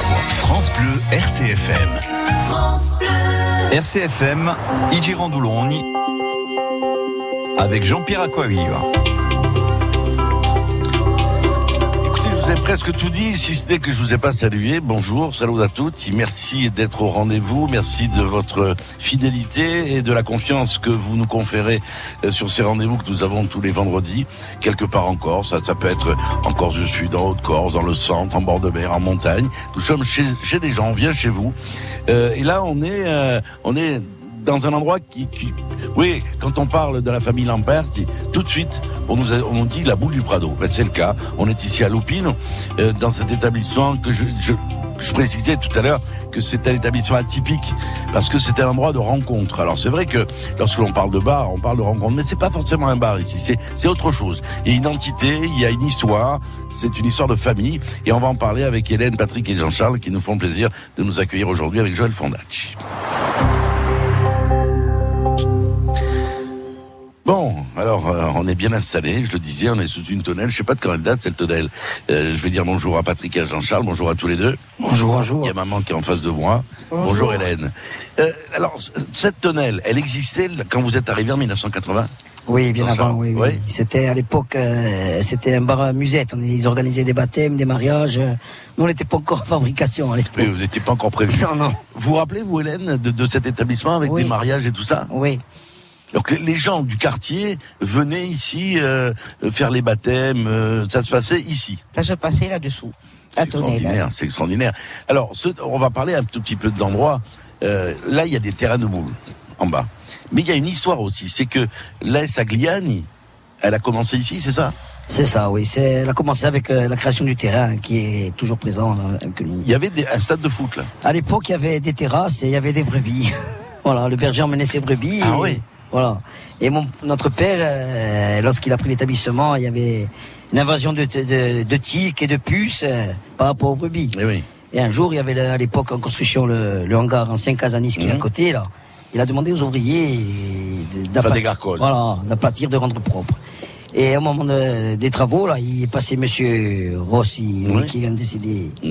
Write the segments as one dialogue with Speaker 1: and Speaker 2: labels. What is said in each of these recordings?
Speaker 1: France Bleu RCFM.
Speaker 2: France Bleu.
Speaker 1: RCFM, avec Jean-Pierre Aquaviva.
Speaker 3: Presque tout dit, si ce n'est que je vous ai pas salué. Bonjour, salut à toutes. Merci d'être au rendez-vous. Merci de votre fidélité et de la confiance que vous nous conférez euh, sur ces rendez-vous que nous avons tous les vendredis, quelque part en Corse. Ça, ça peut être en Corse du Sud, en Haute-Corse, dans le centre, en bord de mer, en montagne. Nous sommes chez, chez des gens, on vient chez vous. Euh, et là, on est, euh, on est dans un endroit qui, oui, quand on parle de la famille Lampert, tout de suite, on nous, on dit la boule du Prado. Ben, c'est le cas. On est ici à Loupine, euh, dans cet établissement que je, je, précisais tout à l'heure que c'est un établissement atypique parce que c'est un endroit de rencontre. Alors c'est vrai que lorsque l'on parle de bar, on parle de rencontre, mais c'est pas forcément un bar ici. C'est c'est autre chose. Il y a une identité, il y a une histoire. C'est une histoire de famille et on va en parler avec Hélène, Patrick et Jean-Charles qui nous font plaisir de nous accueillir aujourd'hui avec Joël Fondacci. Bon, alors euh, on est bien installé, je le disais, on est sous une tonnelle, je sais pas de quand elle date cette tonnelle. Euh, je vais dire bonjour à Patrick et à Jean-Charles, bonjour à tous les deux.
Speaker 4: Bonjour.
Speaker 3: Il y a maman qui est en face de moi. Bonjour, Hélène. Euh, alors, cette tonnelle, elle existait quand vous êtes arrivé en 1980
Speaker 4: Oui, bien avant, oui. oui.
Speaker 3: oui.
Speaker 4: C'était à l'époque, euh, c'était un bar à musette. On- Ils organisaient des baptêmes, des mariages. Nous, on n'était pas encore en fabrication à l'époque.
Speaker 3: Oui, vous n'étiez pas encore prévu.
Speaker 4: Non, non.
Speaker 3: Vous vous rappelez, vous, Hélène, de, de cet établissement avec
Speaker 4: Oui.
Speaker 3: des mariages et tout ça?
Speaker 4: Oui.
Speaker 3: Donc les- gens du quartier venaient ici euh, faire les baptêmes, euh, ça se passait ici.
Speaker 5: Ça se passait là-dessous.
Speaker 3: C'est extraordinaire, c'est extraordinaire. Alors, ce- on va parler un tout petit peu d'endroit. Euh, là, il y a des terrains de boules en bas. Mais il y a une histoire aussi, c'est que l'AS Agliani, elle a commencé ici, c'est ça?
Speaker 4: C'est ça, oui. C'est, elle a commencé avec euh, la création du terrain, qui est toujours présent. là, avec nous.
Speaker 3: Il y avait des- un stade de foot là.
Speaker 4: À l'époque, il y avait des terrasses et il y avait des brebis. voilà, le berger emmenait ses brebis.
Speaker 3: Ah
Speaker 4: et,
Speaker 3: oui.
Speaker 4: Voilà. Et mon, notre père, euh, lorsqu'il a pris l'établissement, il y avait une invasion de, de, de tiques et de puces euh, par rapport aux brebis.
Speaker 3: Eh oui.
Speaker 4: Et un jour, il y avait à l'époque en construction le, le hangar ancien Casanis qui est à
Speaker 3: Mhm.
Speaker 4: côté là. Il a demandé aux ouvriers de-
Speaker 3: Faire
Speaker 4: d'aplatir-. Voilà, d'aplatir, de rendre propre. Et au moment de- des travaux, là, il est passé Monsieur Rossi, lui, qui vient de décéder
Speaker 3: Mm.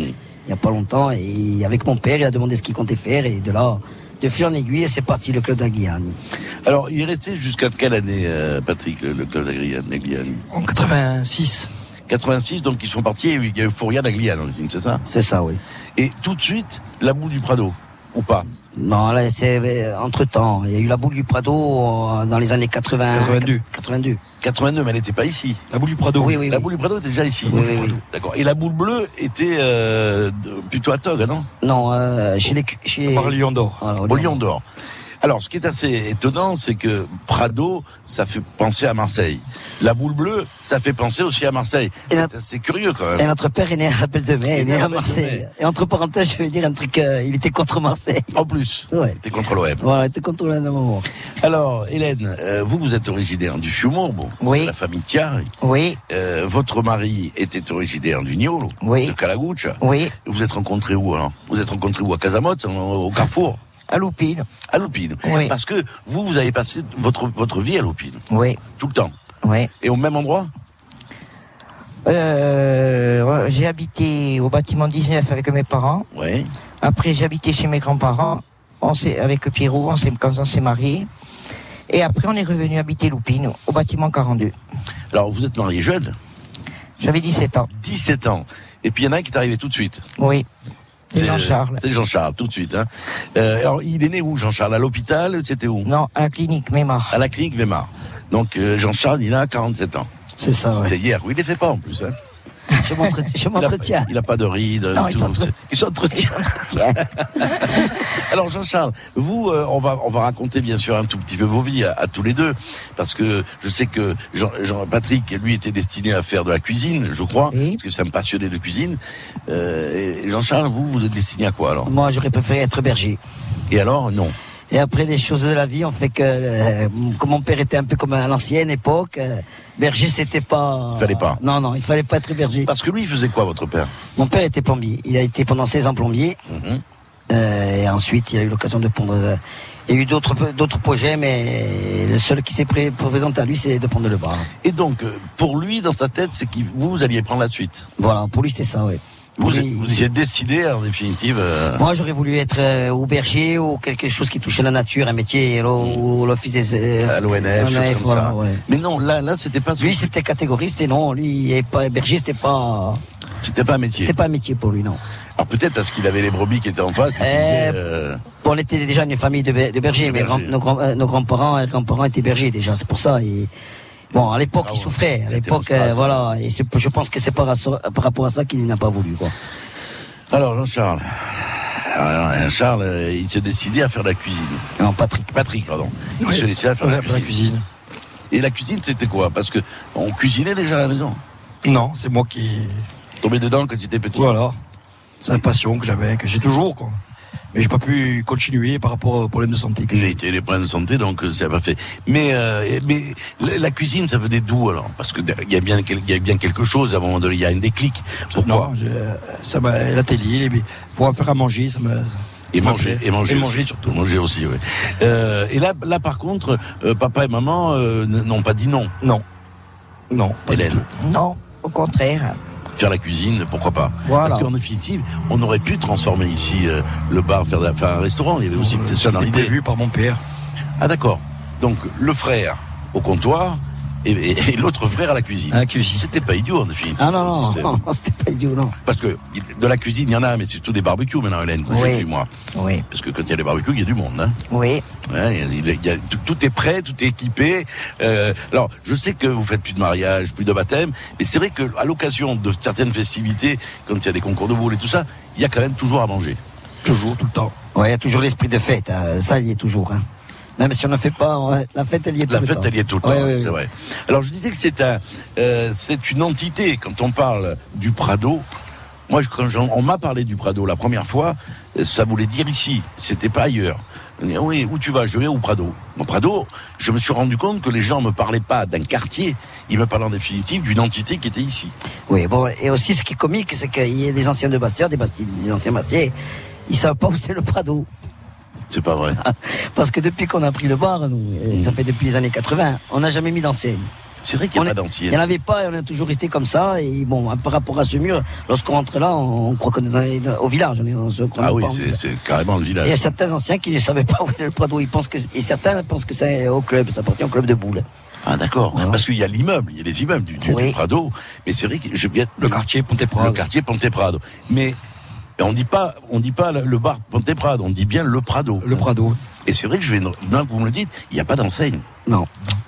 Speaker 4: il y a pas longtemps. Et avec mon père, il a demandé ce qu'il comptait faire. Et de là, de fil en aiguille, c'est parti le club d'Aguiani.
Speaker 3: Alors, il est resté jusqu'à quelle année, euh, Patrick, le, le club d'Agliani
Speaker 6: En 86.
Speaker 3: 86, donc ils sont partis, il y a eu Fouria d'Agliani, c'est ça?
Speaker 4: C'est ça, oui.
Speaker 3: Et tout de suite, la boule du Prado, ou pas?
Speaker 4: Non, là, c'est entre temps. Il y a eu la boule du Prado euh, dans les années 80,
Speaker 6: 82.
Speaker 4: 82.
Speaker 3: 82, mais elle n'était pas ici.
Speaker 6: La boule du Prado.
Speaker 4: Oui, oui,
Speaker 3: La
Speaker 4: oui.
Speaker 3: boule du Prado était déjà ici.
Speaker 4: Oui, oui, oui.
Speaker 3: D'accord. Et la boule bleue était euh, plutôt à Tog, non?
Speaker 4: Non, euh, chez les, chez.
Speaker 6: Par Lyon d'Or.
Speaker 3: Au Lion d'Or. Alors, ce qui est assez étonnant, c'est que Prado, ça fait penser à Marseille. La boule bleue, ça fait penser aussi à Marseille.
Speaker 4: Et
Speaker 3: C'est assez curieux quand
Speaker 4: Et
Speaker 3: même.
Speaker 4: notre père est né à Appel de Mai, il est né à Marseille. Et entre parenthèses, je vais dire un truc, euh, il était contre Marseille.
Speaker 3: En plus,
Speaker 4: Ouais.
Speaker 3: t'es contre l'OM.
Speaker 4: Voilà, il était contre le moment.
Speaker 3: Alors, Hélène, euh, vous, vous êtes originaire du Fiumo, bon,
Speaker 5: Oui.
Speaker 3: la famille Thiari.
Speaker 5: Oui,
Speaker 3: Euh, votre mari était originaire du Niolo,
Speaker 5: Oui.
Speaker 3: de Calaguccia.
Speaker 5: oui,
Speaker 3: Vous êtes rencontrés où alors? Vous êtes rencontrés où? À Casamotte, au Carrefour?
Speaker 5: À Loupine.
Speaker 3: À Loupine.
Speaker 5: Oui.
Speaker 3: Parce que vous, vous avez passé votre, votre vie à Loupine,
Speaker 5: Oui,
Speaker 3: tout le temps.
Speaker 5: oui.
Speaker 3: Et au même endroit?
Speaker 5: Euh, j'ai habité au bâtiment 19 avec mes parents.
Speaker 3: Oui.
Speaker 5: Après, j'ai habité chez mes grands-parents. On s'est, avec Pierrot, on s'est, quand on s'est mariés. Et après, on est revenu habiter Loupine, au bâtiment 42.
Speaker 3: Alors, vous êtes marié jeune,
Speaker 5: J'avais 17 ans.
Speaker 3: 17 ans. Et puis, il y en a un qui est arrivé tout de suite?
Speaker 5: Oui. C'est
Speaker 3: euh,
Speaker 5: Jean-Charles.
Speaker 3: C'est Jean-Charles, tout de suite. Hein. Euh, alors, il est né où, Jean-Charles À l'hôpital? C'était où?
Speaker 5: Non, à la clinique Mémar.
Speaker 3: À la clinique Weimar. Donc, euh, Jean-Charles, il a 47 ans.
Speaker 4: C'est ça, ouais.
Speaker 3: C'était hier. Oui, il les fait pas en plus. Hein.
Speaker 4: Je m'entretiens.
Speaker 3: Il n'a pas de rides.
Speaker 5: Non, il
Speaker 3: tout.
Speaker 5: s'entre-
Speaker 3: Il s'entretient. Alors Jean-Charles, vous, euh, on va on va raconter bien sûr un tout petit peu vos vies à, à tous les deux, parce que je sais que Jean, Jean- Patrick, lui, était destiné à faire de la cuisine, je crois,
Speaker 5: Oui.
Speaker 3: parce que c'est un passionné de cuisine. Euh, Jean-Charles, vous, vous êtes destiné à quoi alors?
Speaker 4: Moi, j'aurais préféré être berger.
Speaker 3: Et alors, non.
Speaker 4: Et après, les choses de la vie ont fait que, euh, comme mon père était un peu comme à l'ancienne époque, euh, berger, c'était pas.
Speaker 3: Il fallait pas.
Speaker 4: Non, non, il fallait pas être berger.
Speaker 3: Parce que lui, il faisait quoi, votre père?
Speaker 4: Mon père était plombier. Il a été pendant 16 ans plombier.
Speaker 3: Mhm.
Speaker 4: Euh, et ensuite, il a eu l'occasion de pondre. euh, il y a eu d'autres d'autres projets, mais le seul qui s'est pré- présenté à lui, c'est de prendre le bar.
Speaker 3: Et donc, euh, pour lui, dans sa tête, c'est que vous, vous alliez prendre la suite?
Speaker 4: Voilà, pour lui, c'était ça, oui.
Speaker 3: Vous,
Speaker 4: Oui.
Speaker 3: vous y êtes décidé en définitive. euh,
Speaker 4: Moi, j'aurais voulu être euh, ou berger ou quelque chose qui touchait la nature, un métier,
Speaker 3: Mm.
Speaker 4: ou, l'office des... euh,
Speaker 3: à l'ONF,
Speaker 4: voilà, ouais.
Speaker 3: Mais non, là, là, c'était pas.
Speaker 4: Lui, c'était catégoriste et non, lui, pas berger, c'était pas,
Speaker 3: C'était pas un métier.
Speaker 4: c'était pas un métier pour lui, non.
Speaker 3: Alors peut-être parce qu'il avait les brebis qui étaient en face. euh,
Speaker 4: Bon, on était déjà une famille de, ber- de bergers, mais nos, grands, euh, nos grands-parents et grands-parents étaient bergers déjà, c'est pour ça. Et, bon, à l'époque,
Speaker 3: Ah
Speaker 4: il souffrait. À l'époque, euh, voilà. Et je pense que c'est par, rapport à ça qu'il n'a pas voulu, quoi.
Speaker 3: Alors Jean-Charles. Alors, Charles, euh, il s'est décidé à faire de la cuisine.
Speaker 4: Non, Patrick.
Speaker 3: Patrick, pardon. Il
Speaker 2: Oui.
Speaker 3: s'est décidé à faire la
Speaker 2: la
Speaker 3: cuisine. Et la cuisine, c'était quoi? Parce que on cuisinait déjà à la maison.
Speaker 2: Non, c'est moi qui.
Speaker 3: Tombé dedans quand tu étais petit.
Speaker 2: Voilà. C'est une passion que j'avais, que j'ai toujours, quoi. Mais j'ai pas pu continuer par rapport aux problèmes de santé
Speaker 3: J'ai été les problèmes de santé, donc euh, ça n'a pas fait. Mais, euh, mais la la cuisine, ça venait d'où alors? Parce que il y a bien, il y a bien quelque chose. À un moment donné, il y a un déclic. Pourquoi?
Speaker 2: Non, je- ça m'a, l'atelier, les, pouvoir faire à manger, ça m'a.
Speaker 3: Et manger, et manger,
Speaker 2: Et
Speaker 3: aussi.
Speaker 2: manger surtout.
Speaker 3: Manger aussi, oui. Euh, et là, là, par contre, euh, papa et maman euh, n'ont pas dit non?
Speaker 2: Non. Non, pas du
Speaker 3: Hélène,
Speaker 2: tout.
Speaker 5: Non, au contraire.
Speaker 3: Faire la cuisine, pourquoi pas
Speaker 5: Voilà.
Speaker 3: Parce qu'en définitive, on aurait pu transformer ici euh, le bar, faire, faire un restaurant. Il y avait aussi peut-être ça dans
Speaker 2: C'était
Speaker 3: l'idée.
Speaker 2: prévu par mon père.
Speaker 3: Ah d'accord. Donc le frère au comptoir et, et- et l'autre frère à la cuisine.
Speaker 2: À la cuisine.
Speaker 3: C'était pas idiot en définitive.
Speaker 4: Ah non, non, c'était pas idiot, non.
Speaker 3: Parce que de la cuisine, il y en a, mais c'est surtout des barbecues maintenant, Hélène, que j'ai
Speaker 5: Oui.
Speaker 3: vu, moi.
Speaker 5: Oui,
Speaker 3: Parce que quand il y a des barbecues, il y a du monde. Hein.
Speaker 5: oui.
Speaker 3: Ouais, il y a- il y a- tout, tout est prêt, tout est équipé. Euh, alors, je sais que vous faites plus de mariage, plus de baptême, mais c'est vrai que à l'occasion de certaines festivités, quand il y a des concours de boules et tout ça, il y a quand même toujours à manger.
Speaker 2: Toujours, tout le temps.
Speaker 4: Ouais, il y a toujours l'esprit de fête, hein. ça, il y est toujours, hein. Même si on ne fait pas, la fête, elle y est tout
Speaker 3: La
Speaker 4: le
Speaker 3: fête,
Speaker 4: temps.
Speaker 3: elle y est tout le temps,
Speaker 4: Ouais,
Speaker 3: c'est
Speaker 4: ouais.
Speaker 3: vrai. Alors, je disais que c'est un, euh, c'est une entité. Quand on parle du Prado, moi, quand on m'a parlé du Prado la première fois, ça voulait dire ici. C'était pas ailleurs. Oui, où tu vas Je vais au Prado. Au Prado, je me suis rendu compte que les gens me parlaient pas d'un quartier, ils me parlaient en définitive d'une entité qui était ici.
Speaker 4: Oui, bon, et aussi ce qui est comique, c'est qu'il y a des anciens de Bastia, des, Basti- des anciens Bastiais, ils savent pas où c'est le Prado.
Speaker 3: C'est pas vrai.
Speaker 4: Parce que depuis qu'on a pris le bar, nous, ça fait depuis les années 80, on n'a jamais mis d'enseigne.
Speaker 3: C'est vrai qu'il n'y
Speaker 4: On
Speaker 3: pas
Speaker 4: est- Il
Speaker 3: d'entier.
Speaker 4: n'y en avait pas et on a toujours resté comme ça. Et bon, par rapport à ce mur, lorsqu'on rentre là, on, on croit qu'on est au village. On, est, on se croit
Speaker 3: Ah oui, c'est- carrément le
Speaker 4: Et il y
Speaker 3: village.
Speaker 4: a certains anciens qui ne savaient pas où est le Prado. Ils pensent que, et certains pensent que c'est au club, ça appartient au club de boules.
Speaker 3: Ah d'accord.
Speaker 4: Voilà.
Speaker 3: Parce qu'il y a l'immeuble, il y a les immeubles du. Prado, mais c'est vrai que je viens
Speaker 2: Le quartier Ponte
Speaker 3: le
Speaker 2: Prado.
Speaker 3: quartier Ponte Prado. Mais on dit pas, on dit pas le bar Ponte Prado, on dit bien le Prado.
Speaker 2: Le Prado.
Speaker 3: Et c'est vrai que je vais, maintenant que vous me le dites, il n'y a pas d'enseigne.
Speaker 4: Non,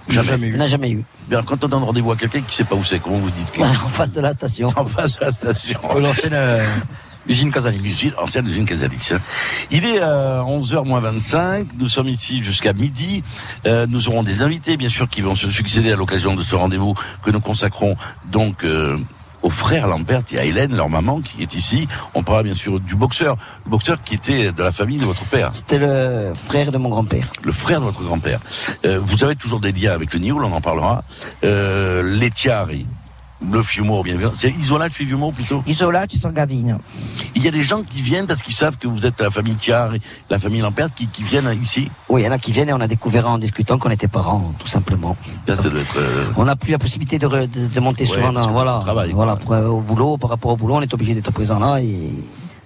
Speaker 3: Jamais.
Speaker 2: Jamais
Speaker 4: il n'y
Speaker 2: eu.
Speaker 4: en a jamais eu.
Speaker 3: Bien, quand on donne rendez-vous à quelqu'un qui sait pas où c'est, comment vous dites
Speaker 4: en face de la station.
Speaker 3: En face de la station.
Speaker 2: Oh, L'ancienne euh, usine Casalis.
Speaker 3: Usine, ancienne usine Casalis. hein. Il est euh, 11h moins 25, nous sommes ici jusqu'à midi. Euh, nous aurons des invités, bien sûr, qui vont se succéder à l'occasion de ce rendez-vous que nous consacrons donc euh, aux frères Lambert et à Hélène, leur maman, qui est ici. On parlera bien sûr du boxeur, le boxeur qui était de la famille de votre père,
Speaker 4: C'était le frère de mon grand-père.
Speaker 3: le frère de votre grand-père. Euh, vous avez toujours des liens avec le Nioul, on en parlera. Euh, les Tiari, le Fiumo, bien évidemment. C'est Isola, chez Fiumo plutôt
Speaker 5: Isola, tu sens Gavine.
Speaker 3: Il y a des gens qui viennent parce qu'ils savent que vous êtes la famille Thiard et la famille Lampert qui, qui viennent ici.
Speaker 4: Oui, il y en a qui viennent et on a découvert en discutant qu'on était parents, tout simplement.
Speaker 3: Ça, ça doit être. euh,
Speaker 4: On n'a plus la possibilité de, re- de, de monter
Speaker 3: Ouais,
Speaker 4: souvent dans, voilà,
Speaker 3: travail,
Speaker 4: voilà, pour, euh, au boulot, par rapport au boulot, on est obligé d'être présent là et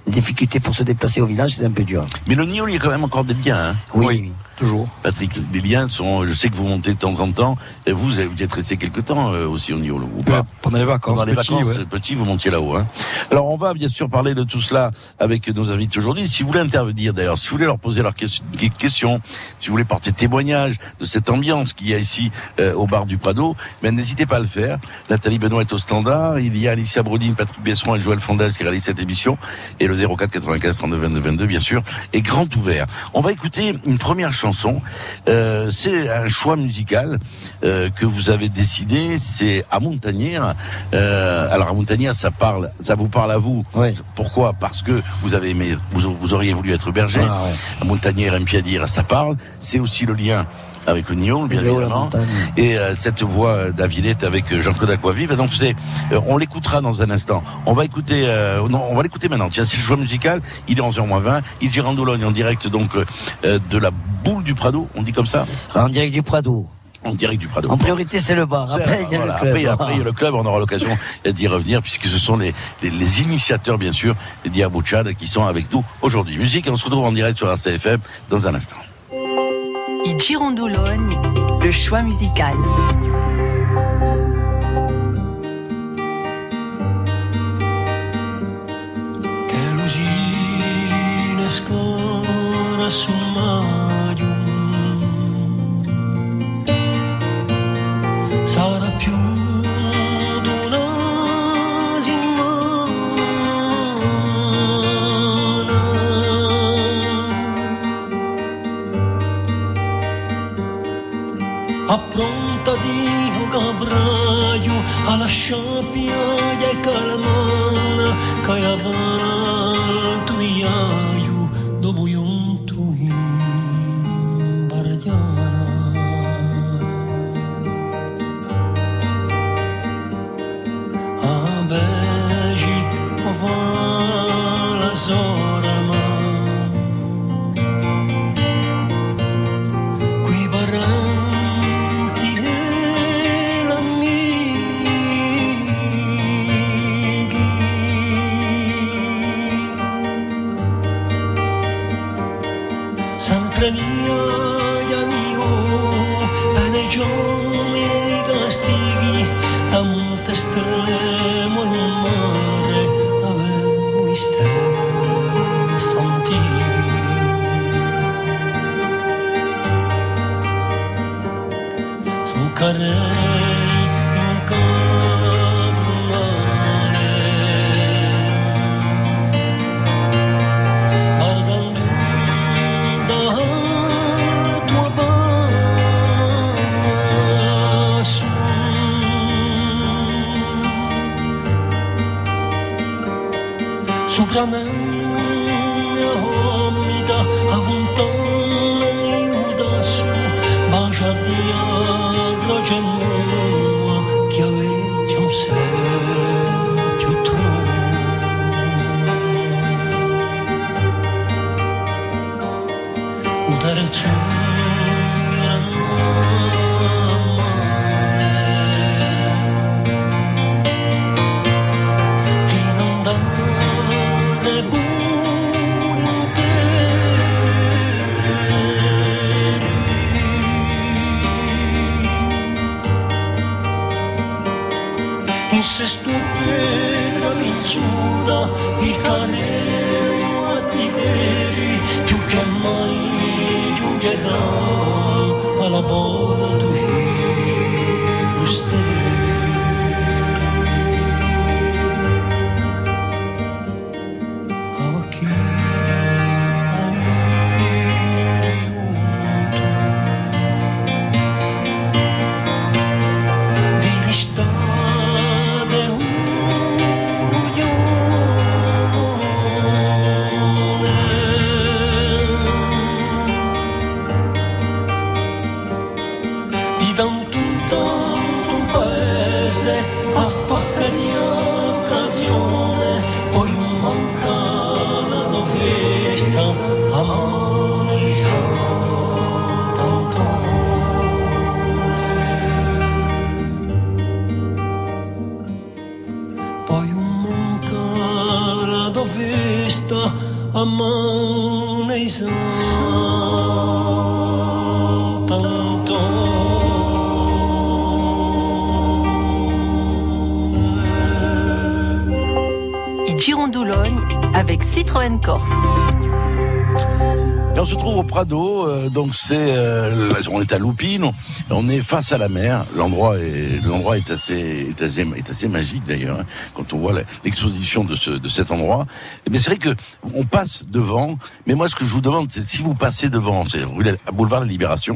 Speaker 4: les difficultés pour se déplacer au village, c'est un peu dur.
Speaker 3: Mais le Nioul, il y a quand même encore des liens, hein.
Speaker 4: Oui,
Speaker 2: Oui. Toujours.
Speaker 3: Patrick. Les liens sont. Je sais que vous montez de temps en temps. Et vous, vous êtes resté quelque temps euh, aussi au Nioul, ou pas
Speaker 2: Pendant les vacances,
Speaker 3: Pendant les
Speaker 2: petit,
Speaker 3: vacances,
Speaker 2: ouais.
Speaker 3: petit, vous montiez là-haut. Hein. Alors, on va bien sûr parler de tout cela avec nos invités aujourd'hui. Si vous voulez intervenir, d'ailleurs, si vous voulez leur poser leurs questions, si vous voulez porter témoignage de cette ambiance qu'il y a ici euh, au bar du Prado, ben, n'hésitez pas à le faire. Nathalie Benoît est au standard. Il y a Alicia Brodine, Patrick Besson et Joël Fondès qui réalisent cette émission. Et le 04 95 32 22 22, bien sûr, est grand ouvert. On va écouter une première chanson. Euh, c'est un choix musical euh, que vous avez décidé. C'est à Montagnière. Euh, alors à Montagnière, ça parle, ça vous parle à vous.
Speaker 4: Ouais.
Speaker 3: Pourquoi? Parce que vous avez aimé, vous, vous auriez voulu être berger.
Speaker 4: Voilà, ouais.
Speaker 3: À dire, ça parle. C'est aussi le lien avec le Nyon, bien évidemment. Et euh, cette voix d'Avilette avec euh, Jean-Claude Aquavive. Donc c'est, euh, on l'écoutera dans un instant. On va écouter, euh, non, on va l'écouter maintenant. Tiens, c'est le choix musical. Il est 11h20. Il gère en Doulogne en direct donc de la boule du Prado. On dit comme ça.
Speaker 4: En direct du Prado.
Speaker 3: En direct du Prado.
Speaker 4: En priorité, c'est le bar. Après, il y a
Speaker 3: voilà,
Speaker 4: le club.
Speaker 3: Après, après, il y a le club, on aura l'occasion d'y revenir puisque ce sont les, les, les initiateurs, bien sûr, les Diabou Tchad qui sont avec nous aujourd'hui. Musique, et on se retrouve en direct sur RCFM dans un instant.
Speaker 6: I Girondologne, le choix musical.
Speaker 7: appronta di un cabraio alla sciappia e
Speaker 6: calmare Girondologne avec Citroën Corse.
Speaker 3: On se trouve au Prado, euh, donc c'est, euh, on est à Loupine, on est face à la mer. L'endroit est, l'endroit est assez, est assez, est assez magique d'ailleurs. hein, quand on voit l'exposition de ce, de cet endroit. Mais c'est vrai que on passe devant. Mais moi, ce que je vous demande, c'est si vous passez devant, c'est de la- boulevard de la Libération,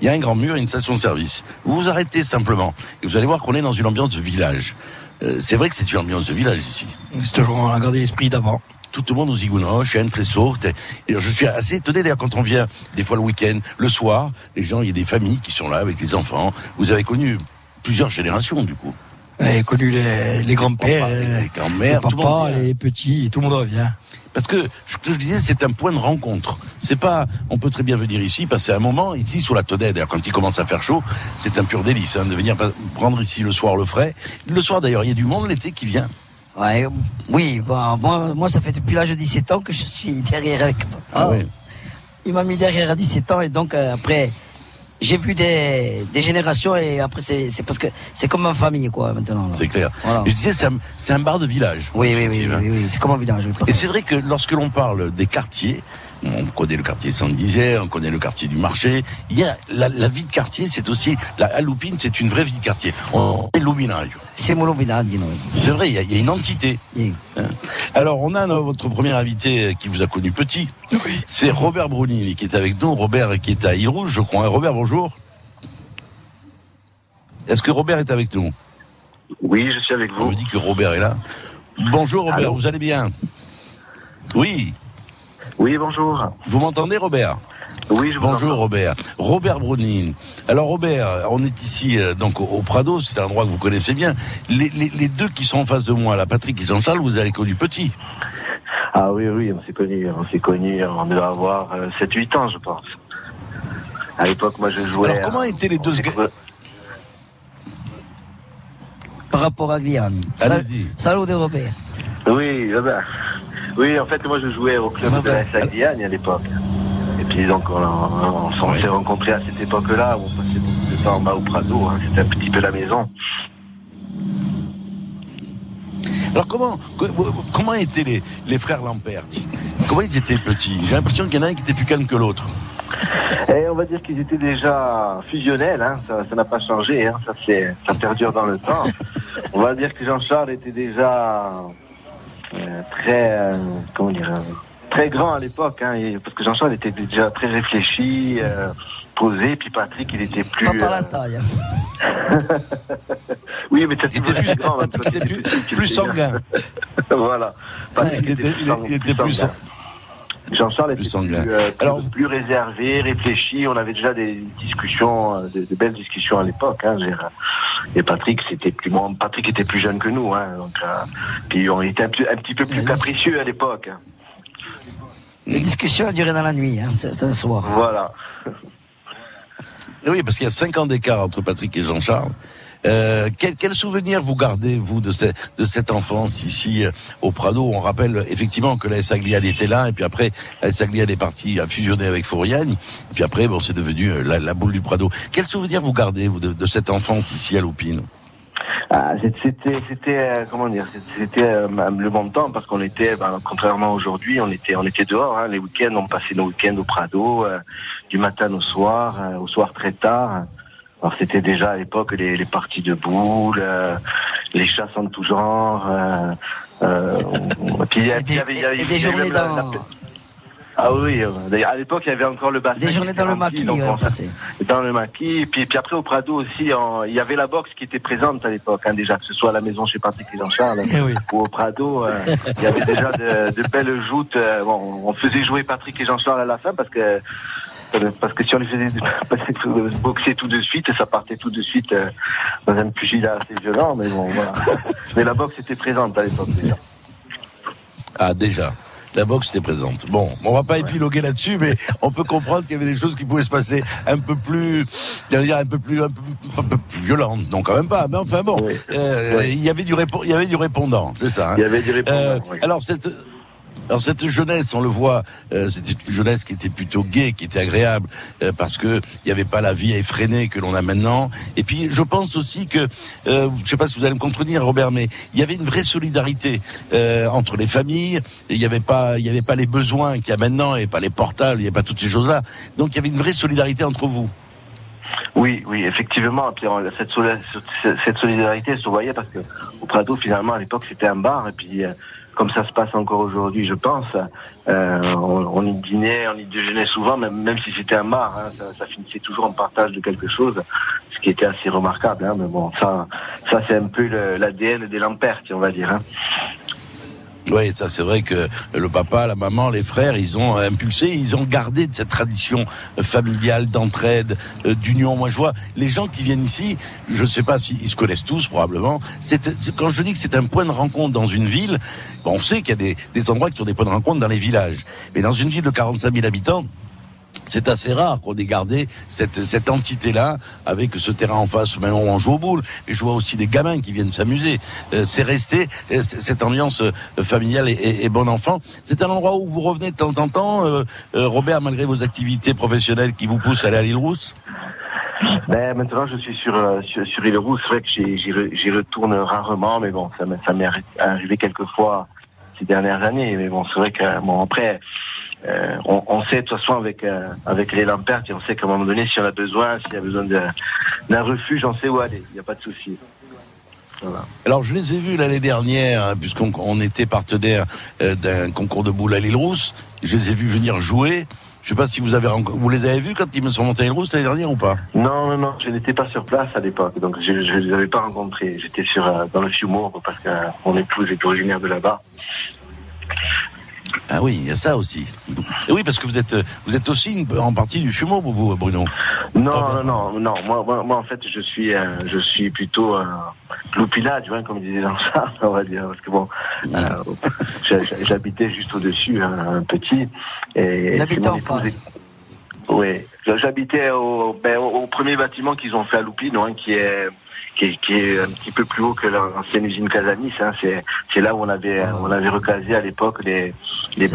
Speaker 3: il y a un grand mur et une station-service. Vous vous arrêtez simplement et vous allez voir qu'on est dans une ambiance de village. Euh, c'est vrai que c'est une ambiance de village ici
Speaker 2: C'est toujours, gardé l'esprit d'avant.
Speaker 3: Tout le monde nous a une très. Et je suis assez étonné d'ailleurs quand on vient des fois le week-end, le soir, les gens, il y a des familles qui sont là avec les enfants. Vous avez connu plusieurs générations du coup.
Speaker 2: J'ai connu les, les grands-pères, les,
Speaker 3: les grands-mères,
Speaker 2: les
Speaker 3: tout le monde
Speaker 2: papas, les petits, et tout le monde revient.
Speaker 3: Parce que ce que je disais, c'est un point de rencontre. C'est pas, on peut très bien venir ici, passer un moment ici sur la Tonnelle. D'ailleurs, quand il commence à faire chaud, c'est un pur délice hein, de venir prendre ici le soir le frais. Le soir d'ailleurs, il y a du monde l'été qui vient.
Speaker 4: Ouais, oui, bon, moi, moi, ça fait depuis l'âge de 17 ans que je suis derrière avec papa.
Speaker 3: Ah.
Speaker 4: Il m'a mis derrière à 17 ans et donc euh, après, j'ai vu des, des générations et après, c'est parce que c'est comme ma famille, quoi, maintenant.
Speaker 3: C'est clair.
Speaker 4: Voilà.
Speaker 3: Je disais, c'est un, c'est un bar de village.
Speaker 4: Oui, oui, oui, oui, oui, c'est comme un village.
Speaker 3: Et c'est vrai que lorsque l'on parle des quartiers, on connaît le quartier Saint-Dizier, on connaît le quartier du marché, il y a la, la vie de quartier, c'est aussi, la à Loupine, c'est une vraie vie de quartier. On est Luminario.
Speaker 4: C'est mon village, you know.
Speaker 3: C'est vrai, il y, a, il y a une entité.
Speaker 4: Oui.
Speaker 3: Alors, on a votre premier invité euh, qui vous a connu petit. C'est Robert Brunini qui est avec nous. Robert qui est à Île Rouge, je crois. hein. Robert, bonjour. Est-ce que Robert est avec nous?
Speaker 8: Oui, je suis avec
Speaker 3: On
Speaker 8: vous.
Speaker 3: me dit que Robert est là. Bonjour Robert,
Speaker 8: Allô?
Speaker 3: vous allez bien? Oui,
Speaker 8: Oui, bonjour.
Speaker 3: vous m'entendez Robert?
Speaker 8: Oui, je vous
Speaker 3: Bonjour
Speaker 8: entends.
Speaker 3: Robert. Robert Brunine. Alors Robert, on est ici euh, donc au, au Prado, c'est un endroit que vous connaissez bien. Les, les- les deux qui sont en face de moi, là, Patrick et Jean-Charles, vous avez connu petit.
Speaker 8: Ah oui, oui, on s'est connus, on s'est connus, on devait avoir euh, 7-8 ans, je pense. À l'époque, moi, je jouais...
Speaker 3: Alors comment
Speaker 8: euh,
Speaker 3: étaient les deux gars
Speaker 4: Par rapport à Guyane. Salut de Robert.
Speaker 8: Oui, ben, oui, en fait, moi, je jouais au club
Speaker 4: Ah
Speaker 8: de la. SA Guyane à l'époque. Et puis, donc, on, on, on
Speaker 3: Oui.
Speaker 8: s'est rencontrés à cette époque-là, où on passait beaucoup de temps en bas au Prado, hein, c'était un petit peu la maison.
Speaker 3: Alors comment co- comment étaient les, les frères Lampert? Comment ils étaient petits? J'ai l'impression qu'il y en a un qui était plus calme que l'autre.
Speaker 8: Et on va dire qu'ils étaient déjà fusionnels, hein, ça n'a pas changé, hein, ça, ça perdure dans le temps. On va dire que Jean-Charles était déjà très, euh, comment dire, euh, très grand à l'époque, hein, parce que Jean-Charles était déjà très réfléchi, euh, posé, puis Patrick, il était plus...
Speaker 4: Pas par la
Speaker 8: euh,
Speaker 4: taille. hein.
Speaker 8: oui, mais
Speaker 3: Il était plus,
Speaker 8: grand,
Speaker 3: Patrick était plus, plus sanguin.
Speaker 8: voilà. Patrick
Speaker 3: Il était, il- il était plus
Speaker 8: sanguin. Jean-Charles
Speaker 3: Plus
Speaker 8: était plus, euh, plus-
Speaker 3: Alors-
Speaker 8: plus réservé, réfléchi. On avait déjà des discussions, euh, de, de belles discussions à l'époque. Hein, dire. et Patrick, c'était plus bon. Patrick était plus jeune que nous. Hein, donc, euh, puis on était un, petit- un petit peu plus capricieux à l'époque. hein.
Speaker 4: Les discussions ont duré dans la nuit, hein, c'est un soir.
Speaker 8: Voilà.
Speaker 3: Et Oui, parce qu'il y a cinq ans d'écart entre Patrick et Jean-Charles. Euh, quel, quel souvenir vous gardez, vous, de, de cette enfance ici euh, au Prado? On rappelle effectivement que la Sagliade était là, et puis après, la Sagliade est partie à fusionner avec Fouriagne, et puis après, bon, c'est devenu euh, la, la boule du Prado. Quel souvenir vous gardez, vous, de, de cette enfance ici à Loupine
Speaker 8: Ah, C'était, c'était, comment dire, c'était- le bon temps parce qu'on était, ben, contrairement aujourd'hui, on était, on était dehors. Hein, les week-ends, on passait nos week-ends au Prado, euh, du matin au soir, euh, au soir très tard. Alors c'était déjà à l'époque les, les parties de boules, euh, les chasses en tout genre. Euh, euh, puis il y avait- il y avait-
Speaker 4: et
Speaker 8: il
Speaker 4: des
Speaker 8: y avait
Speaker 4: journées
Speaker 8: même la-
Speaker 4: dans,
Speaker 8: la- Ah oui, d'ailleurs à l'époque il y avait encore le bassin.
Speaker 4: des journées dans le maquis,
Speaker 8: donc
Speaker 4: ouais,
Speaker 8: on-
Speaker 4: passé.
Speaker 8: dans le maquis. Et puis, puis après, au Prado aussi, il y avait la boxe qui était présente à l'époque, hein, déjà, que ce soit à la maison chez Patrick et Jean-Charles
Speaker 2: Eh oui.
Speaker 8: ou au Prado. il y avait déjà de, de belles joutes. bon, on faisait jouer Patrick et Jean-Charles à la fin parce que parce que si on les faisait boxer tout de suite, ça partait tout de suite euh, dans un pugilat assez violent. Mais bon, voilà. Mais la boxe était présente à l'époque déjà.
Speaker 3: Ah, déjà. La boxe était présente. Bon, on va pas épiloguer là-dessus, mais on peut comprendre qu'il y avait des choses qui pouvaient se passer un peu plus, dire un peu plus, un peu, un peu plus violentes. Non, quand même pas. Mais enfin bon,
Speaker 8: Oui.
Speaker 3: euh,
Speaker 8: Oui.
Speaker 3: il y avait du répo- il y avait du répondant, c'est ça. hein
Speaker 8: Il y avait des
Speaker 3: Euh,
Speaker 8: répondants. oui.
Speaker 3: Alors cette alors cette jeunesse, on le voit, euh, c'était une jeunesse qui était plutôt gaie, qui était agréable, euh, parce que il n'y avait pas la vie effrénée que l'on a maintenant. Et puis je pense aussi que, euh, je sais pas si vous allez me contredire, Robert, mais il y avait une vraie solidarité euh, entre les familles. Il n'y avait pas, il y avait pas les besoins qu'il y a maintenant, et pas les portables, il n'y avait pas toutes ces choses-là. Donc il y avait une vraie solidarité entre vous.
Speaker 8: Oui, oui, effectivement. Puis cette, soli- cette solidarité se voyait parce que au Prado, finalement, à l'époque, c'était un bar. Et puis, euh, comme ça se passe encore aujourd'hui, je pense, euh, on, y dînait, on y déjeunait souvent, même, si c'était un bar. hein, ça, finissait toujours en partage de quelque chose, ce qui était assez remarquable. Hein, mais bon, ça, ça c'est un peu l'ADN des Lamperti, on va dire. Hein.
Speaker 3: Oui, ça c'est vrai que le papa, la maman, les frères, ils ont impulsé, ils ont gardé cette tradition familiale d'entraide, euh, d'union. Moi, je vois les gens qui viennent ici, je ne sais pas s'ils se connaissent tous probablement. C'est quand je dis que c'est un point de rencontre dans une ville, on sait qu'il y a des, des endroits qui sont des points de rencontre dans les villages, mais dans une ville de 45 000 habitants, c'est assez rare qu'on ait gardé cette, cette entité-là avec ce terrain en face. Maintenant, on joue au boule. Et je vois aussi des gamins qui viennent s'amuser. Euh, c'est resté euh, cette ambiance euh, familiale et, et- et bon enfant. C'est un endroit où vous revenez de temps en temps, euh, euh, Robert, malgré vos activités professionnelles qui vous poussent à aller à l'île Rousse?
Speaker 8: Ben, maintenant, je suis sur, sur, sur Île Rousse. C'est vrai que j'y, j'y, re- j'y retourne rarement, mais bon, ça, m'est- arrivé quelques fois ces dernières années. Mais bon, c'est vrai que, bon, après, euh, on, on sait de toute façon avec, euh, avec les Lampertes, on sait qu'à un moment donné, si on a besoin, s'il y a besoin d'un refuge, on sait où aller. Il n'y a pas de souci. Voilà.
Speaker 3: Alors, je les ai vus l'année dernière, hein, puisqu'on on était partenaire euh, d'un concours de boules à l'île Rousse. Je les ai vus venir jouer. Je sais pas si vous avez vous les avez vus quand ils me sont montés à l'île Rousse l'année dernière ou pas?
Speaker 8: Non, non, non, je n'étais pas sur place à l'époque, donc je ne les avais pas rencontrés. J'étais sur euh, dans le Fiumour parce que mon épouse est originaire de là-bas.
Speaker 3: Ah oui, il y a ça aussi. Et oui, parce que vous êtes vous êtes aussi une- en partie du fumeau, vous, Bruno.
Speaker 8: Non,
Speaker 3: Ah, ben
Speaker 8: non, non, non. Moi, moi, moi, en fait, je suis, euh, je suis plutôt euh, loupila, tu vois, comme disait dans ça, on va dire, parce que bon, euh, j'habitais juste au-dessus, un, un petit. Et mon
Speaker 4: en face.
Speaker 8: Oui, j'habitais au, ben, au, au premier bâtiment qu'ils ont fait à Loupine, hein, qui est qui est, qui est un petit peu plus haut que l'ancienne usine Casanis. Hein. C'est, c'est là où on avait, on avait recasé à l'époque les, les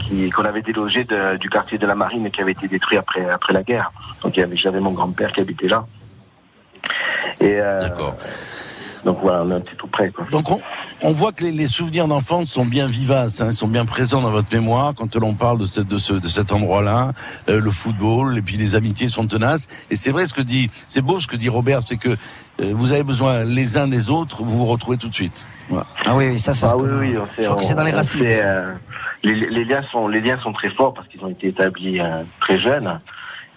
Speaker 8: qui, qu'on avait délogés de- du quartier de la Marine qui avait été détruit après, après la guerre. Donc j'avais mon grand-père qui habitait là. Et euh,
Speaker 3: D'accord.
Speaker 8: Donc voilà, on est un petit tout près. Quoi.
Speaker 3: Donc on, on voit que les, les souvenirs d'enfance sont bien vivaces, hein, sont bien présents dans votre mémoire quand l'on parle de, ce, de, ce, de cet endroit-là, euh, le football, et puis les amitiés sont tenaces. Et c'est vrai ce que dit, c'est beau ce que dit Robert, c'est que euh, vous avez besoin les uns des autres, vous vous retrouvez tout de suite.
Speaker 4: Ah oui, oui, ça, c'est
Speaker 8: Ah
Speaker 4: ce
Speaker 8: oui,
Speaker 4: qu'on a.
Speaker 8: oui, on
Speaker 4: Je crois que c'est dans les racines.
Speaker 8: sait, euh, les, les liens sont, les liens sont très forts parce qu'ils ont été établis euh, très jeunes.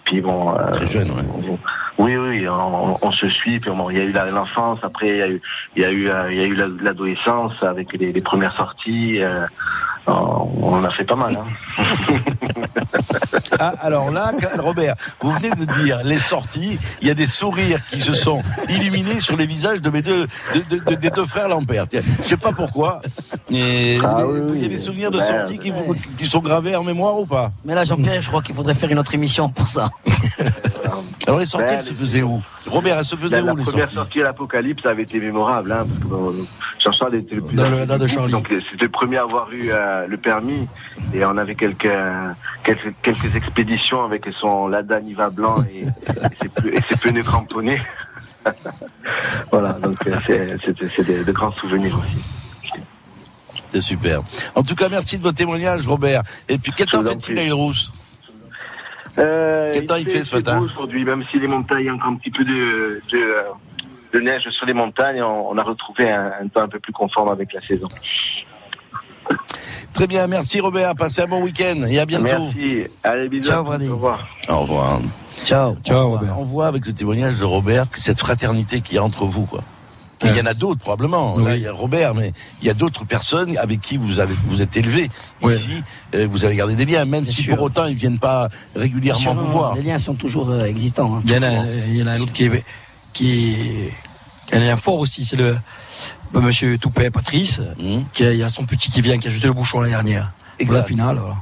Speaker 8: Puis bon, euh,
Speaker 3: Très jeune, ouais.
Speaker 8: on- oui, oui, on, on se suit. Puis bon, il y a eu l'enfance, après il y a eu, il y a eu, euh, il y a eu la- l'adolescence avec les, les premières sorties. euh, on on en a fait pas mal. Hein.
Speaker 3: Ah, alors là, Robert, vous venez de dire les sorties, il y a des sourires qui se sont illuminés sur les visages de mes deux, de, de- de- des deux frères Lampert. Tiens, Je sais pas pourquoi,
Speaker 8: Ah oui,
Speaker 3: il y a des souvenirs de sorties qui, vous- qui sont gravés en mémoire ou pas?
Speaker 4: Mais là, Jean-Pierre, je crois qu'il faudrait faire une autre émission pour ça.
Speaker 3: Alors les sorties, elles se faisaient où? Robert, elles se faisaient
Speaker 8: La, première
Speaker 3: sorties
Speaker 8: sortie à l'Apocalypse avait été mémorable, hein, parce que Jean-Charles était le plus
Speaker 2: Dans le-
Speaker 8: âgé
Speaker 2: dans
Speaker 8: du
Speaker 2: de
Speaker 8: groupe,
Speaker 2: Charlie.
Speaker 8: donc c'était le premier à avoir eu euh, le permis et on avait quelques quelques, quelques expéditions avec son Lada Niva blanc et, et ses, pneus cramponnés. voilà, donc euh, c'est de grands souvenirs aussi.
Speaker 3: C'est super. En tout cas, merci de votre témoignage, Robert. Et puis,
Speaker 8: vous en
Speaker 3: fait-il à Île-Rousse
Speaker 8: Euh,
Speaker 3: Quel temps il fait ce matin
Speaker 8: aujourd'hui, même si les montagnes, il y a encore un petit peu de, de, de neige sur les montagnes, on, on a retrouvé un, un temps un peu plus conforme avec la saison.
Speaker 3: Très bien, merci Robert. Passez un bon week-end et à bientôt.
Speaker 8: Merci. Allez, bisous.
Speaker 4: Ciao, Brady.
Speaker 8: Au revoir.
Speaker 3: Au revoir.
Speaker 4: Ciao.
Speaker 2: Ciao,
Speaker 3: On voit-
Speaker 2: Robert.
Speaker 3: On voit avec le témoignage de Robert que cette fraternité qui est entre vous, quoi. Et il y en a d'autres probablement. Là, il y a Robert, mais il y a d'autres personnes avec qui vous avez vous êtes élevé
Speaker 2: Oui.
Speaker 3: ici. euh, vous avez gardé des liens, même
Speaker 4: Bien
Speaker 3: si
Speaker 4: sûr.
Speaker 3: pour autant ils viennent pas régulièrement
Speaker 4: sûr,
Speaker 3: vous
Speaker 4: non,
Speaker 3: voir.
Speaker 4: Les liens sont toujours euh, existants. hein.
Speaker 2: Il y en a, il y en a un autre qui est, qui est, un lien fort aussi, c'est le, monsieur Toupet, Patrice,
Speaker 3: Hum,
Speaker 2: qui a, il y a son petit qui vient, qui a jeté le bouchon l'année dernière. Pour la
Speaker 3: exact.
Speaker 2: finale, voilà.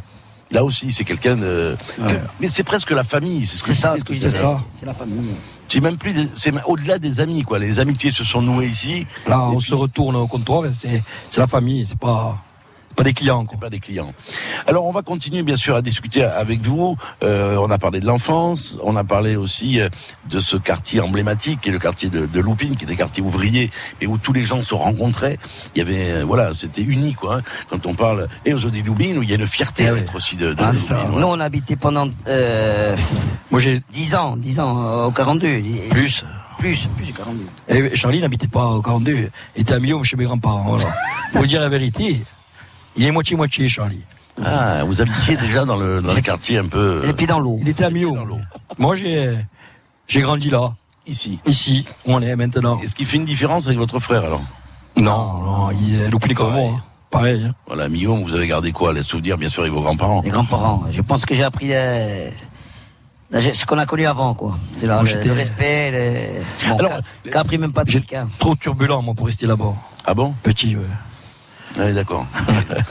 Speaker 3: Là aussi, c'est quelqu'un de.
Speaker 2: Ouais.
Speaker 3: que- Mais c'est presque la famille. C'est ce que
Speaker 4: ça ce que je disais. C'est la famille.
Speaker 3: C'est même plus, c'est au-delà des amis, quoi. Les amitiés se sont nouées ici.
Speaker 2: Là, on
Speaker 3: puis-
Speaker 2: se retourne au comptoir c'est la famille, c'est pas, pas des clients, quoi.
Speaker 3: pas des clients. Alors on va continuer bien sûr à discuter avec vous. Euh, on a parlé de l'enfance, on a parlé aussi euh, de ce quartier emblématique qui est le quartier de, de Loupine, qui était quartier ouvrier et où tous les gens se rencontraient. Il y avait euh, voilà, c'était unique quoi. hein. Quand on parle et aux de Loupine où il y a une fierté
Speaker 2: Eh
Speaker 3: à
Speaker 2: oui.
Speaker 3: être aussi de, de
Speaker 2: Ah,
Speaker 3: Loupine, ouais.
Speaker 4: Nous, on a habité pendant euh,
Speaker 2: Moi, j'ai
Speaker 4: 10 ans, 10 ans euh, au 42. Et-
Speaker 2: plus.
Speaker 4: Plus, plus du 42.
Speaker 2: Et Charlie n'habitait pas au 42, il était à Millau chez mes grands-parents, voilà. Pour vous dire la vérité, il est moitié-moitié, Charlie.
Speaker 3: Ah, vous habitiez déjà dans le, dans le quartier un peu
Speaker 4: Et les pieds dans l'eau.
Speaker 2: Il était à
Speaker 3: l'eau.
Speaker 2: Moi, j'ai, j'ai grandi là,
Speaker 3: ici.
Speaker 2: ici, où on est maintenant.
Speaker 3: Est-ce qu'il fait une différence avec votre frère alors?
Speaker 2: Non, non, il est loupé comme moi. hein. Pareil. Hein.
Speaker 3: Voilà, Millon, vous avez gardé quoi? Les souvenirs, bien sûr, avec vos grands-parents.
Speaker 4: Les grands-parents. Je pense que j'ai appris euh, ce qu'on a connu avant, quoi. C'est là, le, le respect, le... Bon,
Speaker 3: Alors,
Speaker 4: qu'a- appris même pas de quelqu'un.
Speaker 2: trop turbulent, moi, pour rester là-bas.
Speaker 3: Ah bon?
Speaker 2: Petit, ouais.
Speaker 3: Allez, d'accord.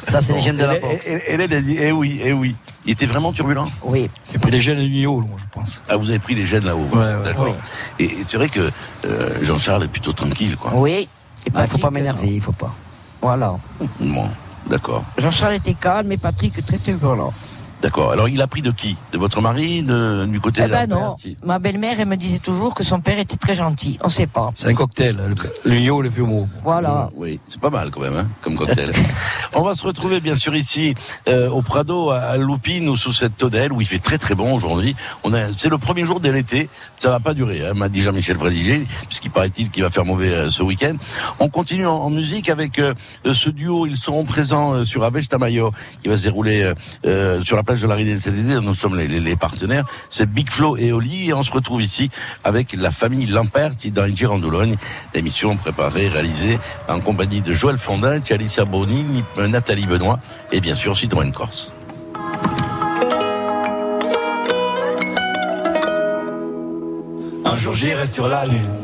Speaker 4: Ça, c'est les gènes de la boxe.
Speaker 3: et- Hélène a dit, eh oui, eh oui. Il était vraiment turbulent
Speaker 4: Oui.
Speaker 2: J'ai pris les gènes de Nio, moi, je pense.
Speaker 3: Ah, vous avez pris les gènes là-haut.
Speaker 2: Ouais, ouais,
Speaker 3: d'accord.
Speaker 2: ouais.
Speaker 3: Et, et c'est vrai que euh, Jean-Charles est plutôt tranquille, quoi.
Speaker 5: Oui. Et
Speaker 4: Il faut
Speaker 5: Patrick,
Speaker 4: pas m'énerver, il faut pas.
Speaker 5: Voilà.
Speaker 3: Bon, d'accord.
Speaker 5: Jean-Charles était calme et Patrick très turbulent.
Speaker 3: D'accord. Alors, il a pris de qui? De votre mari de, Du côté
Speaker 5: Eh
Speaker 3: de la
Speaker 5: ben non.
Speaker 3: mère,
Speaker 5: Ma belle-mère, elle me disait toujours que son père était très gentil. On sait pas.
Speaker 2: C'est un cocktail, le, le Nio, le Fumo.
Speaker 5: Voilà.
Speaker 3: Oui, c'est pas mal quand même, hein, comme cocktail. On va se retrouver bien sûr ici euh, au Prado à, à Loupine ou sous cette tonnelle où il fait très très bon aujourd'hui. On a, c'est le premier jour de l'été, ça va pas durer, hein, m'a dit Jean-Michel Vrediger, puisqu'il paraît-il qu'il va faire mauvais euh, ce week-end. On continue en, en musique avec euh, ce duo. Ils seront présents euh, sur Avej Tamayo qui va se dérouler euh, euh, sur la plage de la CDD. Nous sommes les, partenaires. C'est Big Flo et Oli et on se retrouve ici avec la famille Lampert dans Girandoulogne. L'émission préparée, réalisée en compagnie de Joël Fondin, Alicia Boni, Nathalie Benoît et bien sûr Citroën Corse.
Speaker 9: Un jour j'irai sur la lune.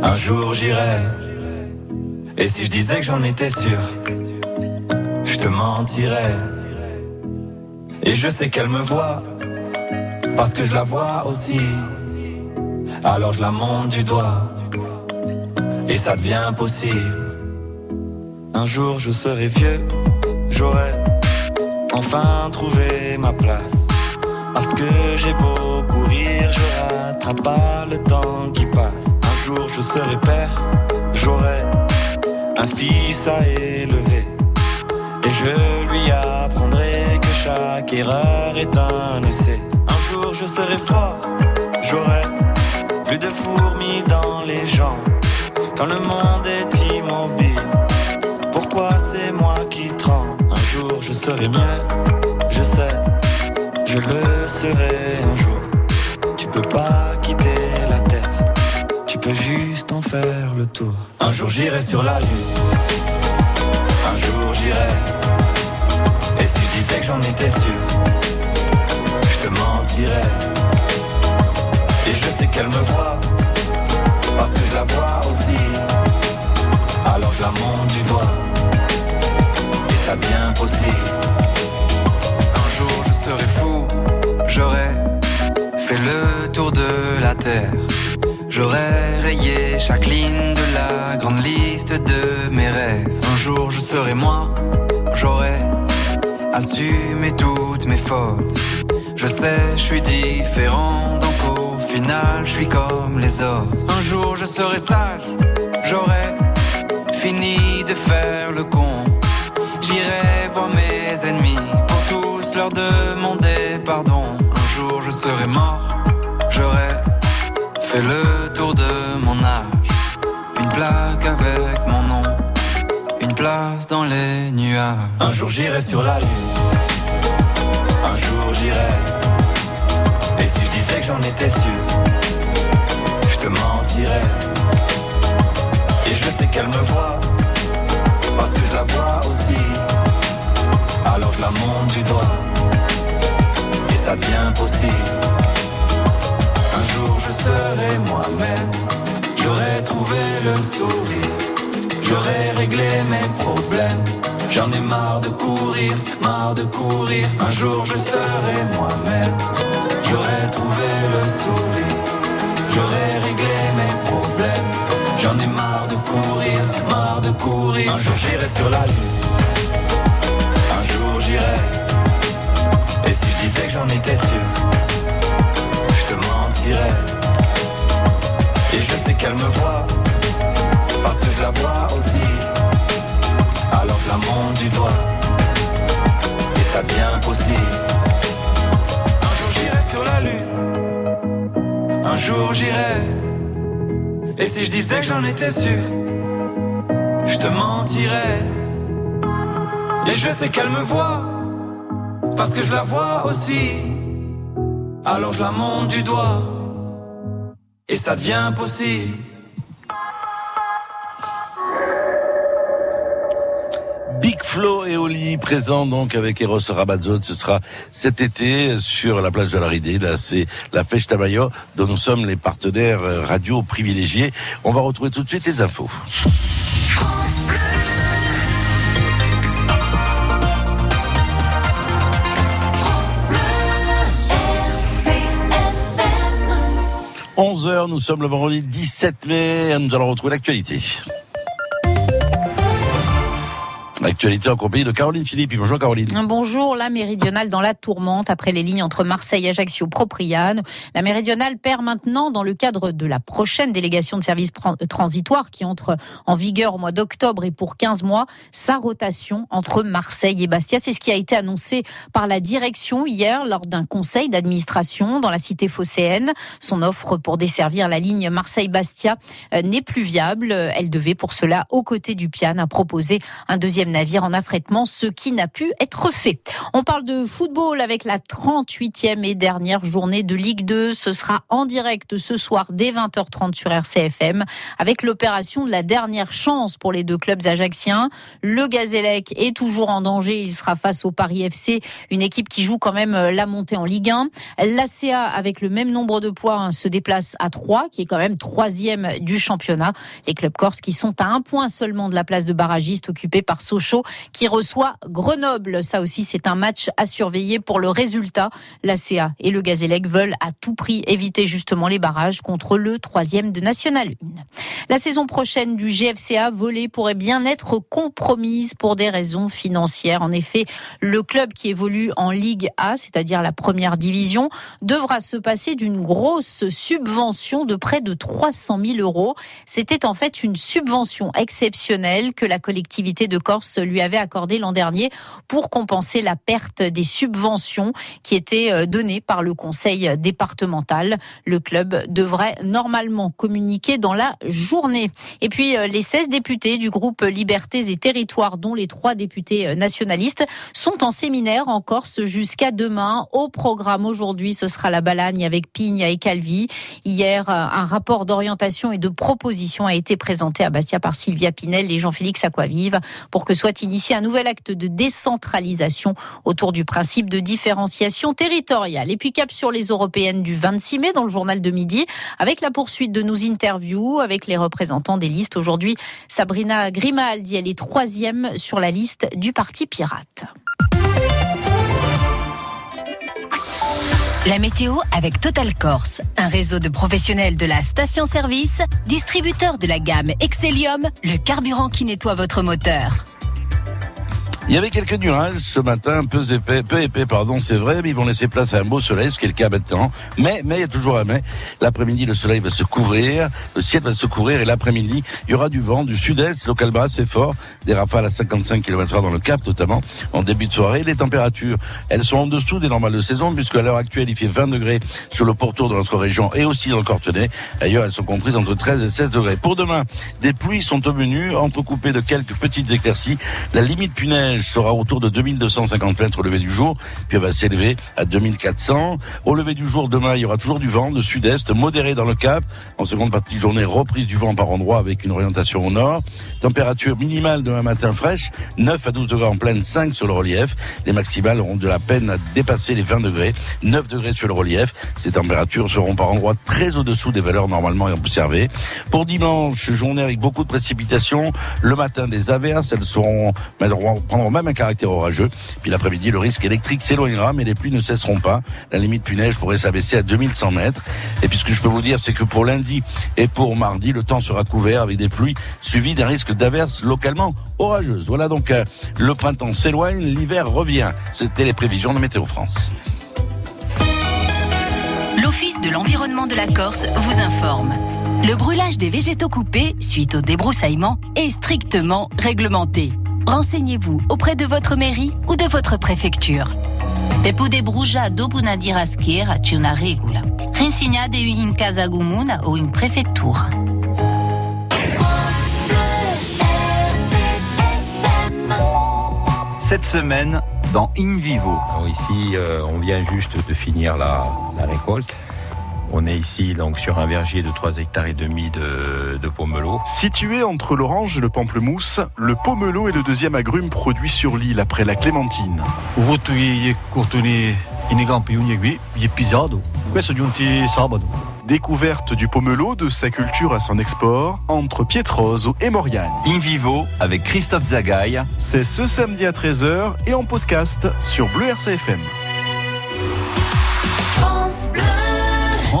Speaker 9: Un jour j'irai. Et si je disais que j'en étais sûr, je te mentirais. Et je sais qu'elle me voit, parce que je la vois aussi. Alors je la monte du doigt, et ça devient possible. Un jour je serai vieux, j'aurai enfin trouvé ma place. Parce que j'ai beau courir, je rattrape pas le temps qui passe. Un jour je serai père, j'aurai un fils à élever. Et je lui que chaque erreur est un essai. Un jour je serai fort, j'aurai plus de fourmis dans les jambes. Quand le monde est immobile, pourquoi c'est moi qui tremble? Un jour je serai mieux, je sais, je le serai un jour. Tu peux pas quitter la terre, tu peux juste en faire le tour. Un jour j'irai sur la lune, un jour j'irai. Disais que j'en étais sûr, je te mentirais. Et je sais qu'elle me voit, parce que je la vois aussi. Alors je la monte du doigt, et ça devient possible.
Speaker 10: Un jour je serai fou, j'aurai fait le tour de la terre. J'aurai rayé chaque ligne de la grande liste de mes rêves. Un jour je serai moi, j'aurai assumé toutes mes fautes. Je sais, je suis différent, donc au final je suis comme les autres. Un jour je serai sage, j'aurai fini de faire le con. J'irai voir mes ennemis pour tous leur demander pardon. Un jour je serai mort, j'aurai fait le tour de mon âge. Une plaque avec
Speaker 9: Un jour j'irai sur la lune, un jour j'irai. Et si je disais que j'en étais sûr, je te mentirais. Et je sais qu'elle me voit, parce que je la vois aussi. Alors je la monte du doigt, et ça devient possible. Un jour je serai moi-même, j'aurai trouvé le sourire, j'aurai réglé mes problèmes. J'en ai marre de courir, marre de courir. Un jour je serai moi-même, j'aurai trouvé le sourire, j'aurai réglé mes problèmes. J'en ai marre de courir, marre de courir. Un jour j'irai sur la lune, un jour j'irai. Et si je disais que j'en étais sûr, je te mentirais. Et je sais qu'elle me voit, parce que je la vois aussi. Alors je la monte du doigt, et ça devient possible. Un jour j'irai sur la lune, un jour j'irai. Et si je disais que j'en étais sûr, je te mentirais. Et je sais qu'elle me voit, parce que je la vois aussi. Alors je la monte du doigt, et ça devient possible.
Speaker 3: Flo et Oli présents donc avec Eros Ramazzotti. Ce sera cet été sur la plage de la Ridée. Là, c'est la Festa Mayo dont nous sommes les partenaires euh, radio privilégiés. On va retrouver tout de suite les infos. 11h, nous sommes le vendredi 17 mai. Nous allons retrouver l'actualité. Actualité en compagnie de Caroline Philippe. Bonjour Caroline.
Speaker 11: Bonjour, la méridionale dans la tourmente après les lignes entre Marseille, Ajaccio, Propriane. La méridionale perd maintenant, dans le cadre de la prochaine délégation de services transitoires qui entre en vigueur au mois d'octobre et pour 15 mois, sa rotation entre Marseille et Bastia. C'est ce qui a été annoncé par la direction hier lors d'un conseil d'administration dans la cité phocéenne. Son offre pour desservir la ligne Marseille-Bastia euh, n'est plus viable. Elle devait pour cela, aux côtés du Pian, proposer un deuxième navire en affrètement, ce qui n'a pu être fait. On parle de football avec la 38e et dernière journée de Ligue 2. Ce sera en direct ce soir dès 20h30 sur RCFM avec l'opération de la dernière chance pour les deux clubs ajaxiens. Le Gazélec est toujours en danger. Il sera face au Paris FC, une équipe qui joue quand même la montée en Ligue 1. L'ACA, avec le même nombre de points, se déplace à 3, qui est quand même troisième du championnat. Les clubs corses qui sont à un point seulement de la place de barragiste occupée par Sochaux qui reçoit Grenoble. Ça aussi, c'est un match à surveiller pour le résultat. La CA et le Gazélec veulent à tout prix éviter justement les barrages contre le troisième de National 1. La saison prochaine du GFCA volée pourrait bien être compromise pour des raisons financières. En effet, le club qui évolue en Ligue A, c'est-à-dire la première division, devra se passer d'une grosse subvention de près de 300 000 euros. C'était en fait une subvention exceptionnelle que la collectivité de Corse lui avait accordé l'an dernier pour compenser la perte des subventions qui étaient euh, données par le conseil départemental. Le club devrait normalement communiquer dans la journée. Et puis euh, les 16 députés du groupe Libertés et Territoires, dont les trois députés euh, nationalistes, sont en séminaire en Corse jusqu'à demain. Au programme aujourd'hui, ce sera la Balagne avec Pigne et Calvi. Hier, un rapport d'orientation et de proposition a été présenté à Bastia par Sylvia Pinel et Jean-Félix Aquavive pour que soit initié un nouvel acte de décentralisation autour du principe de différenciation territoriale. Et puis cap sur les européennes du 26 mai dans le journal de midi avec la poursuite de nos interviews avec les représentants des listes. Aujourd'hui, Sabrina Grimaldi, elle est troisième sur la liste du Parti Pirate.
Speaker 12: La météo avec Total Corse, un réseau de professionnels de la station-service, distributeur de la gamme Excellium, le carburant qui nettoie votre moteur.
Speaker 3: Il y avait quelques nuages ce matin, peu épais, peu épais, pardon, c'est vrai, mais ils vont laisser place à un beau soleil, ce qui est le cas maintenant. Mais, mais il y a toujours un mais. L'après-midi, le soleil va se couvrir, le ciel va se couvrir, et l'après-midi, il y aura du vent du sud-est, local bas, c'est fort, des rafales à 55 km/h dans le Cap, notamment en début de soirée. Les températures, elles sont en dessous des normales de saison, puisque à l'heure actuelle, il fait 20 degrés sur le pourtour de notre région et aussi dans le Cortenay. Ailleurs, elles sont comprises entre 13 et 16 degrés. Pour demain, des pluies sont au menu, entrecoupées de quelques petites éclaircies. La limite punaise sera autour de 2250 mètres au lever du jour, puis elle va s'élever à 2400. Au lever du jour, demain, il y aura toujours du vent de sud-est, modéré dans le cap. En seconde partie de journée, reprise du vent par endroit avec une orientation au nord. Température minimale demain matin fraîche, 9 à 12 degrés en pleine, 5 sur le relief. Les maximales auront de la peine à dépasser les 20 degrés, 9 degrés sur le relief. Ces températures seront par endroits très au-dessous des valeurs normalement observées. Pour dimanche, journée avec beaucoup de précipitations. Le matin, des averses, elles seront, prendront même un caractère orageux. Puis l'après-midi, le risque électrique s'éloignera, mais les pluies ne cesseront pas. La limite puneige pourrait s'abaisser à 2100 mètres. Et puis ce que je peux vous dire, c'est que pour lundi et pour mardi, le temps sera couvert avec des pluies suivies d'un risque d'averses localement orageuses. Voilà donc euh, le printemps s'éloigne, l'hiver revient. C'était les prévisions de Météo France.
Speaker 12: L'Office de l'environnement de la Corse vous informe. Le brûlage des végétaux coupés suite au débroussaillement est strictement réglementé. Renseignez-vous auprès de votre mairie ou de votre préfecture.
Speaker 13: Pe pude bruja dopo una diraschiera c'è una regola. Rinsegnate in casa comune o in prefettura.
Speaker 1: Cette semaine, dans In Vivo.
Speaker 14: Alors ici, euh, on vient juste de finir la, la récolte.
Speaker 15: On est ici donc sur un verger de 3 hectares et demi de, de pomelo.
Speaker 14: Situé entre l'orange et le pamplemousse, le pomelo est le deuxième agrume produit sur l'île après la clémentine. Découverte du pomelo, de sa culture à son export, entre Pietroso et Moriagne.
Speaker 1: In vivo avec Christophe Zagaï.
Speaker 14: C'est ce samedi à 13h et en podcast sur Bleu RCFM.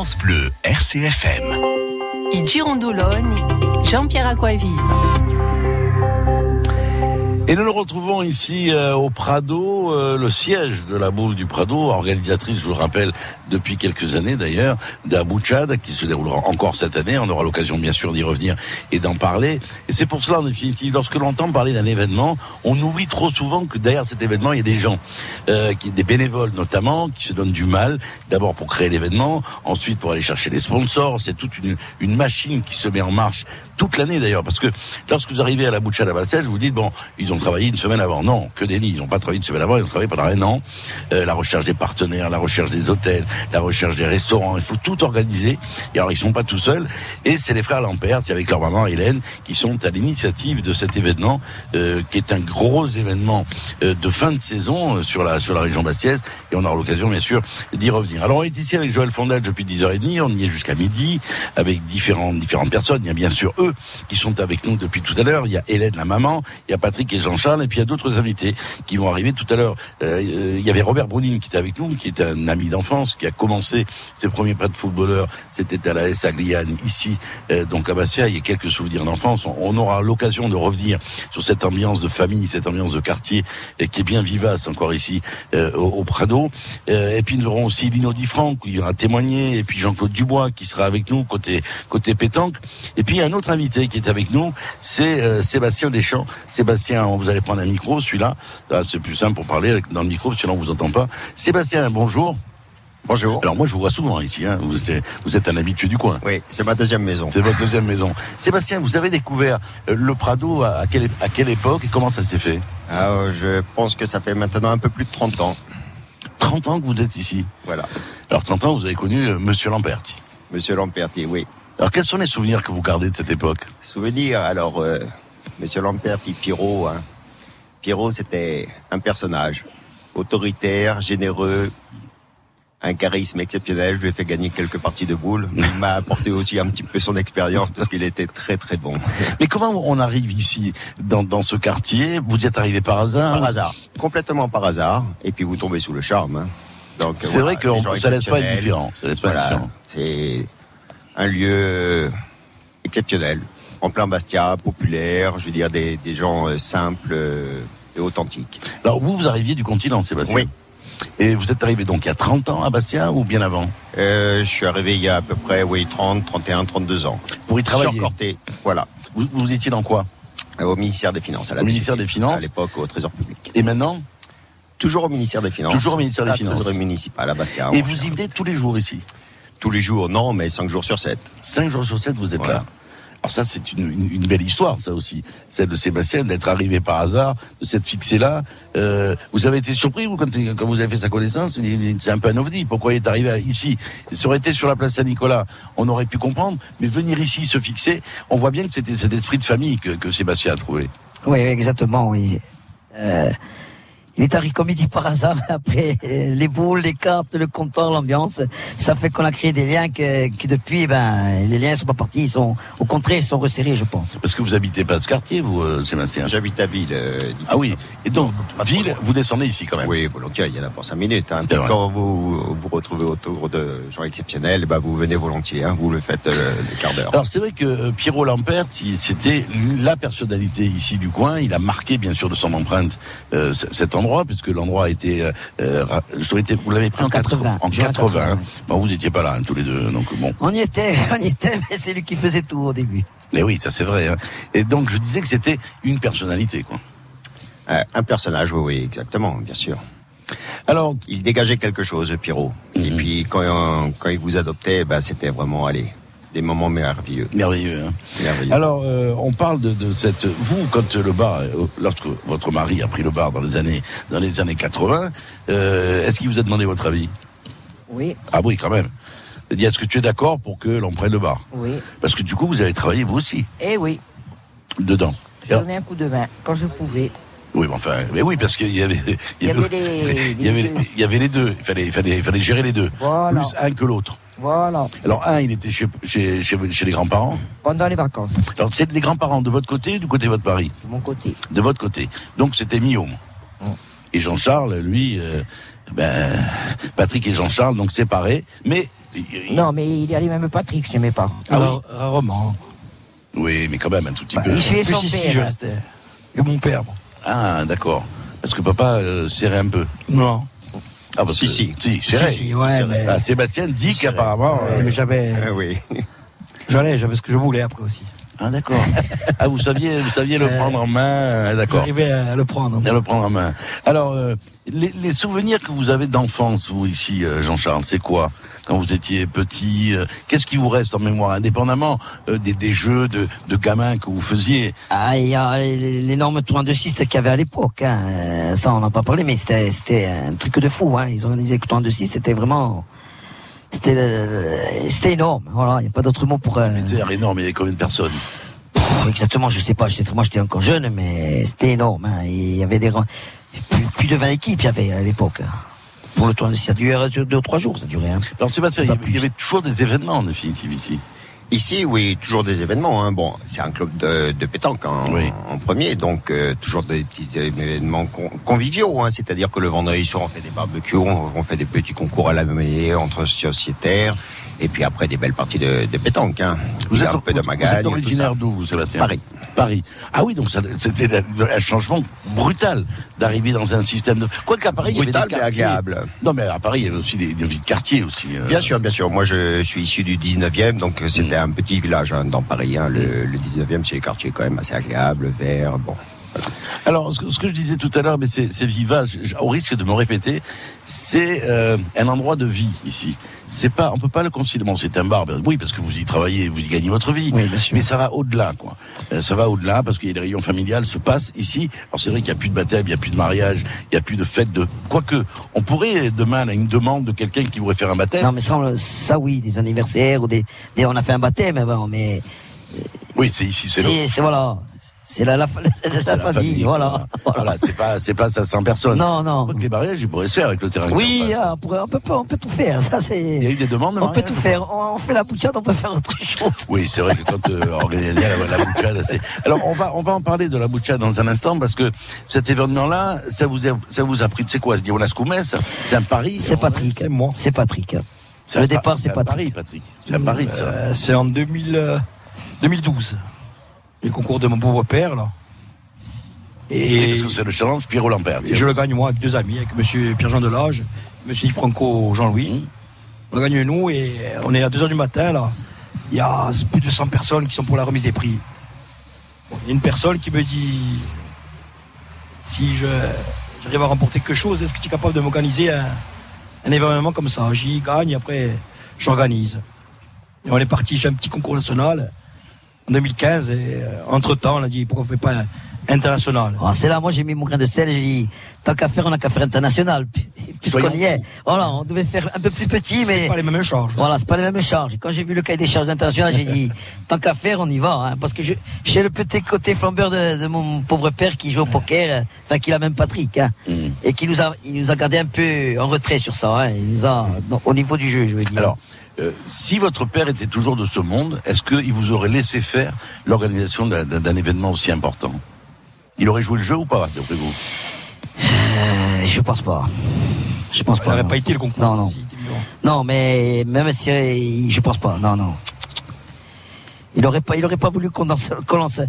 Speaker 6: France Bleu.
Speaker 1: RCFM.
Speaker 6: I Girondoloni, Jean-Pierre Aquavive.
Speaker 3: Et nous le retrouvons ici euh, au Prado, euh, le siège de la boule du Prado, organisatrice, je vous le rappelle, depuis quelques années d'ailleurs, d'Abouchad, qui se déroulera encore cette année. On aura l'occasion bien sûr d'y revenir et d'en parler. Et c'est pour cela, en définitive, lorsque l'on entend parler d'un événement, on oublie trop souvent que derrière cet événement, il y a des gens, euh, qui, des bénévoles notamment, qui se donnent du mal, d'abord pour créer l'événement, ensuite pour aller chercher les sponsors. C'est toute une, une machine qui se met en marche toute l'année d'ailleurs, parce que lorsque vous arrivez à la Bouchade à Bastel, vous vous dites, bon, ils ont travaillé une semaine avant. Non, que des nids, ils n'ont pas travaillé une semaine avant, ils ont travaillé pendant un an. Euh, la recherche des partenaires, la recherche des hôtels, la recherche des restaurants, il faut tout organiser. Et alors, ils sont pas tout seuls. Et c'est les frères Lampert, avec leur maman Hélène, qui sont à l'initiative de cet événement, euh, qui est un gros événement euh, de fin de saison euh, sur la sur la région bastiaise. Et on aura l'occasion, bien sûr, d'y revenir. Alors, on est ici avec Joël Fondage depuis 10h30. On y est jusqu'à midi, avec différentes différentes personnes. Il y a bien sûr eux qui sont avec nous depuis tout à l'heure. Il y a Hélène, la maman. Il y a Patrick et Jean-Charles. Et puis il y a d'autres invités qui vont arriver tout à l'heure. Euh, euh, il y avait Robert Brunning qui était avec nous, qui est un ami d'enfance, qui a commencé ses premiers pas de footballeur. C'était à la S Agliane, ici, euh, donc à Bastia. Il y a quelques souvenirs d'enfance. On, aura l'occasion de revenir sur cette ambiance de famille, cette ambiance de quartier euh, qui est bien vivace encore ici euh, au, au Prado. Euh, et puis nous aurons aussi Lino Di Franck qui ira témoigner. Et puis Jean-Claude Dubois qui sera avec nous côté côté pétanque. Et puis un autre invité qui est avec nous, c'est euh, Sébastien Deschamps. Sébastien, vous allez prendre un micro, celui-là. Là, c'est plus simple pour parler dans le micro, sinon on vous entend pas. Sébastien, bonjour.
Speaker 16: Bonjour.
Speaker 3: Alors moi je vous vois souvent ici, hein. vous, êtes, vous êtes un habitué du coin.
Speaker 16: Oui, c'est ma deuxième maison.
Speaker 3: C'est votre deuxième maison. Sébastien, vous avez découvert euh, le Prado à, quelle, à quelle époque et comment ça s'est fait?
Speaker 16: Ah, je pense que ça fait maintenant un peu plus de 30 ans.
Speaker 3: 30 ans que vous êtes ici
Speaker 16: Voilà.
Speaker 3: Alors 30 ans, vous avez connu euh, Monsieur Lamperti.
Speaker 16: Monsieur Lamperti, oui.
Speaker 3: Alors quels sont les souvenirs que vous gardez de cette époque
Speaker 16: Souvenir, alors, euh, Monsieur Lamperti, Pierrot, hein. Pierrot, c'était un personnage autoritaire, généreux, un charisme exceptionnel. Je lui ai fait gagner quelques parties de boules. Il m'a apporté aussi un petit peu son expérience parce qu'il était très très bon.
Speaker 3: Mais comment on arrive ici, dans, dans ce quartier? Vous y êtes arrivé par hasard?
Speaker 16: Par hasard, complètement par hasard. Et puis vous tombez sous le charme. hein. Donc,
Speaker 3: C'est vrai que
Speaker 16: les
Speaker 3: on-
Speaker 16: gens
Speaker 3: ça laisse pas indifférent, ça laisse pas indifférent.
Speaker 16: Un lieu exceptionnel, en plein Bastia, populaire, je veux dire des, des gens euh, simples euh, et authentiques.
Speaker 3: Alors vous, vous arriviez du continent, Sébastien
Speaker 16: Oui.
Speaker 3: Et vous êtes arrivé donc il y a 30 ans à Bastia ou bien avant
Speaker 16: Euh, je suis arrivé il y a à peu près oui 30, 31, 32 ans.
Speaker 3: Pour y travailler
Speaker 16: Sur Corté, voilà.
Speaker 3: Vous, vous étiez dans quoi
Speaker 16: Au ministère des Finances. À la
Speaker 3: Au ministère des Finances.
Speaker 16: À l'époque, au Trésor public.
Speaker 3: Et maintenant
Speaker 16: Toujours au ministère des Finances.
Speaker 3: Toujours au ministère des
Speaker 16: La
Speaker 3: Finances.
Speaker 16: Trésorerie municipale à Bastia.
Speaker 3: Et vous y venez tous les jours ici
Speaker 16: Tous les jours, non, mais 5 jours sur 7.
Speaker 3: 5 jours sur 7, vous êtes
Speaker 16: Voilà.
Speaker 3: là. Alors ça, c'est une, une- une belle histoire, ça aussi, celle de Sébastien, d'être arrivé par hasard, de s'être fixé là. Euh, vous avez été surpris, vous, quand, quand vous avez fait sa connaissance? C'est un peu un ovni. Pourquoi il est arrivé ici? Ça aurait été sur la place Saint-Nicolas, on aurait pu comprendre, mais venir ici, se fixer, on voit bien que c'était cet esprit de famille que, que Sébastien a trouvé.
Speaker 4: Oui, exactement, oui. Euh, il est arrivé comme il dit par hasard, après les boules, les cartes, le comptoir, l'ambiance, ça fait qu'on a créé des liens que, qui depuis, ben, les liens sont pas partis, ils sont, au contraire, ils sont resserrés, je pense.
Speaker 3: Parce que vous habitez pas ce quartier, vous, euh, Sébastien
Speaker 16: J'habite à Ville. euh,
Speaker 3: Ah oui, et donc, ville, vous descendez ici quand même
Speaker 16: Oui, volontiers, il y en a pour 5 minutes. Hein. Quand vous vous retrouvez autour de gens exceptionnels, bah, vous venez volontiers, hein. vous le faites euh, le quart d'heure.
Speaker 3: Alors c'est vrai que euh, Pierrot Lampert, il- c'était la personnalité ici du coin. Il a marqué bien sûr de son empreinte euh, cet endroit, puisque l'endroit a été, euh, euh, vous l'avez pris en,
Speaker 4: En 80,
Speaker 3: En
Speaker 4: juin
Speaker 3: 80.
Speaker 4: 80,
Speaker 3: Bon, vous n'étiez pas là hein, tous les deux, donc bon.
Speaker 4: On y était, on y était, mais c'est lui qui faisait tout au début.
Speaker 3: Mais oui, ça c'est vrai. hein. Et donc je disais que c'était une personnalité, quoi.
Speaker 16: Euh, un personnage, oui, oui, exactement, bien sûr.
Speaker 3: Alors,
Speaker 16: Il dégageait quelque chose, Pierrot. Et
Speaker 3: Mhm.
Speaker 16: puis quand, quand il vous adoptait, bah, c'était vraiment, allez, des moments merveilleux.
Speaker 3: merveilleux. hein.
Speaker 16: merveilleux.
Speaker 3: Alors, euh, on parle de, de cette. Vous, quand le bar, euh, lorsque votre mari a pris le bar dans les années, dans les années 80, euh, est-ce qu'il vous a demandé votre avis?
Speaker 5: Oui.
Speaker 3: Ah oui, quand même. Est-ce que tu es d'accord pour que l'on prenne le bar?
Speaker 5: Oui.
Speaker 3: Parce que du coup, vous avez travaillé vous aussi
Speaker 5: Eh oui,
Speaker 3: dedans.
Speaker 5: je donnais un coup de main quand je pouvais.
Speaker 3: Oui, mais enfin, mais oui, parce qu'il y avait,
Speaker 5: Il y avait les-
Speaker 3: il y avait,
Speaker 5: les deux.
Speaker 3: il y avait les deux. Il fallait, il fallait, il fallait gérer les deux.
Speaker 5: Voilà.
Speaker 3: Plus un que l'autre.
Speaker 5: Voilà,
Speaker 3: Alors un, il était chez, chez, chez, chez les grands-parents.
Speaker 5: pendant les vacances,
Speaker 3: Alors c'est les grands-parents de votre côté, ou du côté de votre mari,
Speaker 5: de mon côté.
Speaker 3: de votre côté. Donc c'était Miaume.
Speaker 5: Mm.
Speaker 3: Et Jean-Charles, lui, euh, ben, Patrick et Jean-Charles, donc séparés, mais
Speaker 5: Non, mais il y avait même Patrick chez mes parents.
Speaker 3: Ah oui.
Speaker 2: Alors, rarement.
Speaker 3: oui, mais quand même un tout petit
Speaker 2: Bah,
Speaker 3: peu.
Speaker 5: il suivait son
Speaker 2: Plus ici,
Speaker 5: père.
Speaker 2: je restais. Que mon père. moi.
Speaker 3: Ah, d'accord. Parce que papa euh, serrait un peu.
Speaker 2: Non.
Speaker 3: Ah, parce
Speaker 16: Si, si.
Speaker 3: si, serrait.
Speaker 2: Si, si, ouais, mais-
Speaker 3: Ah, Sébastien dit qu'apparemment.
Speaker 2: Ouais,
Speaker 3: euh,
Speaker 2: mais j'avais.
Speaker 16: Ah oui.
Speaker 2: J'allais, j'avais ce que je voulais après aussi.
Speaker 3: Ah d'accord. ah vous saviez, vous saviez le
Speaker 2: Euh,
Speaker 3: prendre en main, ah, d'accord.
Speaker 2: J'arrivais à le prendre.
Speaker 3: À le prendre en main. Alors, euh, les, les souvenirs que vous avez d'enfance, vous ici, euh, Jean-Charles, c'est quoi? Quand vous étiez petit euh, Qu'est-ce qui vous reste en mémoire, indépendamment des, des jeux de, de gamins que vous faisiez
Speaker 4: Ah, il y a l'énorme tournoi de cyste qu'il y avait à l'époque. Hein. Ça, on n'a pas parlé, mais c'était un truc de fou. Hein. Ils organisaient le tournoi de cyste, c'était vraiment... C'était c'était énorme. Voilà, il n'y a pas d'autre mot pour... euh,
Speaker 3: énorme, il y avait combien de personnes?
Speaker 4: Pff, exactement, je sais pas. Moi, j'étais encore jeune, mais c'était énorme. Hein. Il y avait des plus, plus de 20 équipes, il y avait à l'époque. hein. Pour le tournoi ça durait deux ou trois jours, ça durait. Hein.
Speaker 3: Alors Sébastien, il y avait toujours des événements en définitive ici.
Speaker 16: Ici, oui, toujours des événements. Hein. Bon, c'est un club de, de pétanque en,
Speaker 3: Oui.
Speaker 16: en premier, donc euh, toujours des petits événements con- conviviaux. Hein. C'est-à-dire que le vendredi soir, on fait des barbecues, on, on fait des petits concours à la mêlée entre sociétaires, et puis après des belles parties de, de pétanque. Hein.
Speaker 3: Vous
Speaker 16: Il
Speaker 3: êtes,
Speaker 16: un peu de
Speaker 3: vous- vous
Speaker 16: magagne,
Speaker 3: êtes originaire d'où, Sébastien
Speaker 16: Paris.
Speaker 3: Paris. Ah oui, donc c'était un changement brutal d'arriver dans un système de. Quoi qu'à Paris, il y
Speaker 16: Brutal,
Speaker 3: avait des
Speaker 16: mais
Speaker 3: quartiers.
Speaker 16: agréable.
Speaker 3: Non, mais à Paris, il y avait aussi des, des vies de quartier aussi. euh.
Speaker 16: Bien sûr, bien sûr. Moi, je suis issu du 19e, donc euh, c'était un petit village hein, dans Paris. Hein. Le, le 19e, c'est des quartiers quand même assez agréables, verts. Bon,
Speaker 3: Alors, ce que, ce que je disais tout à l'heure, mais c'est vivace, au risque de me répéter, c'est euh, un endroit de vie ici. C'est pas, on peut pas le considérer. Bon, c'est un bar, ben oui, parce que vous y travaillez, vous y gagnez votre vie.
Speaker 4: Oui, bien sûr.
Speaker 3: Mais ça va au-delà, quoi. Euh, ça va au-delà parce qu'il y a des réunions familiales se passent ici. Alors c'est vrai qu'il n'y a plus de baptême, il n'y a plus de mariage, il n'y a plus de fête de. Quoique, on pourrait demain, là, une demande de quelqu'un qui voudrait faire un baptême.
Speaker 4: Non, mais ça, ça oui, des anniversaires ou des, des- on a fait un baptême, mais bon, mais
Speaker 3: Oui, c'est ici, c'est
Speaker 4: c'est c'est- voilà, c'est la, la, la- la
Speaker 3: c'est
Speaker 4: famille, voilà.
Speaker 3: Voilà, c'est pas, c'est pas 500 personnes.
Speaker 4: Non, non.
Speaker 3: Quoique les mariages, ils pourraient se faire avec le terrain.
Speaker 4: Oui, ah, on, pourrait- on peut, on peut tout faire. Ça,
Speaker 3: Il y a
Speaker 4: c'est.
Speaker 3: eu des demandes de
Speaker 4: On peut tout faire. On, on fait la bouchade, on peut faire autre chose.
Speaker 3: Oui, c'est vrai que quand euh, organiser la, la bouchade, c'est. Alors on va on va en parler de la bouchade dans un instant parce que cet événement-là, ça vous a, ça vous a pris. C'est quoi, Jonas Koumès C'est un pari.
Speaker 4: C'est Patrick.
Speaker 2: C'est moi.
Speaker 4: C'est Patrick.
Speaker 3: C'est
Speaker 4: Le départ, c'est
Speaker 3: un
Speaker 4: Patrick.
Speaker 3: pari, Patrick. C'est un pari, ça.
Speaker 2: Euh, c'est en 2000, euh, 2012. Les concours de mon pauvre père, là.
Speaker 3: Et
Speaker 2: Et
Speaker 3: parce que c'est le challenge Pierrot Lampert.
Speaker 2: je le gagne moi avec deux amis, avec monsieur Pierre-Jean Delage, monsieur Yves Franco Jean-Louis. On le gagne nous et on est à 2h du matin là. Il y a plus de 100 personnes qui sont pour la remise des prix. Bon, Il y a une personne qui me dit si je j'arrive à remporter quelque chose, est-ce que tu es capable de m'organiser un, un événement comme ça? J'y gagne, après j'organise. Et on est parti chez un petit concours national en 2015 et entre temps on a dit pourquoi on fait pas international
Speaker 4: Ah, c'est là, moi j'ai mis mon grain de sel, j'ai dit, tant qu'à faire, on a qu'à faire international, puis- puisqu'on y est. Voilà, on devait faire un peu plus petit, mais.
Speaker 2: C'est pas les mêmes charges.
Speaker 4: Voilà, c'est pas les mêmes charges. Quand j'ai vu le cahier des charges internationales, j'ai dit, tant qu'à faire, on y va, hein, parce que je, j'ai le petit côté flambeur de, de mon pauvre père qui joue au poker, euh, enfin, qui a même Patrick, hein,
Speaker 3: Mm.
Speaker 4: et qui nous a, il nous a gardé un peu en retrait sur ça, hein, il nous a, au niveau du jeu, je veux dire.
Speaker 3: Alors, euh, si votre père était toujours de ce monde, est-ce qu'il vous aurait laissé faire l'organisation d'un, événement aussi important? Il aurait joué le jeu ou pas, d'après vous?
Speaker 4: Euh, je pense pas. Je pense
Speaker 2: Il
Speaker 4: pas.
Speaker 2: n'aurait
Speaker 4: non.
Speaker 2: pas été le concours.
Speaker 4: Non, non.
Speaker 2: s'il était vivant.
Speaker 4: Non, mais même si euh, je pense pas. Non, non. Il aurait pas, il aurait pas voulu qu'on lance, qu'on lance.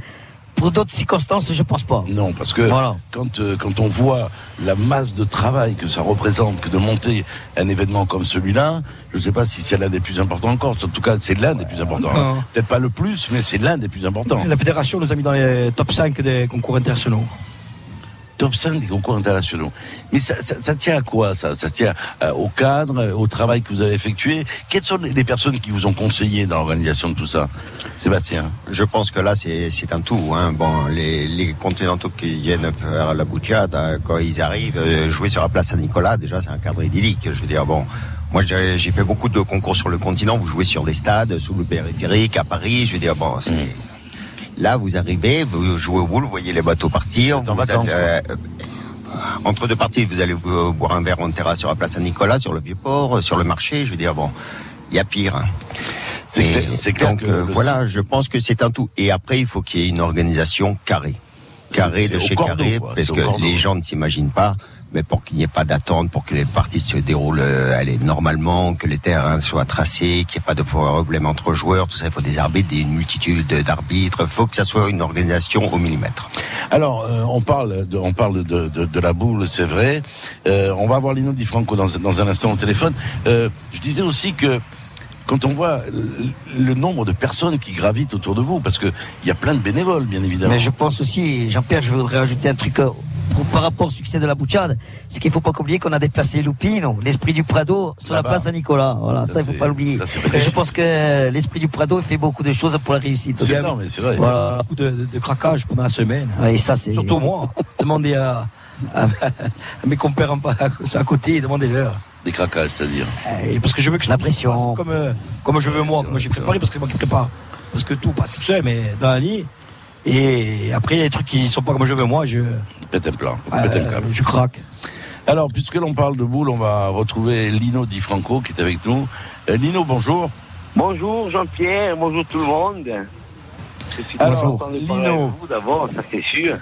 Speaker 4: Pour d'autres circonstances, je pense pas.
Speaker 3: Non, parce que
Speaker 4: Voilà.
Speaker 3: quand, euh, quand on voit la masse de travail que ça représente que de monter un événement comme celui-là, je ne sais pas si c'est l'un des plus importants encore. En tout cas, c'est l'un des plus importants. Peut-être pas le plus, mais c'est l'un des plus importants.
Speaker 2: La fédération nous a mis dans les top 5 des concours internationaux.
Speaker 3: Top 5 des concours internationaux. Mais ça, ça, ça tient à quoi ça? Ça tient euh, au cadre, euh, au travail que vous avez effectué? Quelles sont les personnes qui vous ont conseillé dans l'organisation de tout ça? Sébastien
Speaker 16: Je pense que là, c'est un tout. Hein. Bon, les, les continentaux qui viennent faire la bouchade, euh, quand ils arrivent, euh, jouer sur la place Saint-Nicolas, déjà, c'est un cadre idyllique. Je veux dire, bon, Moi, j'ai fait beaucoup de concours sur le continent. Vous jouez sur des stades, sous le périphérique, à Paris. Je veux dire, bon, c'est-
Speaker 3: Mm.
Speaker 16: Là, vous arrivez, vous jouez au boule, vous voyez les bateaux partir.
Speaker 3: en
Speaker 16: vous
Speaker 3: vacances,
Speaker 16: êtes, euh, entre deux parties, vous allez vous boire un verre en terrasse sur la place Saint-Nicolas, sur le Vieux-Port, euh, sur le marché. Je veux dire, bon, il y a pire. hein.
Speaker 3: C'est
Speaker 16: donc
Speaker 3: que
Speaker 16: euh, voilà, je pense que c'est un tout. Et après, il faut qu'il y ait une organisation carrée, carrée de chez
Speaker 3: cordeau,
Speaker 16: carré,
Speaker 3: quoi.
Speaker 16: parce que
Speaker 3: cordeau.
Speaker 16: les gens ne s'imaginent pas. Mais pour qu'il n'y ait pas d'attente, pour que les parties se déroulent euh, allez, normalement, que les terrains soient tracés, qu'il n'y ait pas de problème entre joueurs, tout ça, il faut des arbitres, des- une multitude d'arbitres. Il faut que ça soit une organisation au millimètre.
Speaker 3: Alors, euh, on parle, de, on parle de, de, de la boule, c'est vrai. Euh, on va avoir Lino Di Franco dans, dans un instant au téléphone. Euh, je disais aussi que quand on voit le, nombre de personnes qui gravitent autour de vous, parce que il y a plein de bénévoles, bien évidemment.
Speaker 4: Mais je pense aussi, Jean-Pierre, je voudrais rajouter un truc pour- par rapport au succès de la Bouchade, c'est qu'il faut pas oublier qu'on a déplacé Lupino, l'esprit du Prado, sur la
Speaker 3: Là-bas.
Speaker 4: place Saint-Nicolas. Voilà, ça, il faut pas l'oublier. Et je pense que l'esprit du Prado fait beaucoup de choses pour la réussite aussi.
Speaker 3: C'est énorme, mais c'est vrai.
Speaker 4: Voilà.
Speaker 2: Beaucoup de, de- de craquage pendant la semaine.
Speaker 4: Ouais, et ça, c'est.
Speaker 2: Surtout moi. Demandez à, à- à mes compères en- à, à côté, demandez-leur.
Speaker 3: Des craquages, c'est-à-dire.
Speaker 2: Et parce que je veux que
Speaker 4: La pression.
Speaker 2: comme, euh, comme je veux moi, moi j'ai préparé parce que c'est moi qui prépare. Parce que tout, pas tout seul, mais dans la nuit. Et après, il y a des trucs qui sont pas comme je veux moi, je,
Speaker 3: Pète un plan.
Speaker 2: euh,
Speaker 3: pète un câble.
Speaker 2: je craque.
Speaker 3: Alors, puisque l'on parle de boule, on va retrouver Lino Di Franco qui est avec nous. Euh, Lino, bonjour.
Speaker 17: Bonjour Jean-Pierre, bonjour tout le monde. Je suis
Speaker 3: Alors,
Speaker 17: content de parler
Speaker 3: Lino.
Speaker 17: avec vous d'abord, ça c'est sûr.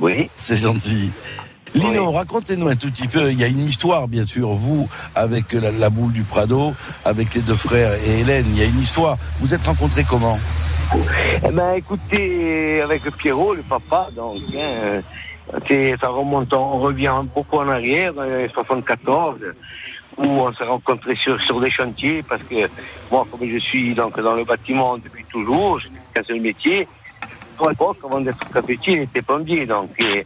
Speaker 17: Oui.
Speaker 3: C'est gentil. Lino, racontez-nous un tout petit peu. Il y a une histoire, bien sûr, vous, avec la, la boule du Prado, avec les deux frères et Hélène. Il y a une histoire. Vous êtes rencontrés comment?
Speaker 17: Eh ben écoutez, avec Pierrot, le papa, donc, hein, c'est- ça remonte, on revient beaucoup en arrière, euh, 74, où on s'est rencontrés sur, sur des chantiers, parce que moi, comme je suis donc dans le bâtiment depuis toujours, j'ai un seul métier. À l'époque, avant d'être cafetier, il était plombier, donc. Et,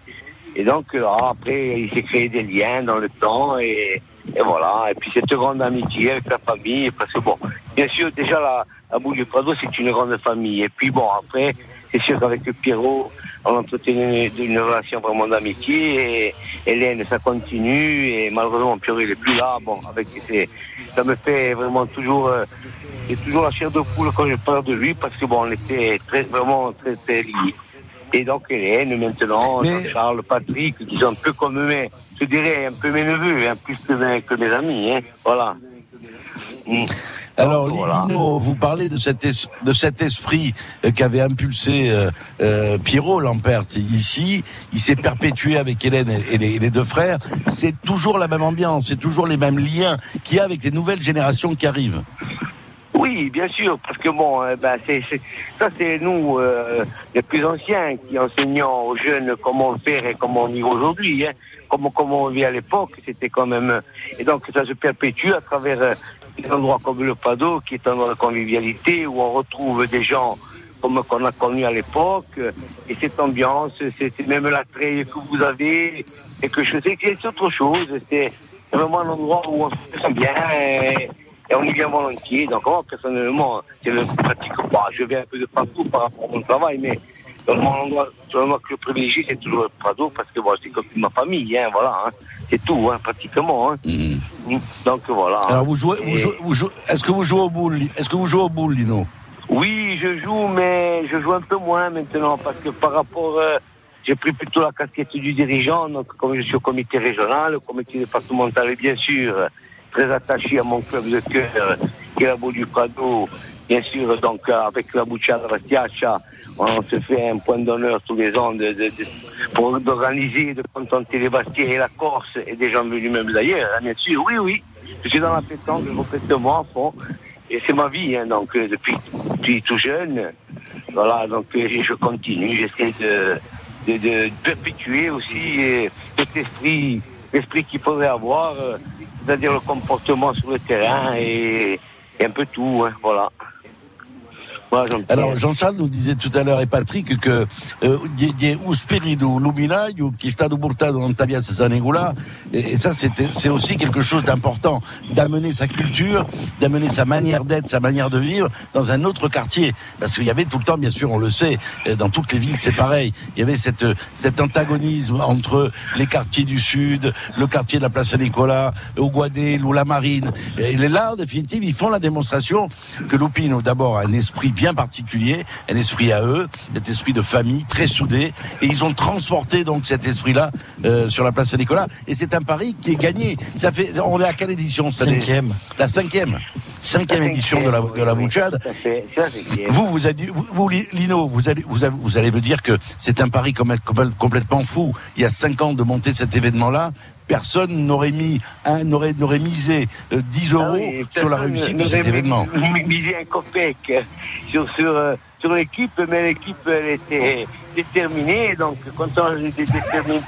Speaker 17: et donc, euh, après, il s'est créé des liens dans le temps, et, et voilà. Et puis, cette grande amitié avec la famille, parce que bon, bien sûr, déjà, la, la boule du Prado, c'est une grande famille. Et puis, bon, après, c'est sûr qu'avec Pierrot, on entretient une, relation vraiment d'amitié, et Hélène, ça continue, et malheureusement, Pierrot, il est plus là. Bon, avec ça me fait vraiment toujours, euh, j'ai toujours la chair de poule quand je parle de lui, parce que bon, on était très, vraiment très, très liés. Et donc Hélène, maintenant, Jean-Charles, Patrick, qui sont un peu comme mes, je dirais, un peu mes neveux, hein, plus que mes, que mes amis, hein, voilà. Mm.
Speaker 3: Alors,
Speaker 17: Donc, voilà.
Speaker 3: Lino, vous parlez de cet, es- de cet esprit euh, qu'avait impulsé euh, euh, Pierrot Lampert ici. Il s'est perpétué avec Hélène et, et les, et les deux frères. C'est toujours la même ambiance, c'est toujours les mêmes liens qu'il y a avec les nouvelles générations qui arrivent.
Speaker 17: Oui, bien sûr, parce que bon, euh, ben, c'est, ça c'est nous, euh, les plus anciens, qui enseignons aux jeunes comment faire et comment vivre aujourd'hui, hein, comment, comment on vit à l'époque, c'était quand même... euh, Et donc ça se perpétue à travers euh, des endroits comme le Pado, qui est un endroit de convivialité, où on retrouve des gens comme qu'on a connus à l'époque, euh, et cette ambiance, c'est même l'attrait que vous avez, et que je sais que c'est autre chose, c'est vraiment un endroit où on se sent bien, et, et on y vient volontiers. Donc moi, personnellement, je ne pratique pas. Je viens un peu de partout par rapport à mon travail, mais dans mon endroit, vraiment que je privilégie, c'est toujours le Prado, parce que bon, c'est comme ma famille, hein, voilà. hein. C'est tout, hein, pratiquement. Hein. Mm. Donc voilà.
Speaker 3: Alors vous jouez,
Speaker 17: Et-
Speaker 3: vous jouez, vous jouez- est-ce que vous jouez au boule Est-ce que vous jouez au boule, Lino?
Speaker 17: Oui, je joue, mais je joue un peu moins maintenant parce que par rapport, euh, j'ai pris plutôt la casquette du dirigeant. Donc, comme je suis au comité régional, au comité départemental, et bien sûr, très attaché à mon club de cœur, qui est la du Prado. Bien sûr, donc euh, avec la Rastiacha, on se fait un point d'honneur tous les ans de, de, de- pour organiser, de contenter les Bastiers et la Corse et des gens venus même d'ailleurs, hein, bien sûr. Oui, oui, je suis dans la pétanque complètement à fond. Et c'est ma vie, hein, donc euh, depuis, depuis tout jeune. Voilà, donc euh, je continue, j'essaie de, de, de perpétuer aussi cet esprit, l'esprit qu'il faudrait avoir, euh, c'est-à-dire le comportement sur le terrain et, et un peu tout, hein, voilà.
Speaker 3: Alors Jean-Charles nous disait tout à l'heure et Patrick que euh, y a un spirito luminario qui ta via Sanegula et, ça c'était c'est aussi quelque chose d'important d'amener sa culture, d'amener sa manière d'être, sa manière de vivre dans un autre quartier. Parce qu'il y avait tout le temps bien sûr on le sait euh, dans toutes les villes c'est pareil, il y avait cette cet antagonisme entre les quartiers du sud, le quartier de la place Saint-Nicolas, au Guadel ou la Marine et là en définitive ils font la démonstration que Lupino d'abord a un esprit bien particulier, un esprit à eux, cet esprit de famille très soudé, et ils ont transporté donc cet esprit-là euh, sur la place Saint-Nicolas, et c'est un pari qui est gagné. Ça fait, on est à quelle édition ça
Speaker 2: Cinquième.
Speaker 3: La cinquième, cinquième édition de la de la Bouchade. Vous, vous, avez, vous, vous, Lino, vous allez, vous, avez- vous allez me dire que c'est un pari complètement fou. Il y a cinq ans de monter cet événement-là. Personne n'aurait mis, un, n'aurait, n'aurait misé euh, 10 euros
Speaker 17: oui,
Speaker 3: sur la réussite de cet événement.
Speaker 17: mis- misé un copec sur, sur, euh, sur l'équipe, mais l'équipe elle était déterminée. Donc, quand on a des,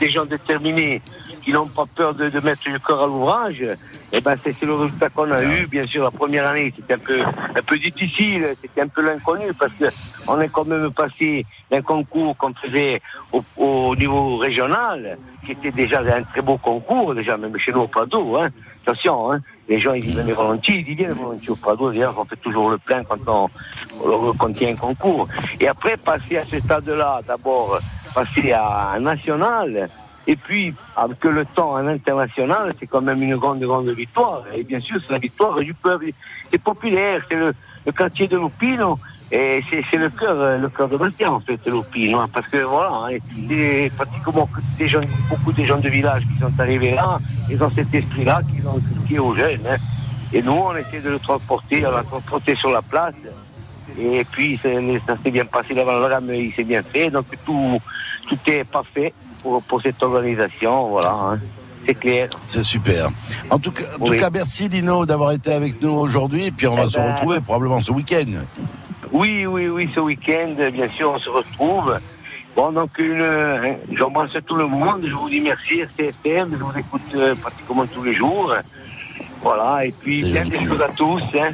Speaker 17: des gens déterminés qui n'ont pas peur de, de mettre le corps à l'ouvrage, eh ben c'est le résultat qu'on a eu. Bien sûr, la première année, c'était un peu, un peu difficile, c'était un peu l'inconnu parce que on est quand même passé d'un concours qu'on faisait au, au niveau régional, qui était déjà un très beau concours, déjà même chez nous au Prado. Hein. Attention, hein. les gens ils y venaient volontiers, ils viennent volontiers au Prado. D'ailleurs, on fait toujours le plein quand on, quand il un concours. Et après, passer à ce stade-là, d'abord passer à un national. Et puis, avec le temps en international, c'est quand même une grande, grande victoire. Et bien sûr, c'est la victoire du peuple. C'est populaire, c'est le, le quartier de Lupino. Et c'est le cœur, le cœur de Bastia, en fait, Lupino. hein, Parce que voilà, hein, c'est pratiquement des gens, beaucoup de gens de village qui sont arrivés là, ils ont cet esprit-là qu'ils ont inculqué aux jeunes. hein. Et nous, on essaie de le transporter, on l'a transporté sur la place. Et puis, ça s'est bien passé, l'avant il s'est bien fait. Donc, tout, tout est parfait pour, pour cette organisation. Voilà, hein. c'est clair.
Speaker 3: C'est super. En tout cas, en tout
Speaker 17: Oui.
Speaker 3: cas, merci Lino d'avoir été avec nous aujourd'hui. Et puis on va
Speaker 17: Eh
Speaker 3: se
Speaker 17: ben,
Speaker 3: retrouver probablement ce week-end.
Speaker 17: Oui, oui, oui, ce week-end, bien sûr, on se retrouve. Bon, donc, une, euh, j'embrasse tout le monde. Je vous dis merci, RCFM. Je vous écoute euh, pratiquement tous les jours. Voilà, et puis des
Speaker 3: gentil.
Speaker 17: choses à tous. hein.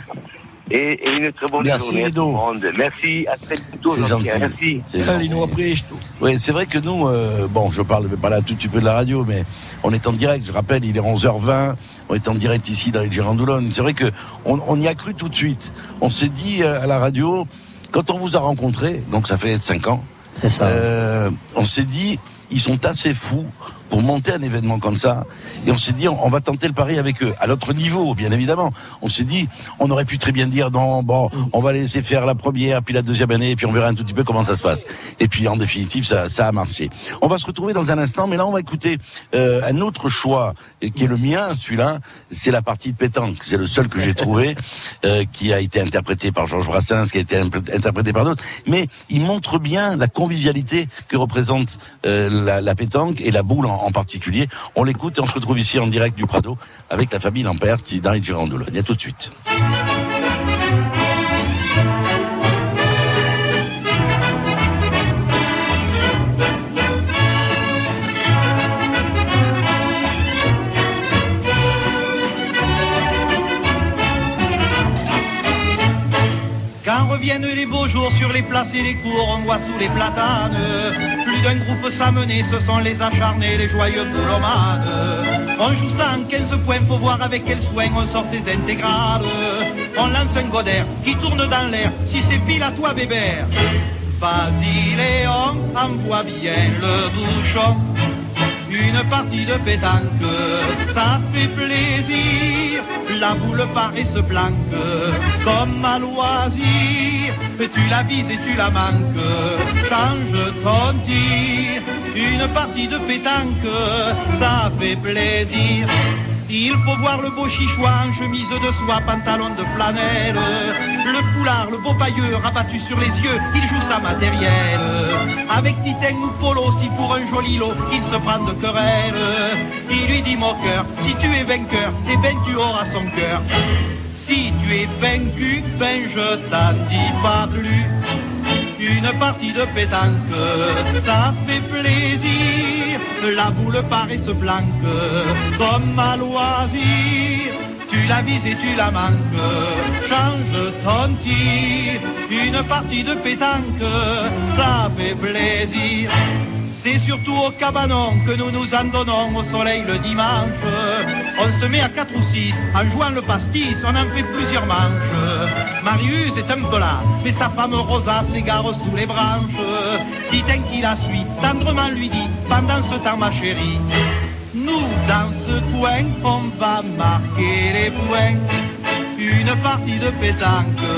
Speaker 17: Et, et une très bonne
Speaker 3: Merci,
Speaker 17: journée à tout le monde. Merci, à très bientôt.
Speaker 3: C'est gentil.
Speaker 17: Merci.
Speaker 3: C'est gentil. Oui, c'est vrai que nous, euh, bon, je parle pas là tout petit peu de la radio, mais on est en direct. Je rappelle, il est 11h20. On est en direct ici dans les Girandoulogne. C'est vrai que on, on y a cru tout de suite. On s'est dit euh, à la radio, quand on vous a rencontré, donc ça fait 5 ans.
Speaker 4: C'est ça.
Speaker 3: euh, on s'est dit, ils sont assez fous pour monter un événement comme ça. Et on s'est dit, on, on va tenter le pari avec eux, à notre niveau, bien évidemment. On s'est dit, on aurait pu très bien dire, non, bon, on va les laisser faire la première, puis la deuxième année, et puis on verra un tout petit peu comment ça se passe. Et puis, en définitive, ça, ça a marché. On va se retrouver dans un instant, mais là, on va écouter euh, un autre choix, et qui est le mien, celui-là, c'est la partie de pétanque. C'est le seul que j'ai trouvé, euh, qui a été interprété par Georges Brassens, qui a été interprété par d'autres. Mais il montre bien la convivialité que représente euh, la, la pétanque et la boule en, en particulier. On l'écoute et on se retrouve ici en direct du Prado avec la famille Lampert dans les Girandoulogne. À tout de suite.
Speaker 18: Quand reviennent les beaux jours sur les places et les cours, on voit sous les platanes plus d'un groupe s'amener, ce sont les acharnés, les joyeux boulomanes. On joue 115 points, faut voir avec quel soin on sort ces intégrales. On lance un godaire qui tourne dans l'air, si c'est pile à toi bébert. Vas-y Léon, envoie bien le bouchon. Une partie de pétanque, ça fait plaisir. La boule paraît se planque comme à loisir. Tu la vises et tu la manques. Change ton tir. Une partie de pétanque, ça fait plaisir. Il faut voir le beau chichois en chemise de soie, pantalon de flanelle. Le foulard, le beau pailleux rabattu sur les yeux, il joue sa matérielle. Avec Titan ou Polo, si pour un joli lot, il se prend de querelle. Il lui dit moqueur, si tu es vainqueur, eh ben tu auras son cœur. Si tu es vaincu, ben je t'en dis pas plus. Une partie de pétanque, ça fait plaisir. La boule paraît se blanque comme à loisir. Tu la vises et tu la manques. Change ton tir, une partie de pétanque, ça fait plaisir. C'est surtout au cabanon que nous nous en donnons au soleil le dimanche. On se met à quatre ou six, en jouant le pastis, on en fait plusieurs manches. Marius est un peu là, mais sa femme Rosa s'égare sous les branches. Titan qui la suit, tendrement lui dit, pendant ce temps ma chérie, nous dans ce coin, on va marquer les points. Une partie de pétanque,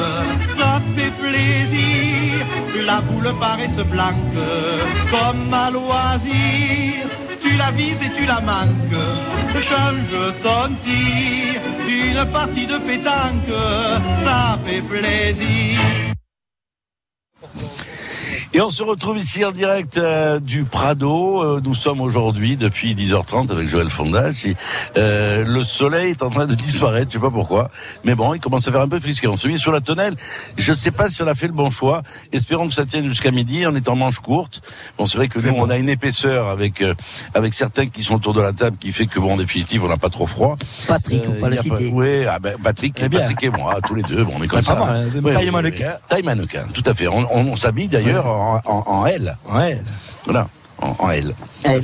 Speaker 18: ça fait plaisir. La boule paraît se blanque, comme à loisir. Tu la vises et tu la manques, change ton tir. Une partie de pétanque, ça fait plaisir.
Speaker 3: Et on se retrouve ici en direct euh, du Prado. Euh, nous sommes aujourd'hui depuis 10h30 avec Joël Fondage. Euh, le soleil est en train de disparaître, je sais pas pourquoi. Mais bon, il commence à faire un peu frisqué. On se met sur la tonnelle. Je sais pas si on a fait le bon choix. Espérons que ça tienne jusqu'à midi. On est en manche courte. Bon, c'est vrai que nous, on a une épaisseur avec euh, avec certains qui sont autour de la table qui fait que bon, en définitive, on n'a pas trop froid.
Speaker 4: Patrick, on
Speaker 3: Euh,
Speaker 4: le
Speaker 3: a pas-
Speaker 4: citer.
Speaker 3: Oui, ah ben, Patrick,
Speaker 2: Eh.
Speaker 3: Patrick et moi, tous les deux, bon, on est comme ça.
Speaker 2: taille mannequin.
Speaker 3: Taille mannequin, tout à fait. On, on- on s'habille d'ailleurs en, en, en L. Voilà, en, en L.
Speaker 4: Ouais.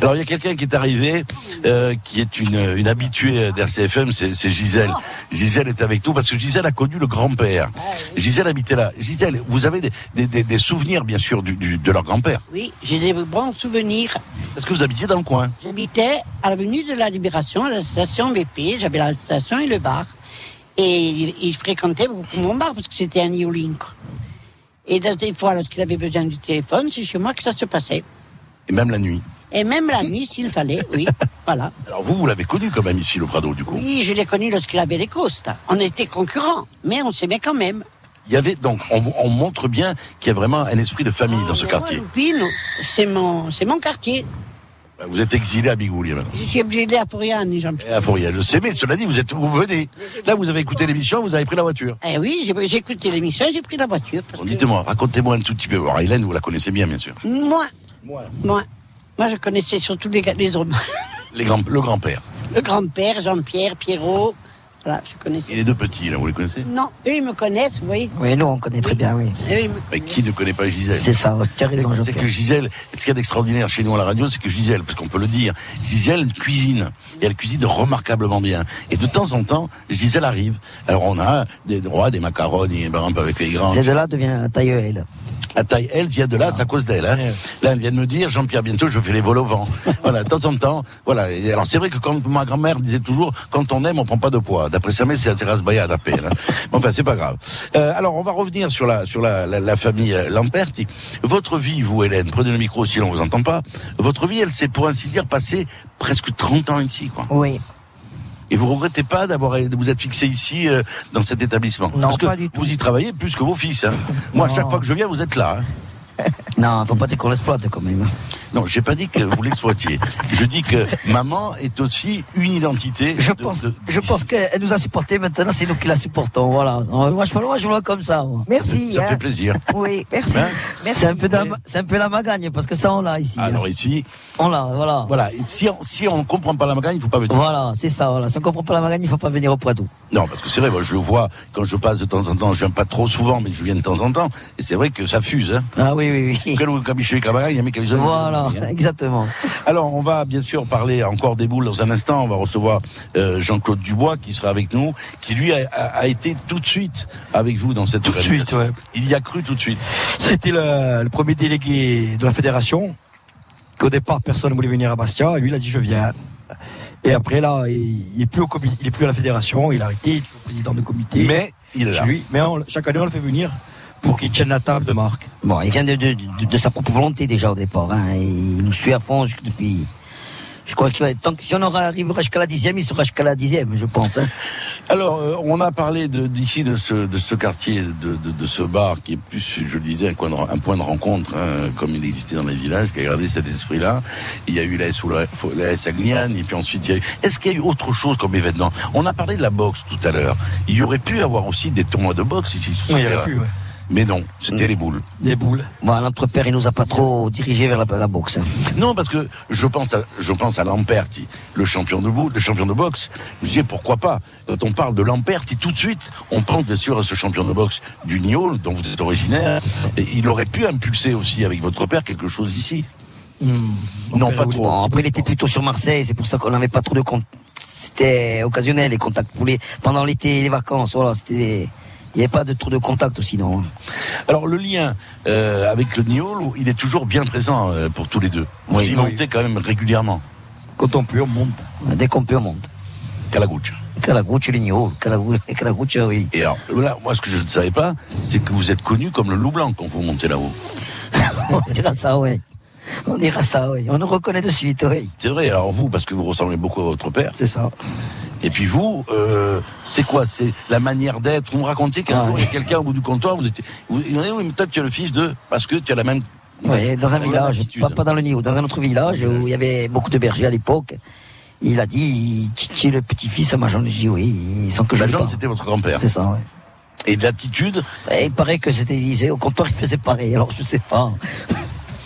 Speaker 3: Alors il y a quelqu'un qui est arrivé, euh, qui est une, une habituée d'RCFM, c'est c'est Gisèle. Gisèle est avec nous parce que Gisèle a connu le grand-père. Gisèle habitait là. Gisèle, vous avez des, des, des- des souvenirs bien sûr du, du- de leur grand-père?
Speaker 19: Oui, j'ai des bons souvenirs.
Speaker 3: Parce que vous habitiez dans le coin?
Speaker 19: J'habitais à l'avenue de la Libération, à la station BP. J'avais la station et le bar. Et il, il fréquentait beaucoup mon bar parce que c'était un Yolink. Et des fois, lorsqu'il avait besoin du téléphone, c'est chez moi que ça se passait.
Speaker 3: Et même la nuit.
Speaker 19: Et même la nuit, s'il fallait, oui. Voilà.
Speaker 3: Alors vous, vous l'avez connu quand même ici, le Prado, du coup.
Speaker 19: Oui, je l'ai connu lorsqu'il avait les costes. On était concurrents, mais on s'aimait quand même.
Speaker 3: Il y avait donc, on, on montre bien qu'il y a vraiment un esprit de famille dans ce quartier.
Speaker 19: Loupine, c'est mon, c'est mon quartier.
Speaker 3: Vous êtes exilé à Bigoulier maintenant.
Speaker 19: Je suis obligé à Fouriane, Jean-Pierre.
Speaker 3: À Fourier, je sais, mais cela dit, vous êtes, vous venez. Là, vous avez écouté l'émission, vous avez pris la voiture.
Speaker 19: Eh oui, j'ai j'ai écouté l'émission, j'ai pris la voiture. que-
Speaker 3: Dites-moi, racontez-moi un tout petit peu. Alors, Hélène, vous la connaissez bien, bien sûr.
Speaker 19: Moi. Moi. Moi, je connaissais surtout les, les hommes.
Speaker 3: Les grands, le grand-père.
Speaker 19: Le grand-père, Jean-Pierre, Pierrot. Voilà, je connaissais.
Speaker 3: Et les deux petits, là, vous les connaissez?
Speaker 19: Non, eux, ils me connaissent, vous voyez.
Speaker 4: Oui, nous, on connaît très bien, oui.
Speaker 19: Eux, ils me-
Speaker 3: Mais qui ne connaît pas Gisèle?
Speaker 4: C'est ça, tu as raison,
Speaker 3: C'est que Gisèle, ce qu'il y a d'extraordinaire chez nous à la radio, c'est que Gisèle, parce qu'on peut le dire, Gisèle cuisine. Et elle cuisine remarquablement bien. Et de temps en temps, Gisèle arrive. Alors on a des droits, des macaronis, par exemple avec les grands.
Speaker 4: C'est de là devient la taille elle.
Speaker 3: La taille, elle vient de là, c'est à cause d'elle. Hein. Là, elle vient de me dire, Jean-Pierre, bientôt, je fais les vols au vent. voilà, de temps en temps, voilà. Et alors, c'est vrai que quand ma grand-mère disait toujours, quand on aime, on prend pas de poids. D'après sa mère, c'est la terrasse Bayard à peine. Hein. Mais Enfin, c'est pas grave. Euh, alors, on va revenir sur la, sur la, la, la famille euh, Lamperti. Votre vie, vous, Hélène, prenez le micro si on vous entend pas. Votre vie, elle s'est, pour ainsi dire, passée presque 30 ans ici, quoi.
Speaker 5: Oui.
Speaker 3: Et vous regrettez pas d'avoir, de vous être fixé ici, euh, dans cet établissement?
Speaker 5: Non,
Speaker 3: Parce que
Speaker 5: pas du tout.
Speaker 3: vous y travaillez plus que vos fils, hein. Moi, à chaque fois que je viens, vous êtes là, hein.
Speaker 4: Non, faut pas qu'on l'exploite quand même.
Speaker 3: Non, j'ai pas dit que vous l'exploitiez. Je dis que maman est aussi une identité.
Speaker 4: Je
Speaker 3: de-
Speaker 4: pense,
Speaker 3: de-
Speaker 4: je pense qu'elle nous a supporté maintenant, c'est nous qui la supportons. Voilà. Moi, je, moi, je vois comme ça. moi.
Speaker 5: Merci.
Speaker 3: Ça me
Speaker 5: hein.
Speaker 3: fait plaisir.
Speaker 5: Oui, merci.
Speaker 3: Hein
Speaker 5: merci.
Speaker 4: C'est un peu, la, c'est un peu la magagne parce que ça, on l'a ici. hein.
Speaker 3: Alors ici,
Speaker 4: On l'a, voilà.
Speaker 3: voilà. Et si on, si on comprend pas la magagne, il faut pas venir.
Speaker 4: Voilà, c'est ça. Voilà. Si on comprend pas la magagne, il faut pas venir au Poitou.
Speaker 3: Non, parce que c'est vrai, moi je le vois quand je passe de temps en temps. Je viens pas trop souvent, mais je viens de temps en temps. Et c'est vrai que ça fuse. Hein.
Speaker 4: Ah oui, oui, oui.
Speaker 3: Quel
Speaker 4: Voilà,
Speaker 3: hein.
Speaker 4: exactement.
Speaker 3: Alors, on va bien sûr parler encore des boules dans un instant. On va recevoir euh, Jean-Claude Dubois qui sera avec nous, qui lui a, a- a été tout de suite avec vous dans cette
Speaker 2: Tout de suite, ouais.
Speaker 3: Il y a cru tout de suite.
Speaker 2: Ça a été le, le premier délégué de la fédération. Qu'au départ, personne ne voulait venir à Bastia. Et lui, il a dit, je viens. Et après, là, il il est plus au comité, il est plus à la fédération. Il a arrêté, il est toujours président de comité.
Speaker 3: Mais il est là.
Speaker 2: lui. Mais on- chaque année, on le fait venir pour qu'il tienne la table de marque.
Speaker 4: Bon, il vient de, de, de, de sa propre volonté déjà au départ. Hein, il nous suit à fond depuis. Je crois va. Tant que si on aura arrivera jusqu'à la dixième, il sera jusqu'à la dixième, je pense. Hein.
Speaker 3: Alors, euh, on a parlé d'ici de, ce, de ce quartier, de, de, de ce bar qui est plus, je le disais, un, coin de- un point de rencontre, hein, comme il existait dans les villages, qui a gardé cet esprit-là. Il y a eu la S, ou la, la S à Gliane, et puis ensuite il y a eu. Est-ce qu'il y a eu autre chose comme événement? On a parlé de la boxe tout à l'heure. Il y aurait pu avoir aussi des tournois de boxe ici. sur ce
Speaker 2: Oui, il y aurait pu, ouais.
Speaker 3: Mais non, c'était les boules.
Speaker 2: Les boules.
Speaker 4: Bon, notre père, il nous a pas trop dirigé vers la, la boxe.
Speaker 3: Non, parce que je pense à, je pense à Lamperti, le champion de boule, le champion de boxe. Je me disais pourquoi pas? Quand on parle de Lamperti, tout de suite, on pense bien sûr à ce champion de boxe du Niol, dont vous êtes originaire. Et il aurait pu impulser aussi avec votre père quelque chose ici. Non, pas trop.
Speaker 4: Bon, après, il était plutôt sur Marseille, c'est pour ça qu'on n'avait pas trop de compte. C'était occasionnel, les contacts pour les, pendant l'été, les vacances, voilà, c'était, il n'y avait pas de trop de contacts sinon. hein.
Speaker 3: Alors le lien euh, avec le Niol, il est toujours bien présent euh, pour tous les deux. Vous
Speaker 4: Oui,
Speaker 3: y
Speaker 4: oui.
Speaker 3: montez quand même régulièrement.
Speaker 2: Quand on peut, on monte.
Speaker 4: Dès qu'on peut, on monte.
Speaker 3: Calaguccia.
Speaker 4: Calagucci, le Niol, Calagucci, Calagucci, oui.
Speaker 3: Et alors là, moi ce que je ne savais pas, c'est que vous êtes connu comme le loup blanc quand vous montez là-haut.
Speaker 4: on dira ça, oui. On dira ça, oui. On nous reconnaît de suite, oui.
Speaker 3: C'est vrai, alors vous, parce que vous ressemblez beaucoup à votre père.
Speaker 2: C'est ça.
Speaker 3: Et puis vous, euh, c'est quoi? C'est la manière d'être. Vous me racontiez qu'un
Speaker 4: Ah,
Speaker 3: jour, il y a quelqu'un au bout du comptoir, vous étiez. Vous, il dit, oui, mais toi, tu es le fils de. Parce que tu as la même.
Speaker 4: Oui, dans un village, pas, pas dans le Niol, dans un autre village où il y avait beaucoup de bergers à l'époque. Il a dit, tu es le petit-fils à ma J'ai dit oui, sans que je parle.
Speaker 3: c'était votre grand-père.
Speaker 4: C'est ça, oui.
Speaker 3: Et l'attitude,
Speaker 4: Et il paraît que c'était Élysée. Au comptoir, il faisait pareil. Alors, je sais pas.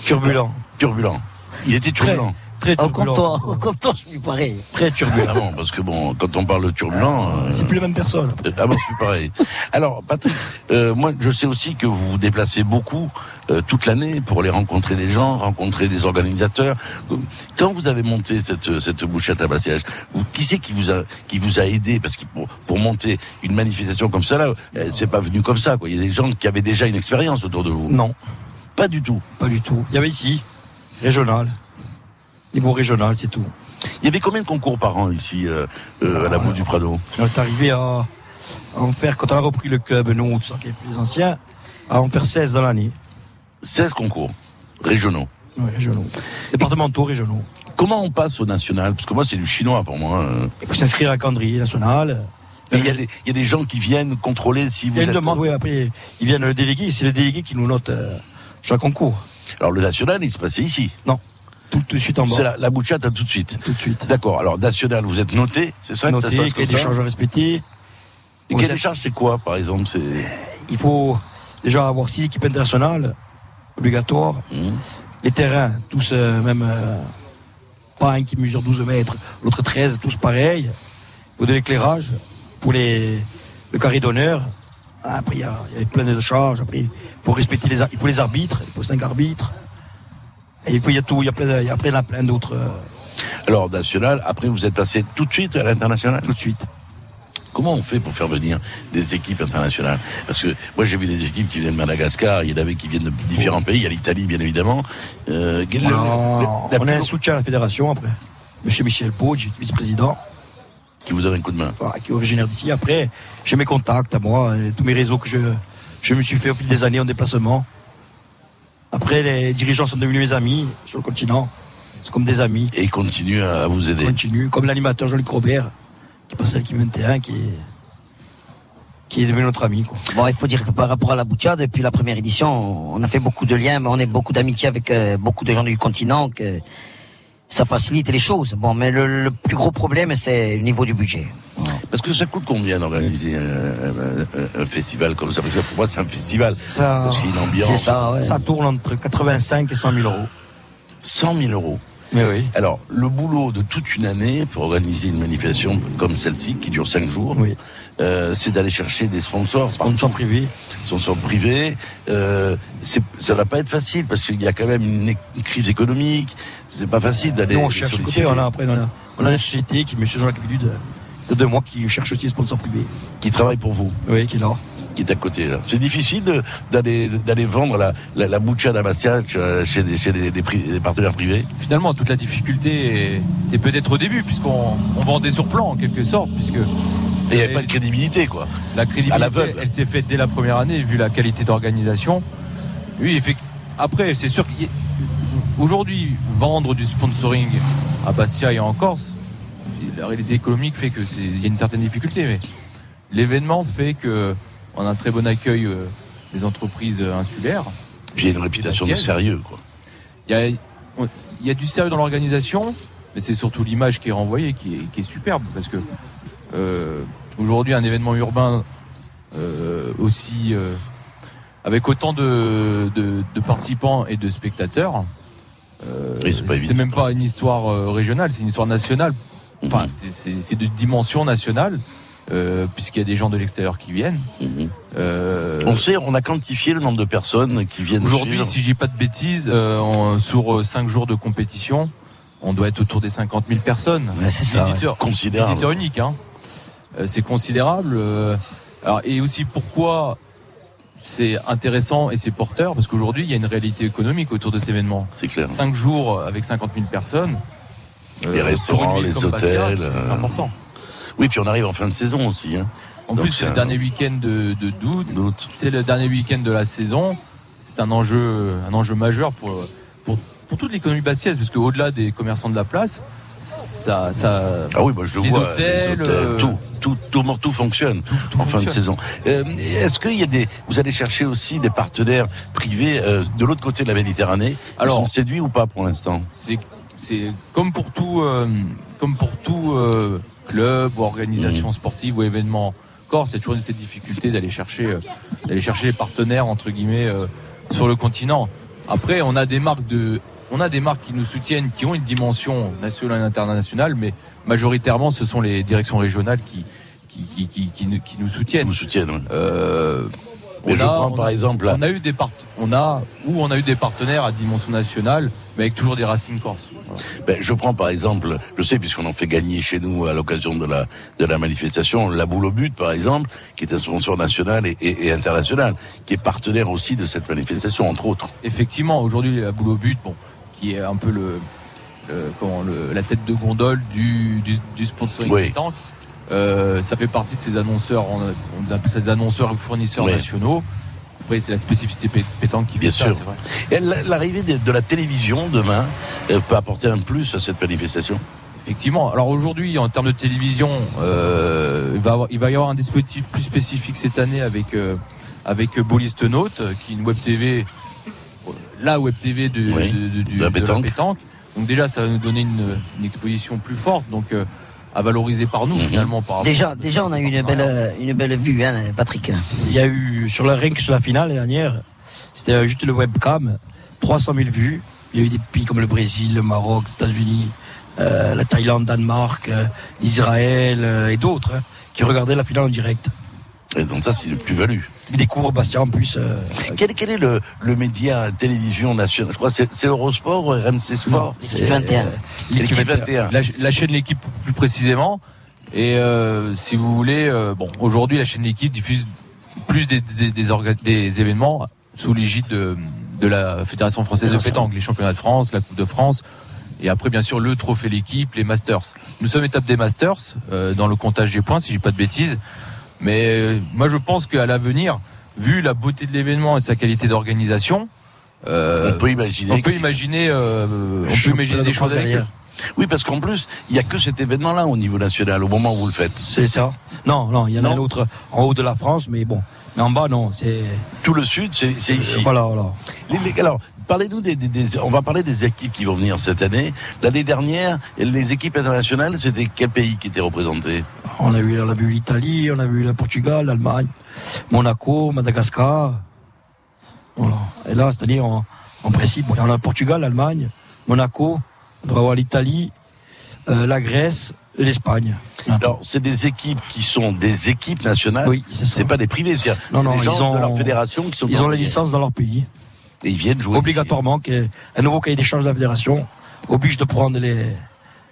Speaker 2: Turbulent.
Speaker 3: Turbulent. Il était turbulent.
Speaker 2: Très
Speaker 4: Au
Speaker 2: turbulent.
Speaker 4: comptoir, au comptoir, je suis pareil.
Speaker 2: Très turbulent.
Speaker 3: Parce que bon, quand on parle de turbulent. euh,
Speaker 2: C'est plus la même personne.
Speaker 3: Ah bon, c'est pareil. Alors, Patrick, euh, moi, je sais aussi que vous vous déplacez beaucoup euh, toute l'année pour aller rencontrer des gens, rencontrer des organisateurs. Quand vous avez monté cette cette bouchette à vous- qui c'est qui vous a qui vous a aidé? Parce que pour, pour monter une manifestation comme ça, là, euh, c'est pas venu comme ça. Quoi. Il y a des gens qui avaient déjà une expérience autour de vous.
Speaker 2: Non,
Speaker 3: Pas du tout.
Speaker 2: pas du tout. Il y avait ici, régional. Niveau régional, c'est tout.
Speaker 3: Il y avait combien de concours par an ici euh, euh, à la boue du Prado?
Speaker 2: On est arrivé à, à en faire, quand on a repris le club, nous, ça qui est plus ancien, à en faire 16 dans l'année.
Speaker 3: 16 concours régionaux.
Speaker 2: Ouais, régionaux. Départementaux, régionaux.
Speaker 3: Comment on passe au national? Parce que moi, c'est du chinois pour moi. euh.
Speaker 2: Il faut s'inscrire à la calendrier national.
Speaker 3: Mais il y, a des- il y a des gens qui viennent contrôler si
Speaker 2: Il
Speaker 3: vous
Speaker 2: y a une
Speaker 3: êtes...
Speaker 2: demande, oui, après, ils viennent le déléguer, c'est le délégué qui nous note euh, chaque concours.
Speaker 3: Alors le national, il se passait ici.
Speaker 2: Non, tout de suite en bas.
Speaker 3: C'est la, la bouchette à tout de suite.
Speaker 2: Tout de suite.
Speaker 3: D'accord. Alors national, vous êtes noté, c'est ça que ça
Speaker 2: Noté,
Speaker 3: se passe comme
Speaker 2: des
Speaker 3: ça
Speaker 2: charges.
Speaker 3: Et quelle
Speaker 2: êtes-
Speaker 3: charge c'est quoi, par exemple C'est
Speaker 2: Il faut déjà avoir six équipes internationales, obligatoires.
Speaker 3: Mmh.
Speaker 2: Les terrains, tous euh, même euh, pas un qui mesure 12 mètres, l'autre 13, tous pareils. Il faut de l'éclairage pour les, le carré d'honneur. Après, il y, a, il y a plein de charges. Après, il faut respecter les, il faut les arbitres, il faut cinq arbitres. Et puis, il y a tout, il y a plein, il y a après, il y a plein d'autres. euh,
Speaker 3: Alors national. Après, vous êtes passé tout de suite à l'international?
Speaker 2: tout de suite.
Speaker 3: Comment on fait pour faire venir des équipes internationales? Parce que moi, j'ai vu des équipes qui viennent de Madagascar. Il y en avait qui viennent de différents pays. Il y a l'Italie, bien évidemment. Euh, le-
Speaker 2: on
Speaker 3: le-
Speaker 2: a, on un soutien à la fédération après. Monsieur Michel Poggi, vice-président.
Speaker 3: Qui vous donne un coup de main.
Speaker 2: voilà, qui est originaire d'ici. Après, j'ai mes contacts à moi, et tous mes réseaux que je, je me suis fait au fil des années en déplacement. Après, les dirigeants sont devenus mes amis sur le continent. C'est comme des amis.
Speaker 3: Et ils continuent à vous aider.
Speaker 2: Ils continuent, comme l'animateur Jean-Luc Robert, qui passe à l'équipe 21, qui est, qui est devenu notre ami. Quoi.
Speaker 4: Bon, il faut dire que par rapport à la Boucha, depuis la première édition, on a fait beaucoup de liens, mais on a beaucoup d'amitié avec euh, beaucoup de gens du continent, que ça facilite les choses. Bon, mais le, le plus gros problème, c'est le niveau du budget.
Speaker 3: Parce que ça coûte combien d'organiser un, un- un festival comme ça? Parce que pour moi, c'est un festival.
Speaker 2: Ça,
Speaker 3: Parce qu'il y a une ambiance.
Speaker 2: ça tourne entre 85 et 100 000 euros.
Speaker 3: 100 000 euros.
Speaker 2: Mais oui.
Speaker 3: Alors, le boulot de toute une année pour organiser une manifestation comme celle-ci, qui dure 5 jours, euh, c'est d'aller chercher des sponsors.
Speaker 2: Sponsors privés.
Speaker 3: Sponsors privés. Euh, ça va pas être facile parce qu'il y a quand même une, crise économique. C'est pas facile d'aller.
Speaker 2: On cherche
Speaker 3: solliciter.
Speaker 2: côté. On a, après, on a, on a une société qui, monsieur Jean-Luc Vidu, de, mois, qui cherche aussi des sponsors privés.
Speaker 3: Qui travaille pour vous.
Speaker 2: Oui, qui est là.
Speaker 3: Qui est à côté. là. C'est difficile d'aller d'aller vendre la, la, la boucha d'Amastia euh, chez, des, chez des, des pri- des partenaires privés.
Speaker 20: Finalement, toute la difficulté était peut-être au début, puisqu'on on vendait sur plan en quelque sorte, puisque.
Speaker 3: Et il n'y avait pas de crédibilité, quoi.
Speaker 20: La crédibilité, elle s'est faite dès la première année, vu la qualité d'organisation. Oui. Après, c'est sûr qu'aujourd'hui, vendre du sponsoring à Bastia et en Corse, la réalité économique fait que c'est il y a une certaine difficulté, mais l'événement fait que on a un très bon accueil euh, des entreprises euh, insulaires.
Speaker 3: Puis il y a une réputation de sérieux, quoi.
Speaker 20: Il y a, on- il y a du sérieux dans l'organisation, mais c'est surtout l'image qui est renvoyée qui est, qui est superbe parce que euh, aujourd'hui un événement urbain euh, aussi euh, avec autant de, de, de participants et de spectateurs,
Speaker 3: c'est
Speaker 20: même pas une histoire régionale, c'est une histoire nationale. Enfin,
Speaker 3: Mhm.
Speaker 20: c'est c'est de dimension nationale, euh, puisqu'il y a des gens de l'extérieur qui viennent. Euh,
Speaker 3: On sait, on a quantifié le nombre de personnes qui viennent.
Speaker 20: Aujourd'hui, si je dis pas de bêtises, euh, sur 5 jours de compétition, on doit être autour des 50 000 personnes.
Speaker 4: Ouais, c'est ça,
Speaker 20: Visiteurs,
Speaker 3: ouais. Considérable.
Speaker 20: visiteurs uniques. Hein. Euh, c'est considérable. euh, alors, et aussi pourquoi c'est intéressant et c'est porteur, parce qu'aujourd'hui, il y a une réalité économique autour de cet événement.
Speaker 3: C'est clair.
Speaker 20: 5 jours avec 50 000 personnes. euh,
Speaker 3: Les restaurants, les hôtels,
Speaker 20: c'est
Speaker 3: euh,
Speaker 20: important.
Speaker 3: Oui, puis on arrive en fin de saison aussi. hein.
Speaker 20: En
Speaker 3: Donc,
Speaker 20: plus, c'est le
Speaker 3: euh,
Speaker 20: dernier week-end de, de d'août. C'est le dernier week-end de la saison. C'est un enjeu, un enjeu majeur pour, pour, pour toute l'économie bastiaise, parce qu'au-delà des commerçants de la place, ça, ça.
Speaker 3: Ah oui, moi je le
Speaker 20: les
Speaker 3: vois.
Speaker 20: hôtels, euh,
Speaker 3: tout, tout, tout, tout fonctionne en fin de saison. Euh, Est-ce qu'il y a des, vous allez chercher aussi des partenaires privés euh, de l'autre côté de la Méditerranée
Speaker 20: Alors-
Speaker 3: Ils sont séduits ou pas pour l'instant?
Speaker 20: c'est c'est comme pour tout euh, comme pour tout euh, club ou
Speaker 3: Mmh.
Speaker 20: organisation sportive ou événement corse c'est toujours une cette difficulté d'aller chercher euh, d'aller chercher les partenaires entre guillemets euh, sur le continent après on a des marques de on a des marques qui nous soutiennent qui ont une dimension nationale et internationale mais majoritairement ce sont les directions régionales qui qui qui qui, nous, qui nous soutiennent
Speaker 3: Nous soutiennent. oui.
Speaker 20: euh,
Speaker 3: Mais
Speaker 20: on
Speaker 3: je
Speaker 20: a-
Speaker 3: prends
Speaker 20: on
Speaker 3: par
Speaker 20: a-
Speaker 3: exemple là-
Speaker 20: on a eu des part- on a ou on a eu des partenaires à dimension nationale, mais avec toujours des racines corse. Voilà.
Speaker 3: Ben, je prends par exemple, je sais puisqu'on en fait gagner chez nous à l'occasion de la de la manifestation, la boule au but par exemple, qui est un sponsor national et, et- et international, qui est partenaire aussi de cette manifestation entre autres.
Speaker 20: Effectivement, aujourd'hui la boule au but, bon, qui est un peu le, le- comment, le- la tête de gondole du du, du sponsoring
Speaker 3: Oui.
Speaker 20: pétanque. Euh, ça fait partie de ces annonceurs, on, appelle ça des annonceurs ou fournisseurs
Speaker 3: Oui.
Speaker 20: nationaux. Après, c'est la spécificité pé- pétanque qui
Speaker 3: Bien
Speaker 20: fait ça,
Speaker 3: sûr.
Speaker 20: c'est vrai.
Speaker 3: Et la- l'arrivée de, la télévision demain euh, peut apporter un plus à cette manifestation?
Speaker 20: Effectivement. Alors aujourd'hui, en termes de télévision, euh, il, va avoir- il va y avoir un dispositif plus spécifique cette année avec euh, avec Boliste Note, qui est une web TV, la web TV de,
Speaker 3: Oui,
Speaker 20: de- de- du-
Speaker 3: de la
Speaker 20: de
Speaker 3: pétanque.
Speaker 20: pétanque. Donc déjà, ça va nous donner une, une exposition plus forte, donc euh, à valoriser par nous finalement. Par
Speaker 4: Déjà, déjà, on a eu une belle, une belle vue, hein, Patrick.
Speaker 2: Il y a eu, sur la rien que sur la finale l'année dernière, c'était euh, juste le webcam, 300 000 vues. Il y a eu des pays comme le Brésil, le Maroc, les États-Unis, euh, la Thaïlande, Danemark, euh, l'Israël euh, et d'autres hein, qui regardaient la finale en direct.
Speaker 3: Et donc ça, c'est une plus-value.
Speaker 2: Ils découvrent Bastia en plus. euh,
Speaker 3: Quel, quel est le, le média télévision national Je crois que c'est- Eurosport ou RMC Sport
Speaker 4: c'est 21.
Speaker 3: euh, L'équipe 21.
Speaker 20: La, la chaîne L'équipe plus précisément. Et euh, si vous voulez, euh, bon, aujourd'hui la chaîne L'équipe diffuse plus des, des, des, orga- des événements sous l'égide de, de la Fédération française de pétanque, les championnats de France, la Coupe de France. Et après, bien sûr, le trophée l'équipe, les Masters. Nous sommes étape des Masters euh, dans le comptage des points, si j'ai pas de bêtises. Mais euh, moi, je pense qu'à l'avenir, vu la beauté de l'événement et sa qualité d'organisation, euh,
Speaker 3: On peut imaginer
Speaker 20: on peut imaginer, euh, on peut imaginer
Speaker 2: de
Speaker 20: des choses
Speaker 2: derrière.
Speaker 3: Oui, parce qu'en plus, il n'y a que cet événement-là au niveau national, au moment où vous le faites.
Speaker 2: C'est ça. Non, non, il y en a
Speaker 3: Non.
Speaker 2: un autre en haut de la France, mais bon. Mais en bas, non, c'est.
Speaker 3: Tout le sud, c'est c'est ici.
Speaker 2: Voilà, voilà.
Speaker 3: Les- les- alors, parlez-nous des, des- des- On va parler des équipes qui vont venir cette année. L'année dernière, les équipes internationales, c'était quel pays qui était représenté?
Speaker 2: On a vu, on a vu l'Italie, on a vu le Portugal, l'Allemagne, Monaco, Madagascar. Voilà. Et là, c'est-à-dire, en, en principe, en a le Portugal, l'Allemagne, Monaco, on doit avoir l'Italie, euh, la Grèce et l'Espagne.
Speaker 3: Alors, c'est des équipes qui sont des équipes nationales.
Speaker 2: Oui, c'est ça.
Speaker 3: C'est pas des privés, c'est
Speaker 2: Non, non,
Speaker 3: des gens
Speaker 2: ils ont,
Speaker 3: de leur fédération qui sont
Speaker 2: Ils ont la
Speaker 3: envoyés.
Speaker 2: licence dans leur pays.
Speaker 3: Et ils viennent jouer.
Speaker 2: Obligatoirement, qu'un- un nouveau cahier des charges de la fédération oblige de prendre les,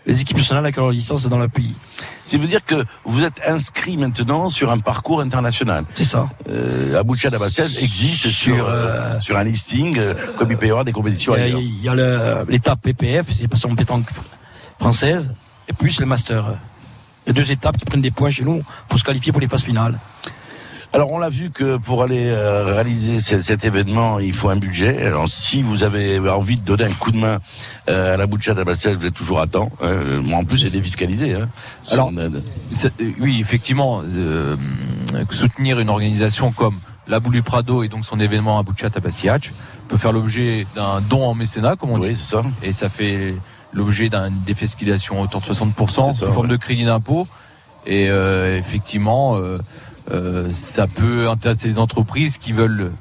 Speaker 2: les équipes nationales avec leur licence dans leur pays.
Speaker 3: Ça veut dire que vous êtes inscrit maintenant sur un parcours international.
Speaker 2: C'est ça.
Speaker 3: Euh, Aboucha Dabassel existe sur,
Speaker 2: Sur,
Speaker 3: euh, sur un listing, euh, comme il peut y avoir des compétitions ailleurs.
Speaker 2: il y a le- l'étape PPF, c'est pas son pétanque fr- française, et plus le master. Il y a deux étapes qui prennent des points chez nous pour se qualifier pour les phases finales.
Speaker 3: Alors on l'a vu que pour aller euh, réaliser ce- cet événement, il faut un budget. Alors si vous avez envie de donner un coup de main euh, à la Boucha d'Abassel, vous êtes toujours à temps. hein. Moi en plus c'est défiscalisé. Hein.
Speaker 20: Alors, euh, oui, effectivement, euh, soutenir une organisation comme la Boule du Prado et donc son événement à Bouchat à Bassiach peut faire l'objet d'un don en mécénat, comme on
Speaker 3: oui,
Speaker 20: dit.
Speaker 3: c'est ça.
Speaker 20: Et ça fait l'objet d'une défiscalisation à hauteur de 60%
Speaker 3: C'est ça,
Speaker 20: sous forme
Speaker 3: ouais.
Speaker 20: de crédit d'impôt. Et euh, effectivement, euh, euh, ça peut intéresser les entreprises qui veulent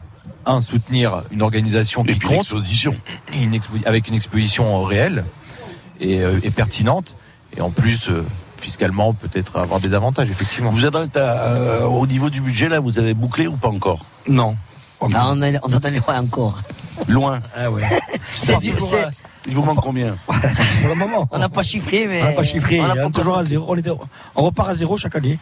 Speaker 20: un soutenir une organisation qui
Speaker 3: puis
Speaker 20: compte, une expo- avec une exposition réelle et, euh, et pertinente, et en plus euh, fiscalement peut-être avoir des avantages effectivement.
Speaker 3: Vous êtes à- euh, au niveau du budget là, vous avez bouclé ou pas encore?
Speaker 2: Non.
Speaker 4: Ah, on, est, on en est loin encore.
Speaker 3: Loin.
Speaker 2: Ah ouais.
Speaker 4: C'est
Speaker 3: Il vous manque combien?
Speaker 2: Pour le moment.
Speaker 4: on n'a pas chiffré, mais.
Speaker 2: On n'a pas chiffré.
Speaker 4: On
Speaker 2: On,
Speaker 4: n'a pas
Speaker 2: est toujours
Speaker 4: encore-
Speaker 2: à zéro. On, était- on repart à zéro chaque année.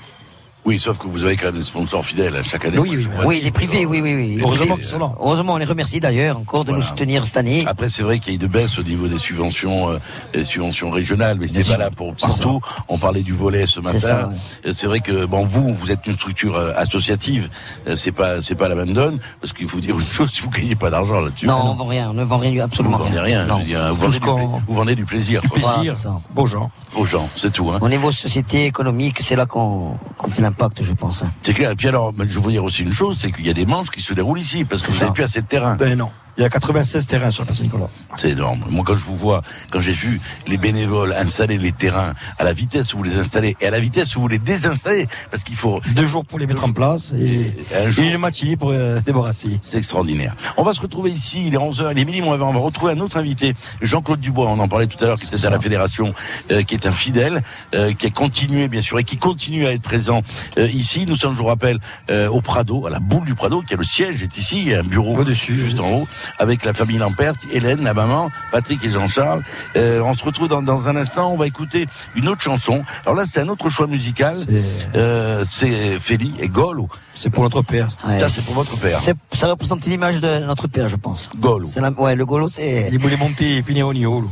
Speaker 3: Oui, sauf que vous avez quand même des sponsors fidèles chaque année.
Speaker 2: Oui, oui,
Speaker 4: Oui, les privés, oui, oui, oui.
Speaker 2: Heureusement qu'ils sont là.
Speaker 4: Heureusement, on les remercie d'ailleurs encore de
Speaker 3: Voilà.
Speaker 4: nous soutenir cette année.
Speaker 3: Après, c'est vrai qu'il y a eu de baisse au niveau des subventions, euh, des subventions régionales, mais c'est valable pour partout. On parlait du volet ce
Speaker 4: C'est ça,
Speaker 3: matin. Euh, C'est vrai que bon, vous, vous êtes une structure euh, associative. Euh, C'est pas, c'est pas la même donne, parce qu'il faut dire une chose, si vous gagnez pas d'argent là-dessus.
Speaker 4: Non, on vend rien, on ne vend rien,
Speaker 3: vous
Speaker 4: absolument
Speaker 3: vendez rien.
Speaker 4: Non.
Speaker 3: je veux dire, vous,
Speaker 2: Tout
Speaker 3: vendez du,
Speaker 2: qu'on-
Speaker 3: pla- vous vendez du plaisir.
Speaker 4: Voilà,
Speaker 2: Plaisir.
Speaker 3: Aux gens, c'est tout. Hein.
Speaker 4: Au niveau société économique, c'est là qu'on qu'on fait l'impact, je pense. hein.
Speaker 3: C'est clair. Et puis alors, je veux dire aussi une chose, c'est qu'il y a des manches qui se déroulent ici, parce que
Speaker 4: C'est
Speaker 3: vous n'avez plus assez de terrain.
Speaker 2: Ben non. Il y a 96 terrains sur la place Nicolas.
Speaker 3: C'est énorme. Moi, quand je vous vois, quand j'ai vu les bénévoles installer les terrains à la vitesse où vous les installez et à la vitesse où vous les désinstallez, parce qu'il faut
Speaker 2: Deux jours pour les mettre en place et,
Speaker 3: un
Speaker 2: et
Speaker 3: jour.
Speaker 2: une matinée pour euh, débarrasser.
Speaker 3: C'est extraordinaire. On va se retrouver ici, il est 11h, il est midi, on va, retrouver un autre invité, Jean-Claude Dubois, on en parlait tout à l'heure, qui était à la fédération, euh, qui est un fidèle, euh, qui a continué bien sûr et qui continue à être présent euh, ici. Nous sommes, je vous rappelle, euh, au Prado, à la boule du Prado, qui a le siège, est ici, il y a un bureau
Speaker 2: Au-dessus,
Speaker 3: juste en haut, avec la famille Lampert, Hélène, la maman, Patrick et Jean-Charles. Euh, on se retrouve dans, dans un instant, on va écouter une autre chanson. Alors là, c'est un autre choix musical,
Speaker 2: C'est
Speaker 3: euh, c'est Feli et Golo.
Speaker 2: c'est pour notre père.
Speaker 4: Ouais,
Speaker 3: Ça, c'est pour votre père.
Speaker 4: c'est- Ça représente l'image de notre père, je pense.
Speaker 3: Golo.
Speaker 4: C'est la- ouais, le golo, c'est.
Speaker 2: Il voulait monter et finir au niveau.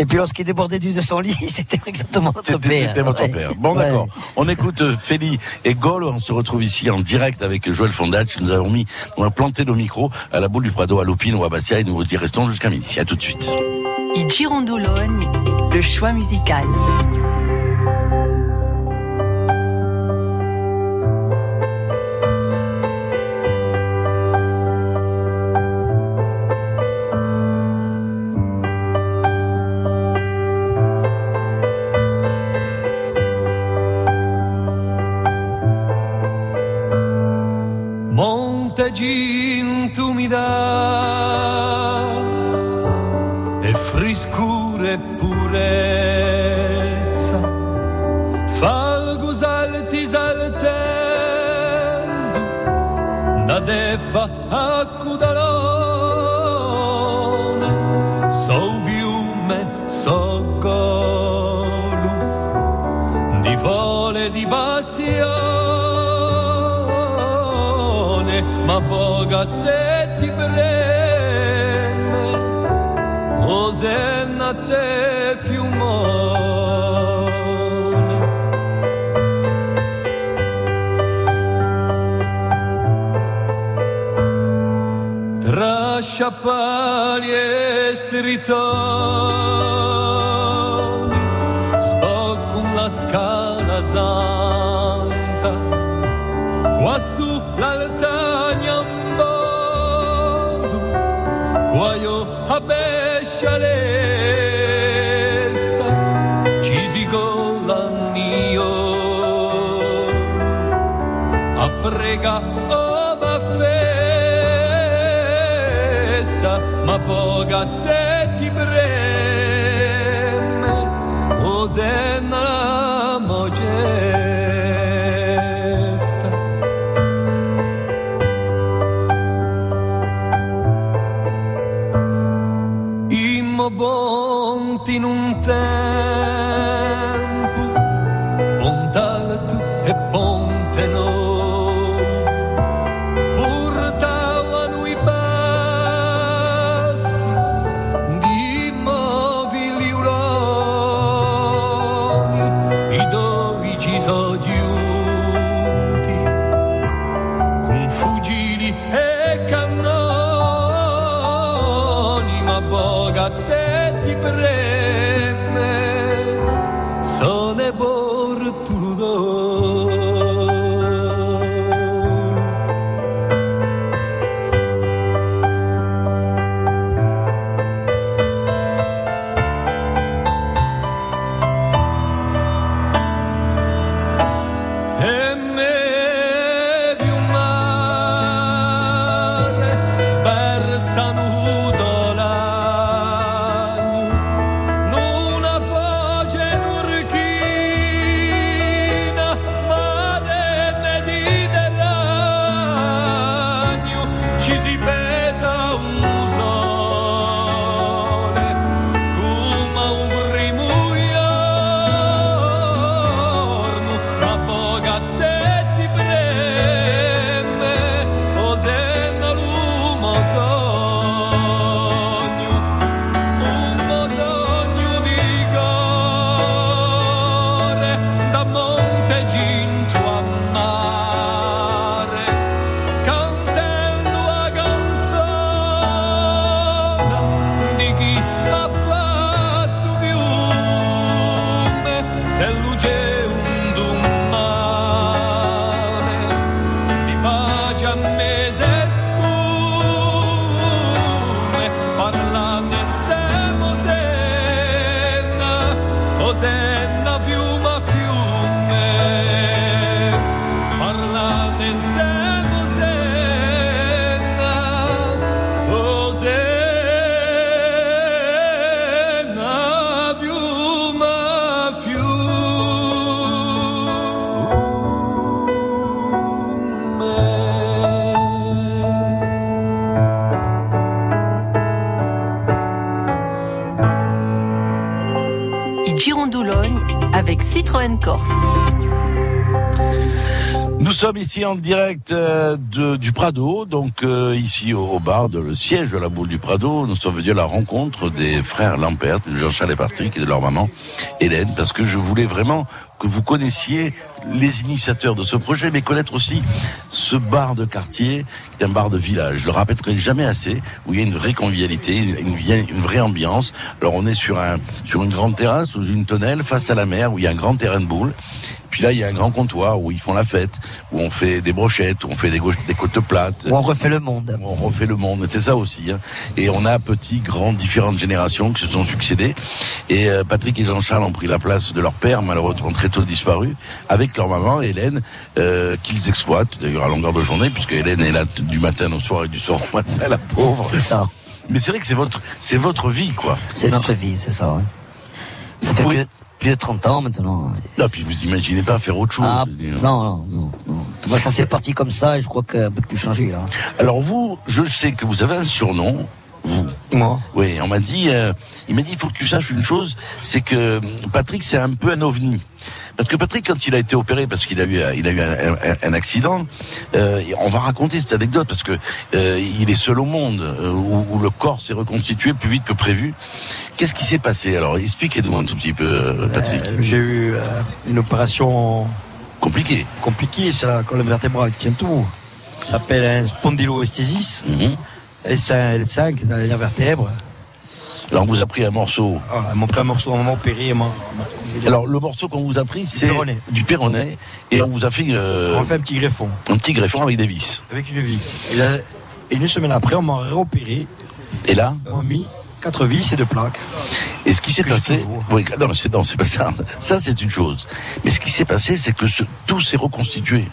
Speaker 4: Et puis lorsqu'il débordait du de son lit, c'était exactement notre
Speaker 3: C'était
Speaker 4: père.
Speaker 3: c'était votre
Speaker 4: Ouais.
Speaker 3: père. Bon,
Speaker 4: Ouais.
Speaker 3: d'accord. On écoute euh, Feli et Gaulle. On se retrouve ici en direct avec Joël Fondach. Nous avons mis, on a planté nos micros à la boule du Prado, à Lopine ou à Bastia et nous y restons jusqu'à midi. À tout de suite.
Speaker 6: Girondoloni, le choix musical.
Speaker 7: gin tu mi dai e friscure purezza falgo salti saltendo da debba a da te ti breme, ozen te fiumoni. Tra sciapali e stritoni, sboccum la scala santa, quasi festa ma poca te ti preme osenna la mogesta. Immo bonti in un tempo
Speaker 13: Citroën Corse.
Speaker 3: Nous sommes ici en direct euh, de, du Prado, donc euh, ici au, au bar, de le siège de la boule du Prado. Nous sommes venus à la rencontre des frères Lampert, de Jean-Charles et Patrick et de leur maman Hélène, parce que je voulais vraiment que vous connaissiez les initiateurs de ce projet, mais connaître aussi ce bar de quartier, qui est un bar de village. Je le rappellerai jamais assez, où il y a une vraie convivialité, une, une, vraie ambiance. Alors on est sur un sur une grande terrasse sous une tonnelle face à la mer, où il y a un grand terrain de boules. Puis là, il y a un grand comptoir où ils font la fête, où on fait des brochettes, où on fait des, côtes plates.
Speaker 4: Où on refait le monde.
Speaker 3: Où on refait le monde, c'est ça aussi. Hein. Et on a petit, grand, différentes générations qui se sont succédées. Et euh, Patrick et Jean-Charles ont pris la place de leur père, malheureusement très tôt disparu, avec leur maman, Hélène, euh, qu'ils exploitent, d'ailleurs à longueur de journée, puisque Hélène est là du matin au soir et du soir au matin, la pauvre.
Speaker 4: C'est ça.
Speaker 3: Mais c'est vrai que c'est votre, c'est votre vie, quoi.
Speaker 4: C'est notre vie, c'est ça, ouais. Ça fait
Speaker 3: Oui.
Speaker 4: plus, plus de 30 ans maintenant.
Speaker 3: Non, puis vous imaginez pas faire autre chose.
Speaker 4: Ah, non, non, non, non. De toute façon, c'est parti comme ça et je crois qu'un peu plus changé, là.
Speaker 3: Alors vous, je sais que vous avez un surnom, vous.
Speaker 2: Moi
Speaker 3: Oui, on m'a dit, euh, il m'a dit, il faut que tu saches une chose, c'est que Patrick, c'est un peu un ovni. Parce que Patrick, quand il a été opéré, parce qu'il a eu, il a eu un, un- un accident, euh, on va raconter cette anecdote parce que euh, il est seul au monde euh, où, où le corps s'est reconstitué plus vite que prévu. Qu'est-ce qui s'est passé Alors, expliquez-nous un tout petit peu, Patrick.
Speaker 2: J'ai eu une opération
Speaker 3: compliquée.
Speaker 2: Compliquée, c'est la colonne vertébrale qui tient tout. Ça s'appelle un spondyloesthésis.
Speaker 3: Mhm.
Speaker 2: L5, L5, c'est la vertèbre.
Speaker 3: Alors, on vous a pris un morceau.
Speaker 2: Voilà, ils m'ont pris un morceau, on m'a opéré.
Speaker 3: Alors, le morceau qu'on vous a pris, c'est du péroné, et on vous a fait, euh,
Speaker 2: On fait un petit greffon.
Speaker 3: un petit greffon avec des vis.
Speaker 2: Avec une vis. Et, là- et une semaine après, on m'a réopéré.
Speaker 3: Et là
Speaker 2: On m'a mis quatre vis et deux plaques.
Speaker 3: Et ce qui s'est passé, oui, non, c'est non, c'est pas ça. Ça, c'est une chose. Mais ce qui s'est passé, c'est que ce- tout s'est reconstitué.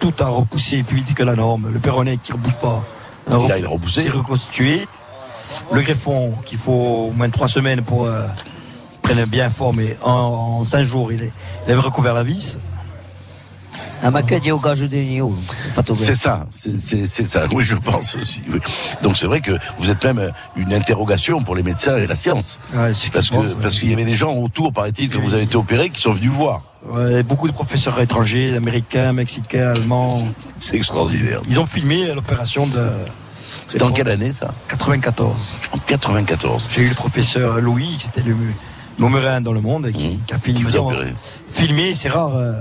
Speaker 2: Tout a repoussé plus vite que la norme. Le péroné qui ne repousse pas.
Speaker 3: Il a- il a repoussé.
Speaker 2: C'est reconstitué. Le greffon, qu'il faut au moins trois semaines pour euh, prendre bien forme. Et en, en cinq jours, il, est, il avait recouvert la vis.
Speaker 3: C'est ça, c'est ça. Oui, je pense aussi. oui. Donc c'est vrai que vous êtes même euh, une interrogation pour les médecins et la science. parce que parce qu'il y avait des gens autour, paraît-il, que vous avez été opéré, qui sont venus voir.
Speaker 2: Ouais, beaucoup de professeurs étrangers, américains, mexicains, allemands.
Speaker 3: C'est extraordinaire.
Speaker 2: Ils ont filmé l'opération de.
Speaker 3: C'était en quelle année ça?
Speaker 2: 94.
Speaker 3: En 94.
Speaker 2: J'ai eu le professeur Louis, qui était le numéro un dans le monde, et qui, qui a filmé.
Speaker 3: Mmh.
Speaker 2: Filmé, c'est rare. euh,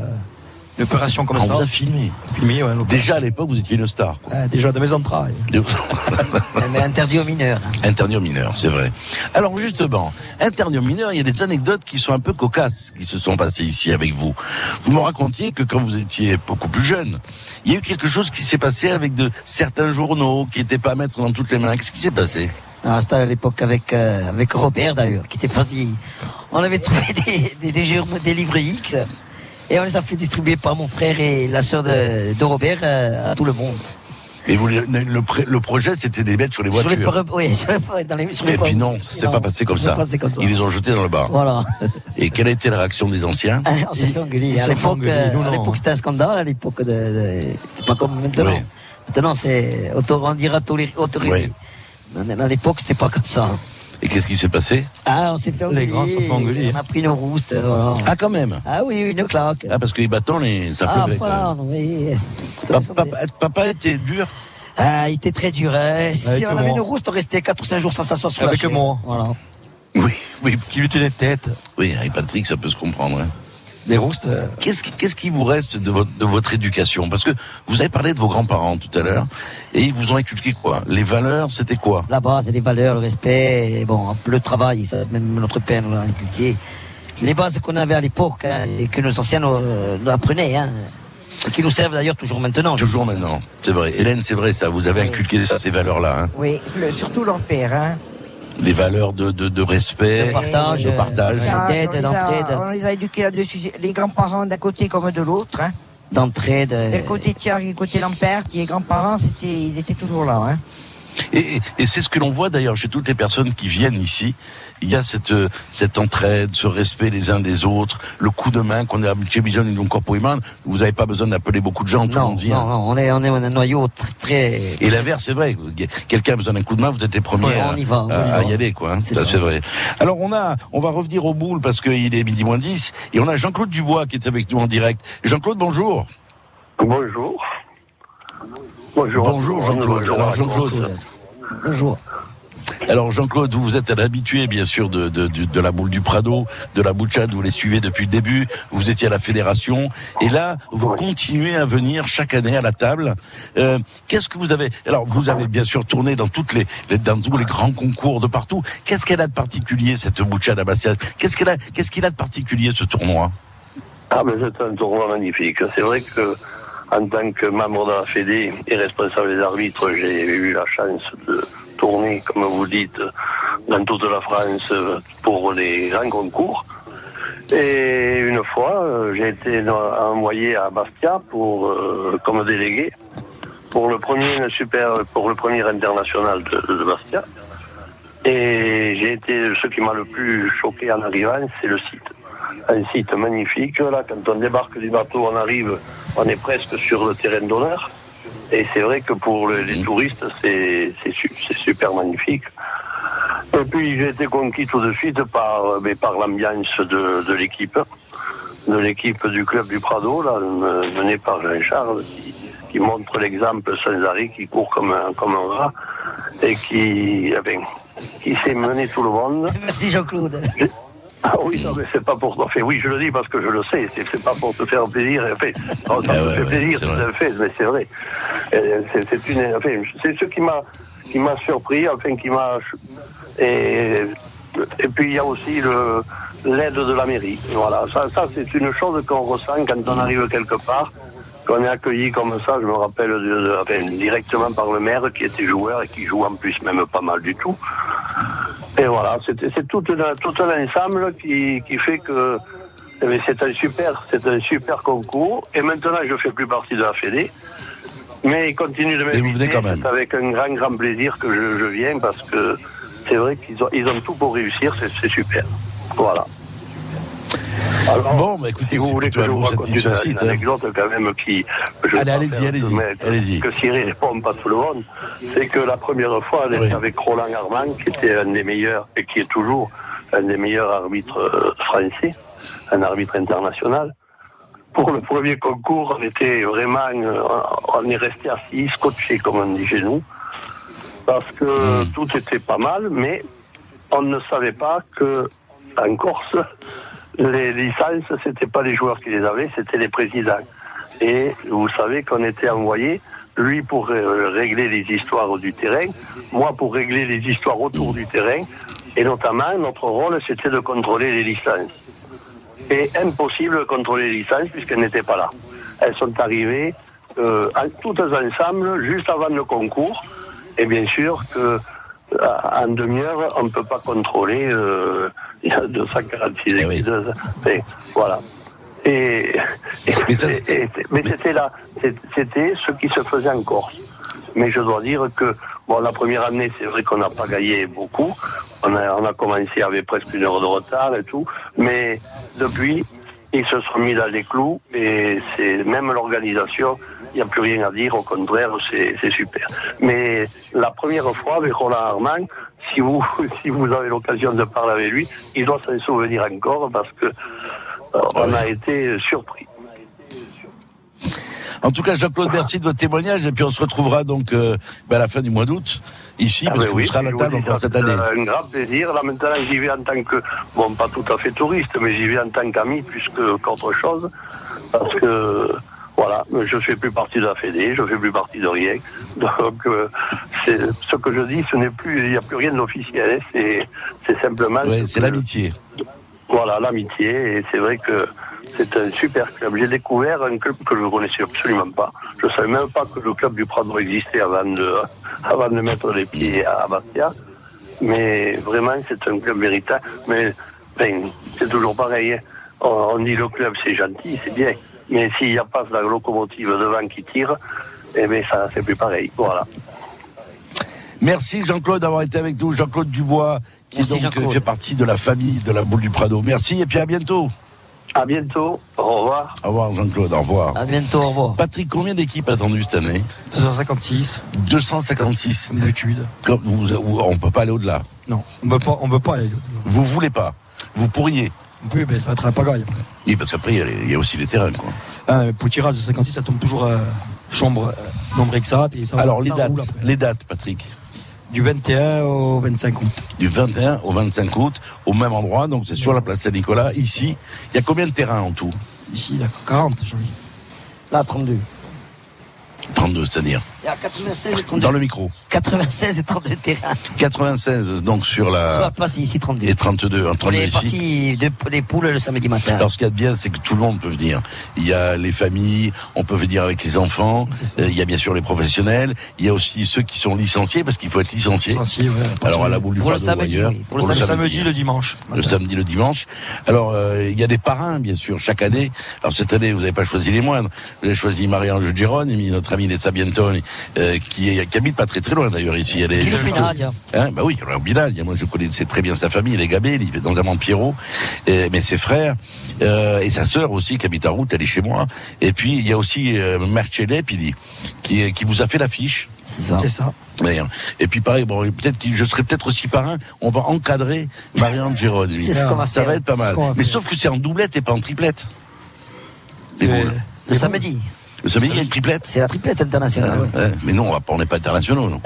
Speaker 2: une opération comme
Speaker 3: Ah, on
Speaker 2: ça.
Speaker 3: vous a filmé.
Speaker 2: Filmé, ouais.
Speaker 3: Déjà à l'époque, vous étiez une star. quoi.
Speaker 2: Ah, déjà de mes entrailles.
Speaker 4: Mais interdit aux mineurs.
Speaker 3: Interdit aux mineurs, c'est vrai. Alors justement, interdit aux mineurs, il y a des anecdotes qui sont un peu cocasses qui se sont passées ici avec vous. Vous me racontiez que quand vous étiez beaucoup plus jeune, il y a eu quelque chose qui s'est passé avec de certains journaux qui n'étaient pas à mettre dans toutes les mains. Qu'est-ce qui s'est passé?
Speaker 4: Ah, C'était à l'époque avec, euh, avec Robert d'ailleurs, qui était parti. On avait trouvé des, des, des, journaux- des livres X et on les a fait distribuer par mon frère et la sœur de, de Robert euh, à tout le monde.
Speaker 3: Et vous, le, projet, c'était des mettre sur les
Speaker 4: Sur les
Speaker 3: voitures.
Speaker 4: oui, sur les, dans les, sur les
Speaker 3: Et puis non, ça s'est pas passé comme
Speaker 4: ça s'est
Speaker 3: ça.
Speaker 4: pas passé comme ça.
Speaker 3: Ils les ont jetés dans le bar.
Speaker 4: Voilà.
Speaker 3: Et quelle a été la réaction des anciens
Speaker 4: On s'est fait engueuler. À l'époque, euh, l'époque, c'était un scandale. À l'époque, de, de- c'était pas comme maintenant.
Speaker 3: Oui.
Speaker 4: Maintenant, c'est on dira autorisé. À l'époque, c'était pas comme ça.
Speaker 3: Et qu'est-ce qui s'est passé
Speaker 4: Ah, on s'est fait engueuler.
Speaker 2: Les grands se sont engueulés.
Speaker 4: On a pris nos roustes. Voilà.
Speaker 3: Ah quand même
Speaker 4: Ah oui, oui, une claque.
Speaker 3: Ah parce que les bâtons, les, ça
Speaker 4: Ah,
Speaker 3: pleuvait.
Speaker 4: voilà.
Speaker 3: Pa- Papa, papa était dur
Speaker 4: Ah, il était très dur. hein. Si
Speaker 2: Avec
Speaker 4: on avait
Speaker 2: moi.
Speaker 4: une rouste, on restait 4 ou 5 jours sans s'asseoir sur
Speaker 2: Avec
Speaker 4: la chaise.
Speaker 2: moi.
Speaker 4: Voilà.
Speaker 3: Oui, oui.
Speaker 2: Qui lui tenait tête.
Speaker 3: Oui, avec Patrick, ça peut se comprendre. hein.
Speaker 2: Les roustes. euh,
Speaker 3: Qu'est-ce qui, qu'est-ce qui vous reste de votre, de votre éducation? Parce que vous avez parlé de vos grands-parents tout à l'heure, et ils vous ont inculqué quoi? Les valeurs, c'était quoi?
Speaker 4: La base, les valeurs, le respect, et bon, le travail, ça, même notre père nous l'a inculqué. Les bases qu'on avait à l'époque, hein, et que nos anciens nous, nous apprenaient, hein, et qui nous servent d'ailleurs toujours maintenant.
Speaker 3: Toujours maintenant, c'est vrai. Hélène, c'est vrai ça, vous avez inculqué ça, ces valeurs-là. hein.
Speaker 5: Oui, le- surtout leur père. Hein.
Speaker 3: Les valeurs de, de, de respect,
Speaker 4: De partage,
Speaker 3: de partage.
Speaker 4: euh, D'aide,
Speaker 5: on, les a,
Speaker 4: d'entraide.
Speaker 5: on les a éduqués là-dessus, les grands-parents d'un côté comme de l'autre. Hein.
Speaker 4: D'entraide.
Speaker 5: Et
Speaker 4: euh,
Speaker 5: le côté Thierry, le côté Lampert, les grands-parents, c'était, ils étaient toujours là. Hein.
Speaker 3: Et, et c'est ce que l'on voit d'ailleurs chez toutes les personnes qui viennent ici. Il y a cette, euh, cette entraide, ce respect les uns des autres, le coup de main qu'on a chez Bison et Corpoiman. Vous n'avez pas besoin d'appeler beaucoup de gens, tout le
Speaker 4: Non,
Speaker 3: monde vient.
Speaker 4: non, non, on est, on est un noyau tr- très.
Speaker 3: Et l'inverse, c'est vrai. Quelqu'un a besoin d'un coup de main, vous êtes les premiers
Speaker 4: Ouais,
Speaker 3: à,
Speaker 4: on y va, on
Speaker 3: à-
Speaker 4: y va.
Speaker 3: à y aller, quoi. hein.
Speaker 4: C'est
Speaker 3: Ça,
Speaker 4: ça.
Speaker 3: c'est vrai. Alors, on a, on va revenir au boule parce qu'il est midi moins 10 et on a Jean-Claude Dubois qui est avec nous en direct. Jean-Claude, bonjour.
Speaker 21: Bonjour. Bonjour.
Speaker 3: Bonjour, Jean-Claude.
Speaker 21: Bonjour,
Speaker 3: Alors,
Speaker 21: Jean-Claude.
Speaker 3: Jean-Claude.
Speaker 4: Bonjour.
Speaker 3: Alors Jean-Claude, vous êtes un habitué bien sûr de, de, de, de la boule du Prado, de la Bouchade, vous les suivez depuis le début, vous étiez à la fédération, et là vous continuez à venir chaque année à la table. Euh, Qu'est-ce que vous avez Alors vous avez bien sûr tourné dans toutes les, les- dans tous les grands concours de partout. Qu'est-ce qu'elle a de particulier cette Bouchade à Bastia? Qu'est-ce qu'elle a Qu'est-ce qu'il a de particulier ce tournoi?
Speaker 21: Ah, mais c'est un tournoi magnifique. C'est vrai que, en tant que membre de la Fédé et responsable des arbitres, j'ai eu la chance de tourner, comme vous dites, dans toute la France pour les grands concours. Et une fois, j'ai été envoyé à Bastia pour, euh, comme délégué pour le premier super, pour le premier international de, de Bastia. Et j'ai été, ce qui m'a le plus choqué en arrivant, c'est le site. Un site magnifique. Là, quand on débarque du bateau, on arrive, on est presque sur le terrain d'honneur. Et c'est vrai que pour le- les touristes, c'est c'est su- c'est super magnifique. Et puis j'ai été conquis tout de suite par, mais par l'ambiance de, de l'équipe, de l'équipe du club du Prado, là, me- menée par Jean-Charles, qui, qui montre l'exemple sans arrêt, qui court comme un, comme un rat et qui, eh qui sait mener tout le monde.
Speaker 4: Merci Jean-Claude.
Speaker 21: Ah oui, non, mais c'est pas pour. Enfin, oui, je le dis parce que je le sais. C'est, pas pour te faire plaisir. Enfin, non, ça me fait plaisir, tout à fait, mais c'est vrai. C'est, une. Enfin, c'est ce qui m'a, qui m'a surpris, enfin, qui m'a. Et, et puis il y a aussi le, l'aide de la mairie. Voilà, ça, ça c'est une chose qu'on ressent quand on arrive quelque part. Qu'on est accueilli comme ça, je me rappelle de, de- enfin, directement par le maire qui était joueur et qui joue en plus même pas mal du tout. Et voilà, c'est tout, un- tout un ensemble qui, qui fait que eh c'est un super, c'est un super concours. Et maintenant, je fais plus partie de la Fédé, mais il continue de m'inviter. C'est avec un grand, grand plaisir que je, je viens parce que c'est vrai qu'ils ont, ils ont tout pour réussir. C'est super. Voilà. Alors,
Speaker 3: bon, bah écoutez,
Speaker 21: si vous voulez que je vous raconte une,
Speaker 3: site,
Speaker 21: une
Speaker 3: hein.
Speaker 21: anecdote quand même qui...
Speaker 3: Allez,
Speaker 21: pas
Speaker 3: allez-y, allez-y, allez-y.
Speaker 21: Que Cyril pompe à tout le monde, c'est que la première fois, elle était avec Roland Armand, qui était un des meilleurs, et qui est toujours un des meilleurs arbitres euh, français, un arbitre international. Pour le premier concours, on était vraiment, euh, on est resté assis, scotché, comme on dit chez nous, parce que tout était pas mal, mais on ne savait pas que en Corse, les licences, c'était pas les joueurs qui les avaient, c'était les présidents. Et vous savez qu'on était envoyé, lui pour euh, régler les histoires du terrain, moi pour régler les histoires autour du terrain, et notamment notre rôle c'était de contrôler les licences. Et impossible de contrôler les licences puisqu'elles n'étaient pas là. Elles sont arrivées euh, toutes ensemble juste avant le concours, et bien sûr que euh, en demi-heure, on ne peut pas contrôler. euh, il y a 246 équipes. Et voilà. Et, et- et- et- mais c'était là, c'était ce qui se faisait en Corse. Mais je dois dire que bon, la première année, c'est vrai qu'on n'a pas gagné beaucoup. On a, on a commencé avec presque une heure de retard et tout. Mais depuis, ils se sont mis dans les clous et c'est même l'organisation. Il n'y a plus rien à dire, au contraire, c'est super. Mais la première fois avec Roland Armand, si vous, si vous avez l'occasion de parler avec lui, il doit s'en souvenir encore parce que euh, on a été surpris.
Speaker 3: En tout cas, Jean-Claude, merci de votre témoignage et puis on se retrouvera donc euh, ben, à la fin du mois d'août ici
Speaker 21: Ah
Speaker 3: parce
Speaker 21: ben
Speaker 3: que
Speaker 21: oui,
Speaker 3: serez à la table encore cette année.
Speaker 21: C'est un grand plaisir. Là maintenant, j'y vais en tant que, bon, pas tout à fait touriste, mais j'y vais en tant qu'ami plus que- qu'autre chose. Parce que, voilà, je fais plus partie de la Fédé, je fais plus partie de rien. Donc, euh, c'est ce que je dis, ce n'est plus, il n'y a plus rien d'officiel. hein. C'est, c'est simplement.
Speaker 3: Ouais,
Speaker 21: ce
Speaker 3: c'est l'amitié.
Speaker 21: Voilà, l'amitié. Et c'est vrai que c'est un super club. J'ai découvert un club que je ne connaissais absolument pas. Je ne savais même pas que le club du Prado existait avant de, avant de mettre les pieds à Bastia. Mais vraiment, c'est un club véritable. Mais ben, c'est toujours pareil. hein. On, on dit le club, c'est gentil, c'est bien. Mais s'il n'y a pas la locomotive devant qui tire, eh bien, ça, c'est plus pareil. Voilà.
Speaker 3: Merci Jean-Claude d'avoir été avec nous. Jean-Claude Dubois, qui
Speaker 4: Merci,
Speaker 3: donc
Speaker 4: Jean-Claude.
Speaker 3: fait partie de la famille de la boule du Prado. Merci et puis à bientôt.
Speaker 8: À bientôt. Au revoir.
Speaker 3: Au revoir Jean-Claude, au revoir.
Speaker 4: À bientôt, au revoir.
Speaker 3: Patrick, combien d'équipes attendues cette année?
Speaker 2: 256.
Speaker 3: 256.
Speaker 2: Comme d'habitude.
Speaker 3: Comme vous, vous- on peut pas aller au-delà.
Speaker 2: Non, on ne veut pas aller.
Speaker 3: Vous voulez pas. Vous pourriez.
Speaker 2: Oui, ben, ça va être la pagaille après.
Speaker 3: Oui, parce qu'après, il y a il y, a aussi les terrains. Quoi.
Speaker 2: Hein, pour tirage de 56, ça tombe toujours euh, chambre, euh, nombre exact. Et ça,
Speaker 3: Alors, les
Speaker 2: ça
Speaker 3: dates,
Speaker 2: roule
Speaker 3: les dates, Patrick.
Speaker 2: Du 21 au 25 août.
Speaker 3: Du 21 au 25 août, au même endroit, donc c'est sur la place Saint-Nicolas. Ici, il y a combien de terrains en tout?
Speaker 2: Ici, là, 40, joli.
Speaker 4: Là, 32.
Speaker 3: 32, c'est-à-dire
Speaker 4: Il y a 96 et 32.
Speaker 3: Dans le micro.
Speaker 4: 96 et 32 terrains.
Speaker 3: 96, donc sur
Speaker 4: Sur
Speaker 3: la.
Speaker 4: la place ici, 32.
Speaker 3: Et 32, en
Speaker 4: On
Speaker 3: 32
Speaker 4: est
Speaker 3: ici.
Speaker 4: parti de, des poules le samedi matin.
Speaker 3: Alors ce qu'il y a de bien, c'est que tout le monde peut venir. Il y a les familles, on peut venir avec les enfants, euh, il y a bien sûr les professionnels, il y a aussi ceux qui sont licenciés, parce qu'il faut être licencié.
Speaker 2: Licencié, ouais.
Speaker 3: Alors à la boule du
Speaker 2: Pour le samedi,
Speaker 3: ailleurs.
Speaker 2: oui. Pour le samedi, samedi, le dimanche.
Speaker 3: Le samedi, le dimanche. Alors euh, il y a des parrains, bien sûr, chaque année. Alors cette année, vous n'avez pas choisi les moindres. Vous avez choisi Marie-Ange Giron, notre amie Lessa Bientoni, euh, qui, est, qui habite pas très très loin d'ailleurs ici. Elle est. Hein, bah oui, alors Bilal, moi je connaissais très bien sa famille, les Gabé, il est notamment Pierrot, et, mais ses frères, euh, et sa sœur aussi qui habite à route, elle est chez moi. Et puis il y a aussi euh, Merchelep, il dit, qui, qui vous a fait l'affiche.
Speaker 4: C'est ça.
Speaker 2: C'est ça.
Speaker 3: D'ailleurs. Et puis pareil, bon, peut-être que je serai peut-être aussi parrain. On va encadrer Marianne Gérard. lui.
Speaker 4: C'est ce qu'on va
Speaker 3: Ça
Speaker 4: faire.
Speaker 3: va être pas mal. Mais sauf que c'est en doublette et pas en triplette. Les
Speaker 2: Euh.
Speaker 4: Le samedi.
Speaker 3: Le samedi, il y a une triplette.
Speaker 4: C'est la triplette internationale. ouais.
Speaker 3: Ouais, mais non, on n'est pas internationaux, non.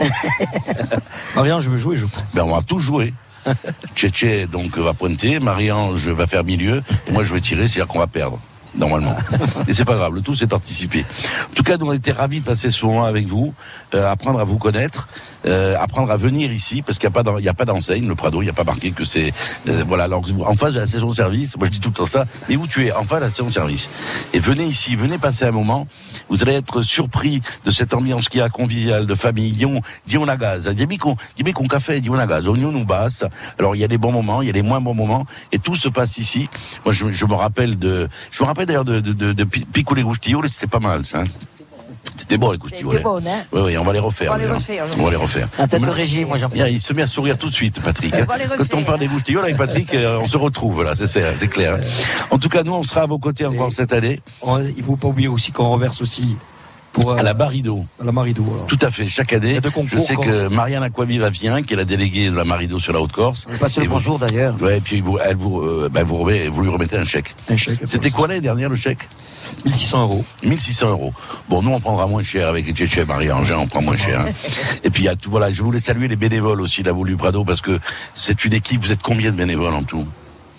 Speaker 2: Marianne, je veux jouer, je pense.
Speaker 3: Ben, on va tous jouer. Tchétché, donc, va pointer. Marie-Ange va faire milieu. Et moi, je vais tirer, c'est-à-dire qu'on va perdre. Normalement. Et c'est pas grave, le tout c'est participer. En tout cas, nous on était ravis de passer ce moment avec vous, euh, apprendre à vous connaître, euh, apprendre à venir ici, parce qu'il n'y a pas y d'enseigne, le Prado, il n'y a pas marqué que c'est euh, voilà. Alors en face de la station de service, moi je dis tout le temps ça. Mais où tu es? En face de la station de service. Et venez ici, venez passer un moment. Vous allez être surpris de cette ambiance qui a conviviale, de famille. Dion, Dion la gaz, dis qu'on, café, Dion la gaz, oignon nous basse. Alors il y a des bons moments, il y a des moins bons moments, et tout se passe ici. Moi je, je me rappelle de, je me rappelle d'ailleurs de, de, de, de Pi- Pico les Goustillons, c'était pas mal ça. Hein. C'était bon les Goustillons.
Speaker 4: C'était bon, hein
Speaker 3: Oui, oui, on va les refaire.
Speaker 4: On va les refaire,
Speaker 3: On va les refaire.
Speaker 4: La tête au régime, moi.
Speaker 3: Bien, Il se met à sourire tout de suite, Patrick.
Speaker 4: On va les
Speaker 3: Quand on parle des goustillons avec Patrick, euh, on se retrouve, voilà, c'est clair. En tout cas, nous, on sera à vos côtés encore cette année.
Speaker 2: On- il ne faut pas oublier aussi qu'on reverse aussi pour, euh,
Speaker 3: À la Barido.
Speaker 2: à la Marido. alors.
Speaker 3: Tout à fait, chaque année.
Speaker 2: deux
Speaker 3: Je sais que Marianne Aquaviva vient, qui est la déléguée de la Marido sur la Haute-Corse.
Speaker 4: On passe le bonjour d'ailleurs.
Speaker 3: Ouais, et puis vous, elle vous, euh, ben, vous, remet- vous lui remettez un chèque.
Speaker 2: Un chèque.
Speaker 3: C'était quoi l'année dernière, le chèque?
Speaker 2: 1600 euros.
Speaker 3: 1600 euros. Bon, nous, on prendra moins cher avec les Tchétchés, Marie-Ange, hein, on prend moins cher. hein. Et puis, il y a tout, voilà, je voulais saluer les bénévoles aussi, la Voulu Prado, parce que c'est une équipe, vous êtes combien de bénévoles en tout?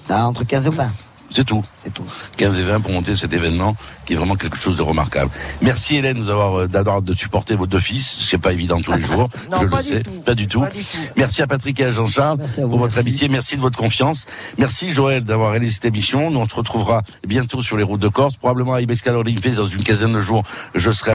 Speaker 4: Ah, entre 15 et 20.
Speaker 3: C'est tout.
Speaker 4: C'est tout.
Speaker 3: 15 et 20 pour monter cet événement qui est vraiment quelque chose de remarquable. Merci Hélène de nous avoir euh, d'avoir de supporter vos deux fils. C'est pas évident tous les jours.
Speaker 4: Non,
Speaker 3: je
Speaker 4: pas
Speaker 3: le
Speaker 4: du
Speaker 3: sais.
Speaker 4: tout.
Speaker 3: Pas du tout.
Speaker 4: Pas du tout.
Speaker 3: Merci à Patrick et à Jean-Charles pour votre
Speaker 4: merci.
Speaker 3: amitié. Merci de votre confiance. Merci Joël d'avoir réalisé cette émission. Nous on se retrouvera bientôt sur les routes de Corse, probablement à Ibescal Olympique dans une quinzaine de jours. Je serai